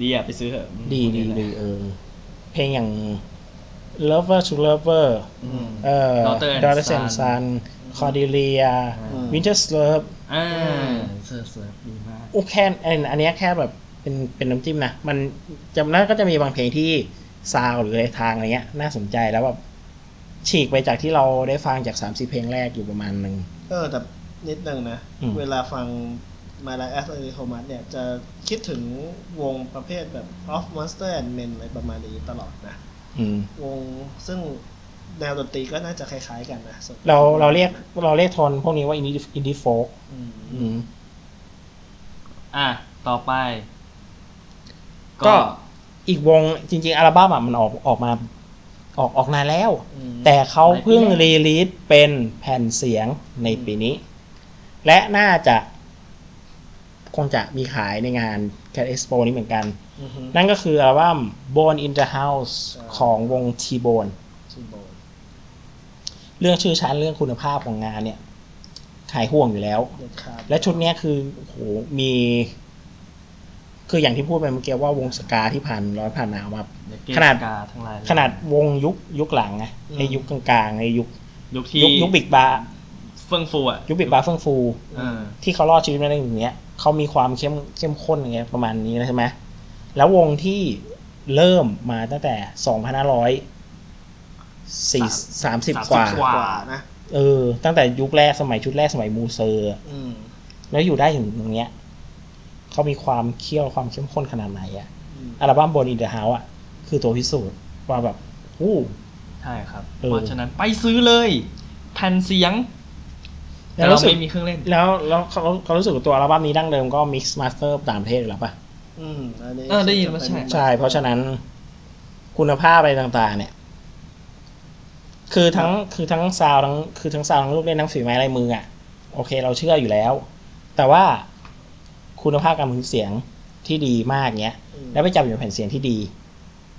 ดีอะไปซื้อเถอะดีดีดีเออ เพลงอย่าง Lover to Lover อืมเอ่อ Daughter and Daughter Son and Son Cordelia อืม Winter's Love อ่าเสิร์ฟเสิร์ฟดีมาก โอ้แค่อันอันเนี้ยแค่แบบเป็นเป็นน้ำจิ้มนะ มันจำนั้นก็จะมีบางเพลงที่ซาวด์หรืออะไรทางอะไรเงี้ย น่าสนใจแล้วแบบฉีกไปจากที่เราได้ฟังจากสามสี่เพลงแรกอยู่ประมาณหนึ่ง เออแต่นิดนึงนะ อืม เวลาฟัง My Life as a Little Thomas เนี่ย จะคิดถึงวงประเภทแบบ Of Monster and Men อะไรประมาณนี้ตลอดนะอืม วงซึ่งแนวดนตรีก็น่าจะคล้ายๆกันนะส่วนเราเราเรียกเราเรียกโทนพวกนี้ว่าอินดี้อินดี้โฟกอืมอืมอะ ต่อไป ก็อีกวงจริง ๆ อัลบั้มอะมันออกออกมา ออกออกนานแล้วอืมแต่เขาเพิ่งหลายปีแล้วรีลีสเป็นแผ่นเสียงในปีนี้ และน่าจะ คงจะมีขายในงาน Cat Expo นี้เหมือนกันอือฮึ นั่นก็คืออัลบั้ม Born in the House ใช่ของวง T-Bone ชิโบนเรื่องชื่อชั้นเรื่องคุณภาพของงานเนี่ยขายห่วงอยู่แล้วเด็ดขาดและชุดเนี้ยคือโอ้โหมี คืออย่างที่พูดไปเมื่อกี้ว่าวงสกาที่ผ่านร้อนผ่านหนาวมาเด็กเกขนาดสกาทั้งหลายขนาดวงยุคยุคหลังไงในยุคกลางๆในยุคยุคที่ยุคยุคบิ๊กบาร์เฟื่องฟูอะยุคบิ๊กบาร์เฟื่องฟูเออที่เขารอดชีวิตมาได้อย่างเงี้ยเขามีความเข้มเข้มข้นอย่างเงี้ยประมาณนี้นะใช่ไหม แล้ววงที่เริ่มมาตั้งแต่สองพันห้าร้อยสี่สามสิบกว่ากว่ากว่านะเออ ตั้งแต่ยุคแรกสมัยชุดแรกสมัยมูเซอร์อะอืมแล้วอยู่ได้ถึงตรงเนี้ยเขามีความเคี่ยวความเข้มข้นขนาดไหนอะอืมอัลบั้ม Bone in Da House อะคือตัวพิสูจน์ว่าแบบอู้ใช่ครับเออเพราะฉะนั้นไปซื้อเลย แผ่นเสียงแต่แล้วเรารู้สึกไม่มีเครื่องเล่น แล้วแล้วเขาเขารู้สึกว่าตัวอัลบั้มนี้ดั้งเดิมก็ mix master ต่างประเทศอยู่แล้วปะ อืมอันนี้เออได้ยินว่าใช่ ใช่ เพราะฉะนั้นคุณภาพอะไรต่างๆ เนี่ย คือทั้งคือทั้ง sound ทั้งคือทั้ง sound ทั้งลูกเล่นทั้งฝีไม้ลายมืออะ โอเค เราเชื่ออยู่แล้ว แต่ว่าคุณภาพการบันทึกเสียงที่ดีมากเนี้ย อืมแล้วไปจับอยู่ในแผ่นเสียงที่ดี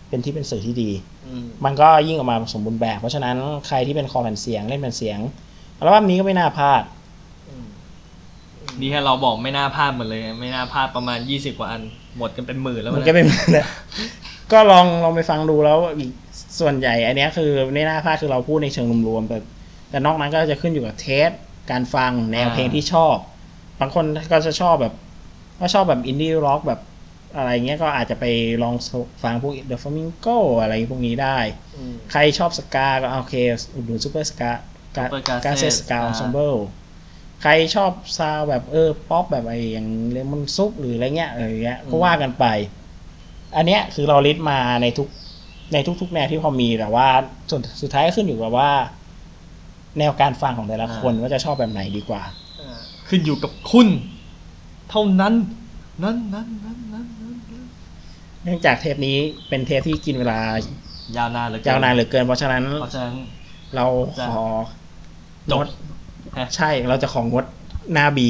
เป็นที่เป็นสื่อที่ดี อืมมันก็ยิ่งออกมาสมบูรณ์แบบ เพราะฉะนั้นใครที่เป็นคอแผ่นเสียงเล่นแผ่นเสียงอัลบั้มนี้ก็ไม่น่าพลาด อืมนี่แค่เราบอกไม่น่าพลาดหมดเลย ไม่น่าพลาดประมาณ20กว่าอัน หมดกันเป็นหมื่นแล้วมันนะก็เป็นแบบนั้น้นก็ลองลองไปฟังดูแล้วอีกส่วนใหญ่ อันเนี้ยคือไม่น่าพลาดคือเราพูดในเชิงรวมๆแต่แต่นอกนั้นก็จะขึ้นอยู่กับ taste การฟังแนวเพลงที่ชอบ บางคนก็จะชอบแบบก็ชอบแบบ indie rock แบบอะไรเงี้ยก็อาจจะไปลองฟังพวก The Flamingo อะไรพวกนี้ได้อืมใครชอบสกาก็โอเคอุดหนุนซูเปอร์สกา Super กา Gazette เซสกาอ่าอ n ซ e มเบิล ใครชอบซาวแบบเออป๊อปแบบไออย่าง Lemon Soup หรืออะไรเงี้ยอะไรเงี้ยก็ว่ากันไป อันเนี้ยคือเรา list มาในทุกในทุกๆแนวที่พอมีแต่ว่าส่วนสุดท้ายก็ขึ้นอยู่กับว่า แนวการฟังของแต่ละคนอ่าว่าจะชอบแบบไหนดีกว่าอ่าขึ้นอยู่กับคุณ เท่านั้นนั้นนั้น นั้นนั้นนั้นนั้นเนื่องจากเทปนี้เป็นเทปที่กินเวลายาวนานเหลือเกิยาวนานเหลือเกินเพราะฉะนั้น เพราะฉะนั้น เราจะขอจงบดฮะ ใช่เราจะของงดหน้าบี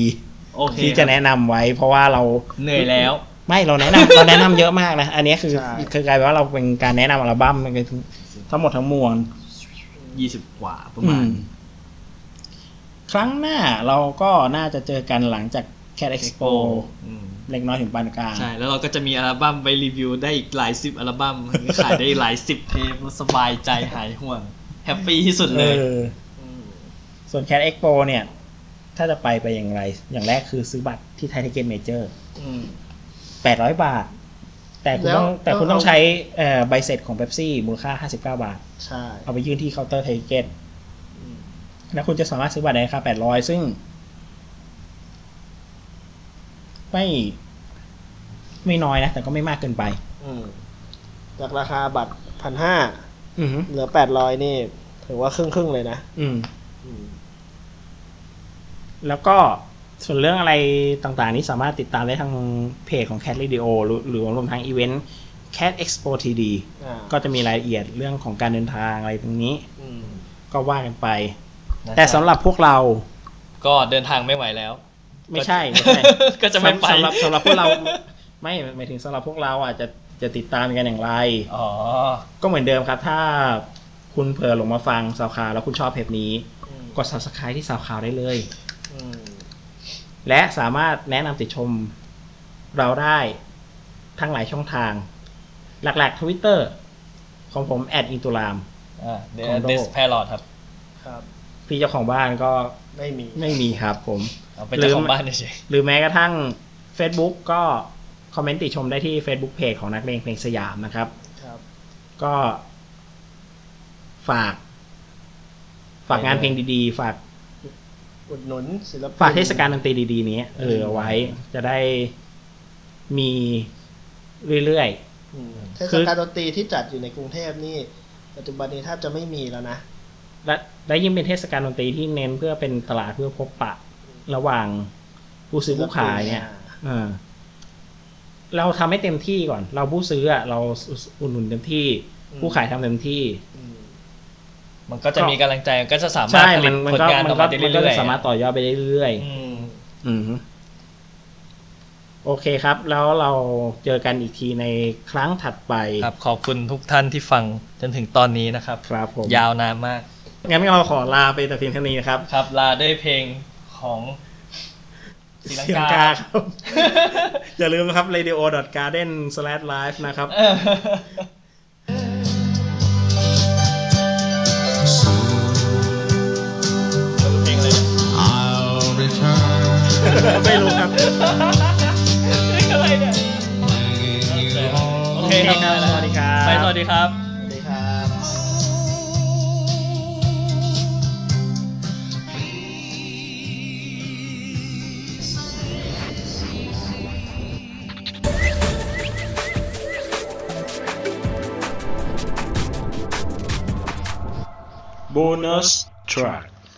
โอเคที่จะแนะนำไว้ เพราะว่าเราเหนื่อยแล้ว ไม่เราแนะนำเราแนะนำเยอะมากนะ อันนี้คือใช่คือกลายเป็นว่าเราเป็นการแนะนำอัลบั้มมันคือทั้งหมดทั้งมวลยี่สิบกว่าประอืมาณมครั้งหน้าเราก็น่าจะเจอกันหลังจาก Cat Expo อืมเล็กน้อยถึงปานกลางใช่ แล้วเราก็จะมีอัลบั้มไปรีวิวได้อีกหลายสิบอัลบั้มขายได้หลายสิบเทปสบายใจหายห่วง happy ที่สุดเอเลยออืม ส่วน Cat Expo เนี่ย ถ้าจะไปไปอย่างไร อย่างแรกคือซื้อบัตรที่ Thai Ticket Major อืมแปดร้อยบาท แต่คุณแล้วต้องแต่คุณต้องต้องเอาใช้เอ่อใบเสร็จของเ e p ซี่มูลค่าห้าสิบเก้าบาท ใช่ เอาไปยื่นที่เคาน์เตอร์ Thai Ticket อืมแล้วคุณจะสามารถซื้อบัตรในราคาแปดร้อยซึ่ง ไม่ไม่น้อยนะ แต่ก็ไม่มากเกินไปอืมจากราคาบัตรพันห้าอือหือเหลือแปดร้อยนี่ ถือว่าครึ่งครึ่งๆเลยนะ อืมอืม แล้วก็ส่วนเรื่องอะไรต่างๆ นี้สามารถติดตามได้ทางเพจของ Cat Radio หรือหรือรวมทั้งอีเวนต์ Cat Expo TD อ่าก็จะมีรายละเอียดเรื่องของการเดินทางอะไรตรงนี้ อืมก็ว่ากันไป นะแต่สำหรับพวกเราก็เดินทางไม่ไหวแล้ว ไม่ใช่ไม่ใช่ ก็จะไม่ไปสำหรับสำหรับพวกเราไม่หมายถึงสำหรับพวกเราอะจะจะติดตามกันอย่างไร อ๋อก็เหมือนเดิมครับ ถ้าคุณเผลอหลงมาฟังสาวข่าวแล้วคุณชอบเพจนี้ อืมกด subscribe ที่สาวข่าวได้เลยอืม และสามารถแนะนำติชมเราได้ทั้งหลายช่องทาง หลักๆ Twitter ของผมแอดอินตุลามอ่าเดของโด เดสแพรอดครับครับ พี่เจ้าของบ้านก็ไม่มี ไม่มีครับผม เอาเป็นเจ้าของบ้านเฉยหรือแม้กระทั่ง Facebook ก็คอมเมนต์ติชมได้ที่ Facebook Page ของนักเลงเพลงสยามนะครับ ครับ ก็ฝาก ฝากงานเพลงดีๆ ฝาก อุดหนุนศิลปินฝากเทศกาลดนตรีดีๆนี้ เออเอาไว้จะได้มีเรื่อยอืมเทศกาลดนตรีที่จัดอยู่ในกรุงเทพนี่ ปัจจุบันนี้แทบจะไม่มีแล้วนะๆและและยิ่งเป็นเทศกาลดนตรีที่เน้นเพื่อเป็นตลาดเพื่อพบปะ ระหว่างผู้ซื้อผู้ขายเนี่ยเออเราทำให้เต็มที่ก่อน เราผู้ซื้ออะเราอุดหนุนเต็มที่ ผู้ขายทำเต็มที่อื มๆมันก็จะมีกำลังใจมันก็จะสามารถใช่ผลิมันตมันผลก็งานมัออนกก็มาได้มันก็เรื่อยจะสามารถต่อยอดไปได้เรื่อยๆอืมๆอืมโอเคครับ แล้วเราเจอกันอีกทีในครั้งถัดไปครับขอบคุณทุกท่านที่ฟังจนถึงตอนนี้นะครับ ครับผมยาวนานมากงั้นเราขอลาไปแต่เพียงเท่านี้นะครับครับ ลาด้วยเพลงของศรีลังเสียงกากาครับ อย่าลืมนะครับ radio.garden/live นะครับ เออ ไม่รู้ครับเพลงอะไรเนี่ย bringing you home. โอเคครับ สวัสดีครับ ไปสวัสดีครับ สวัสดีครับ bonus track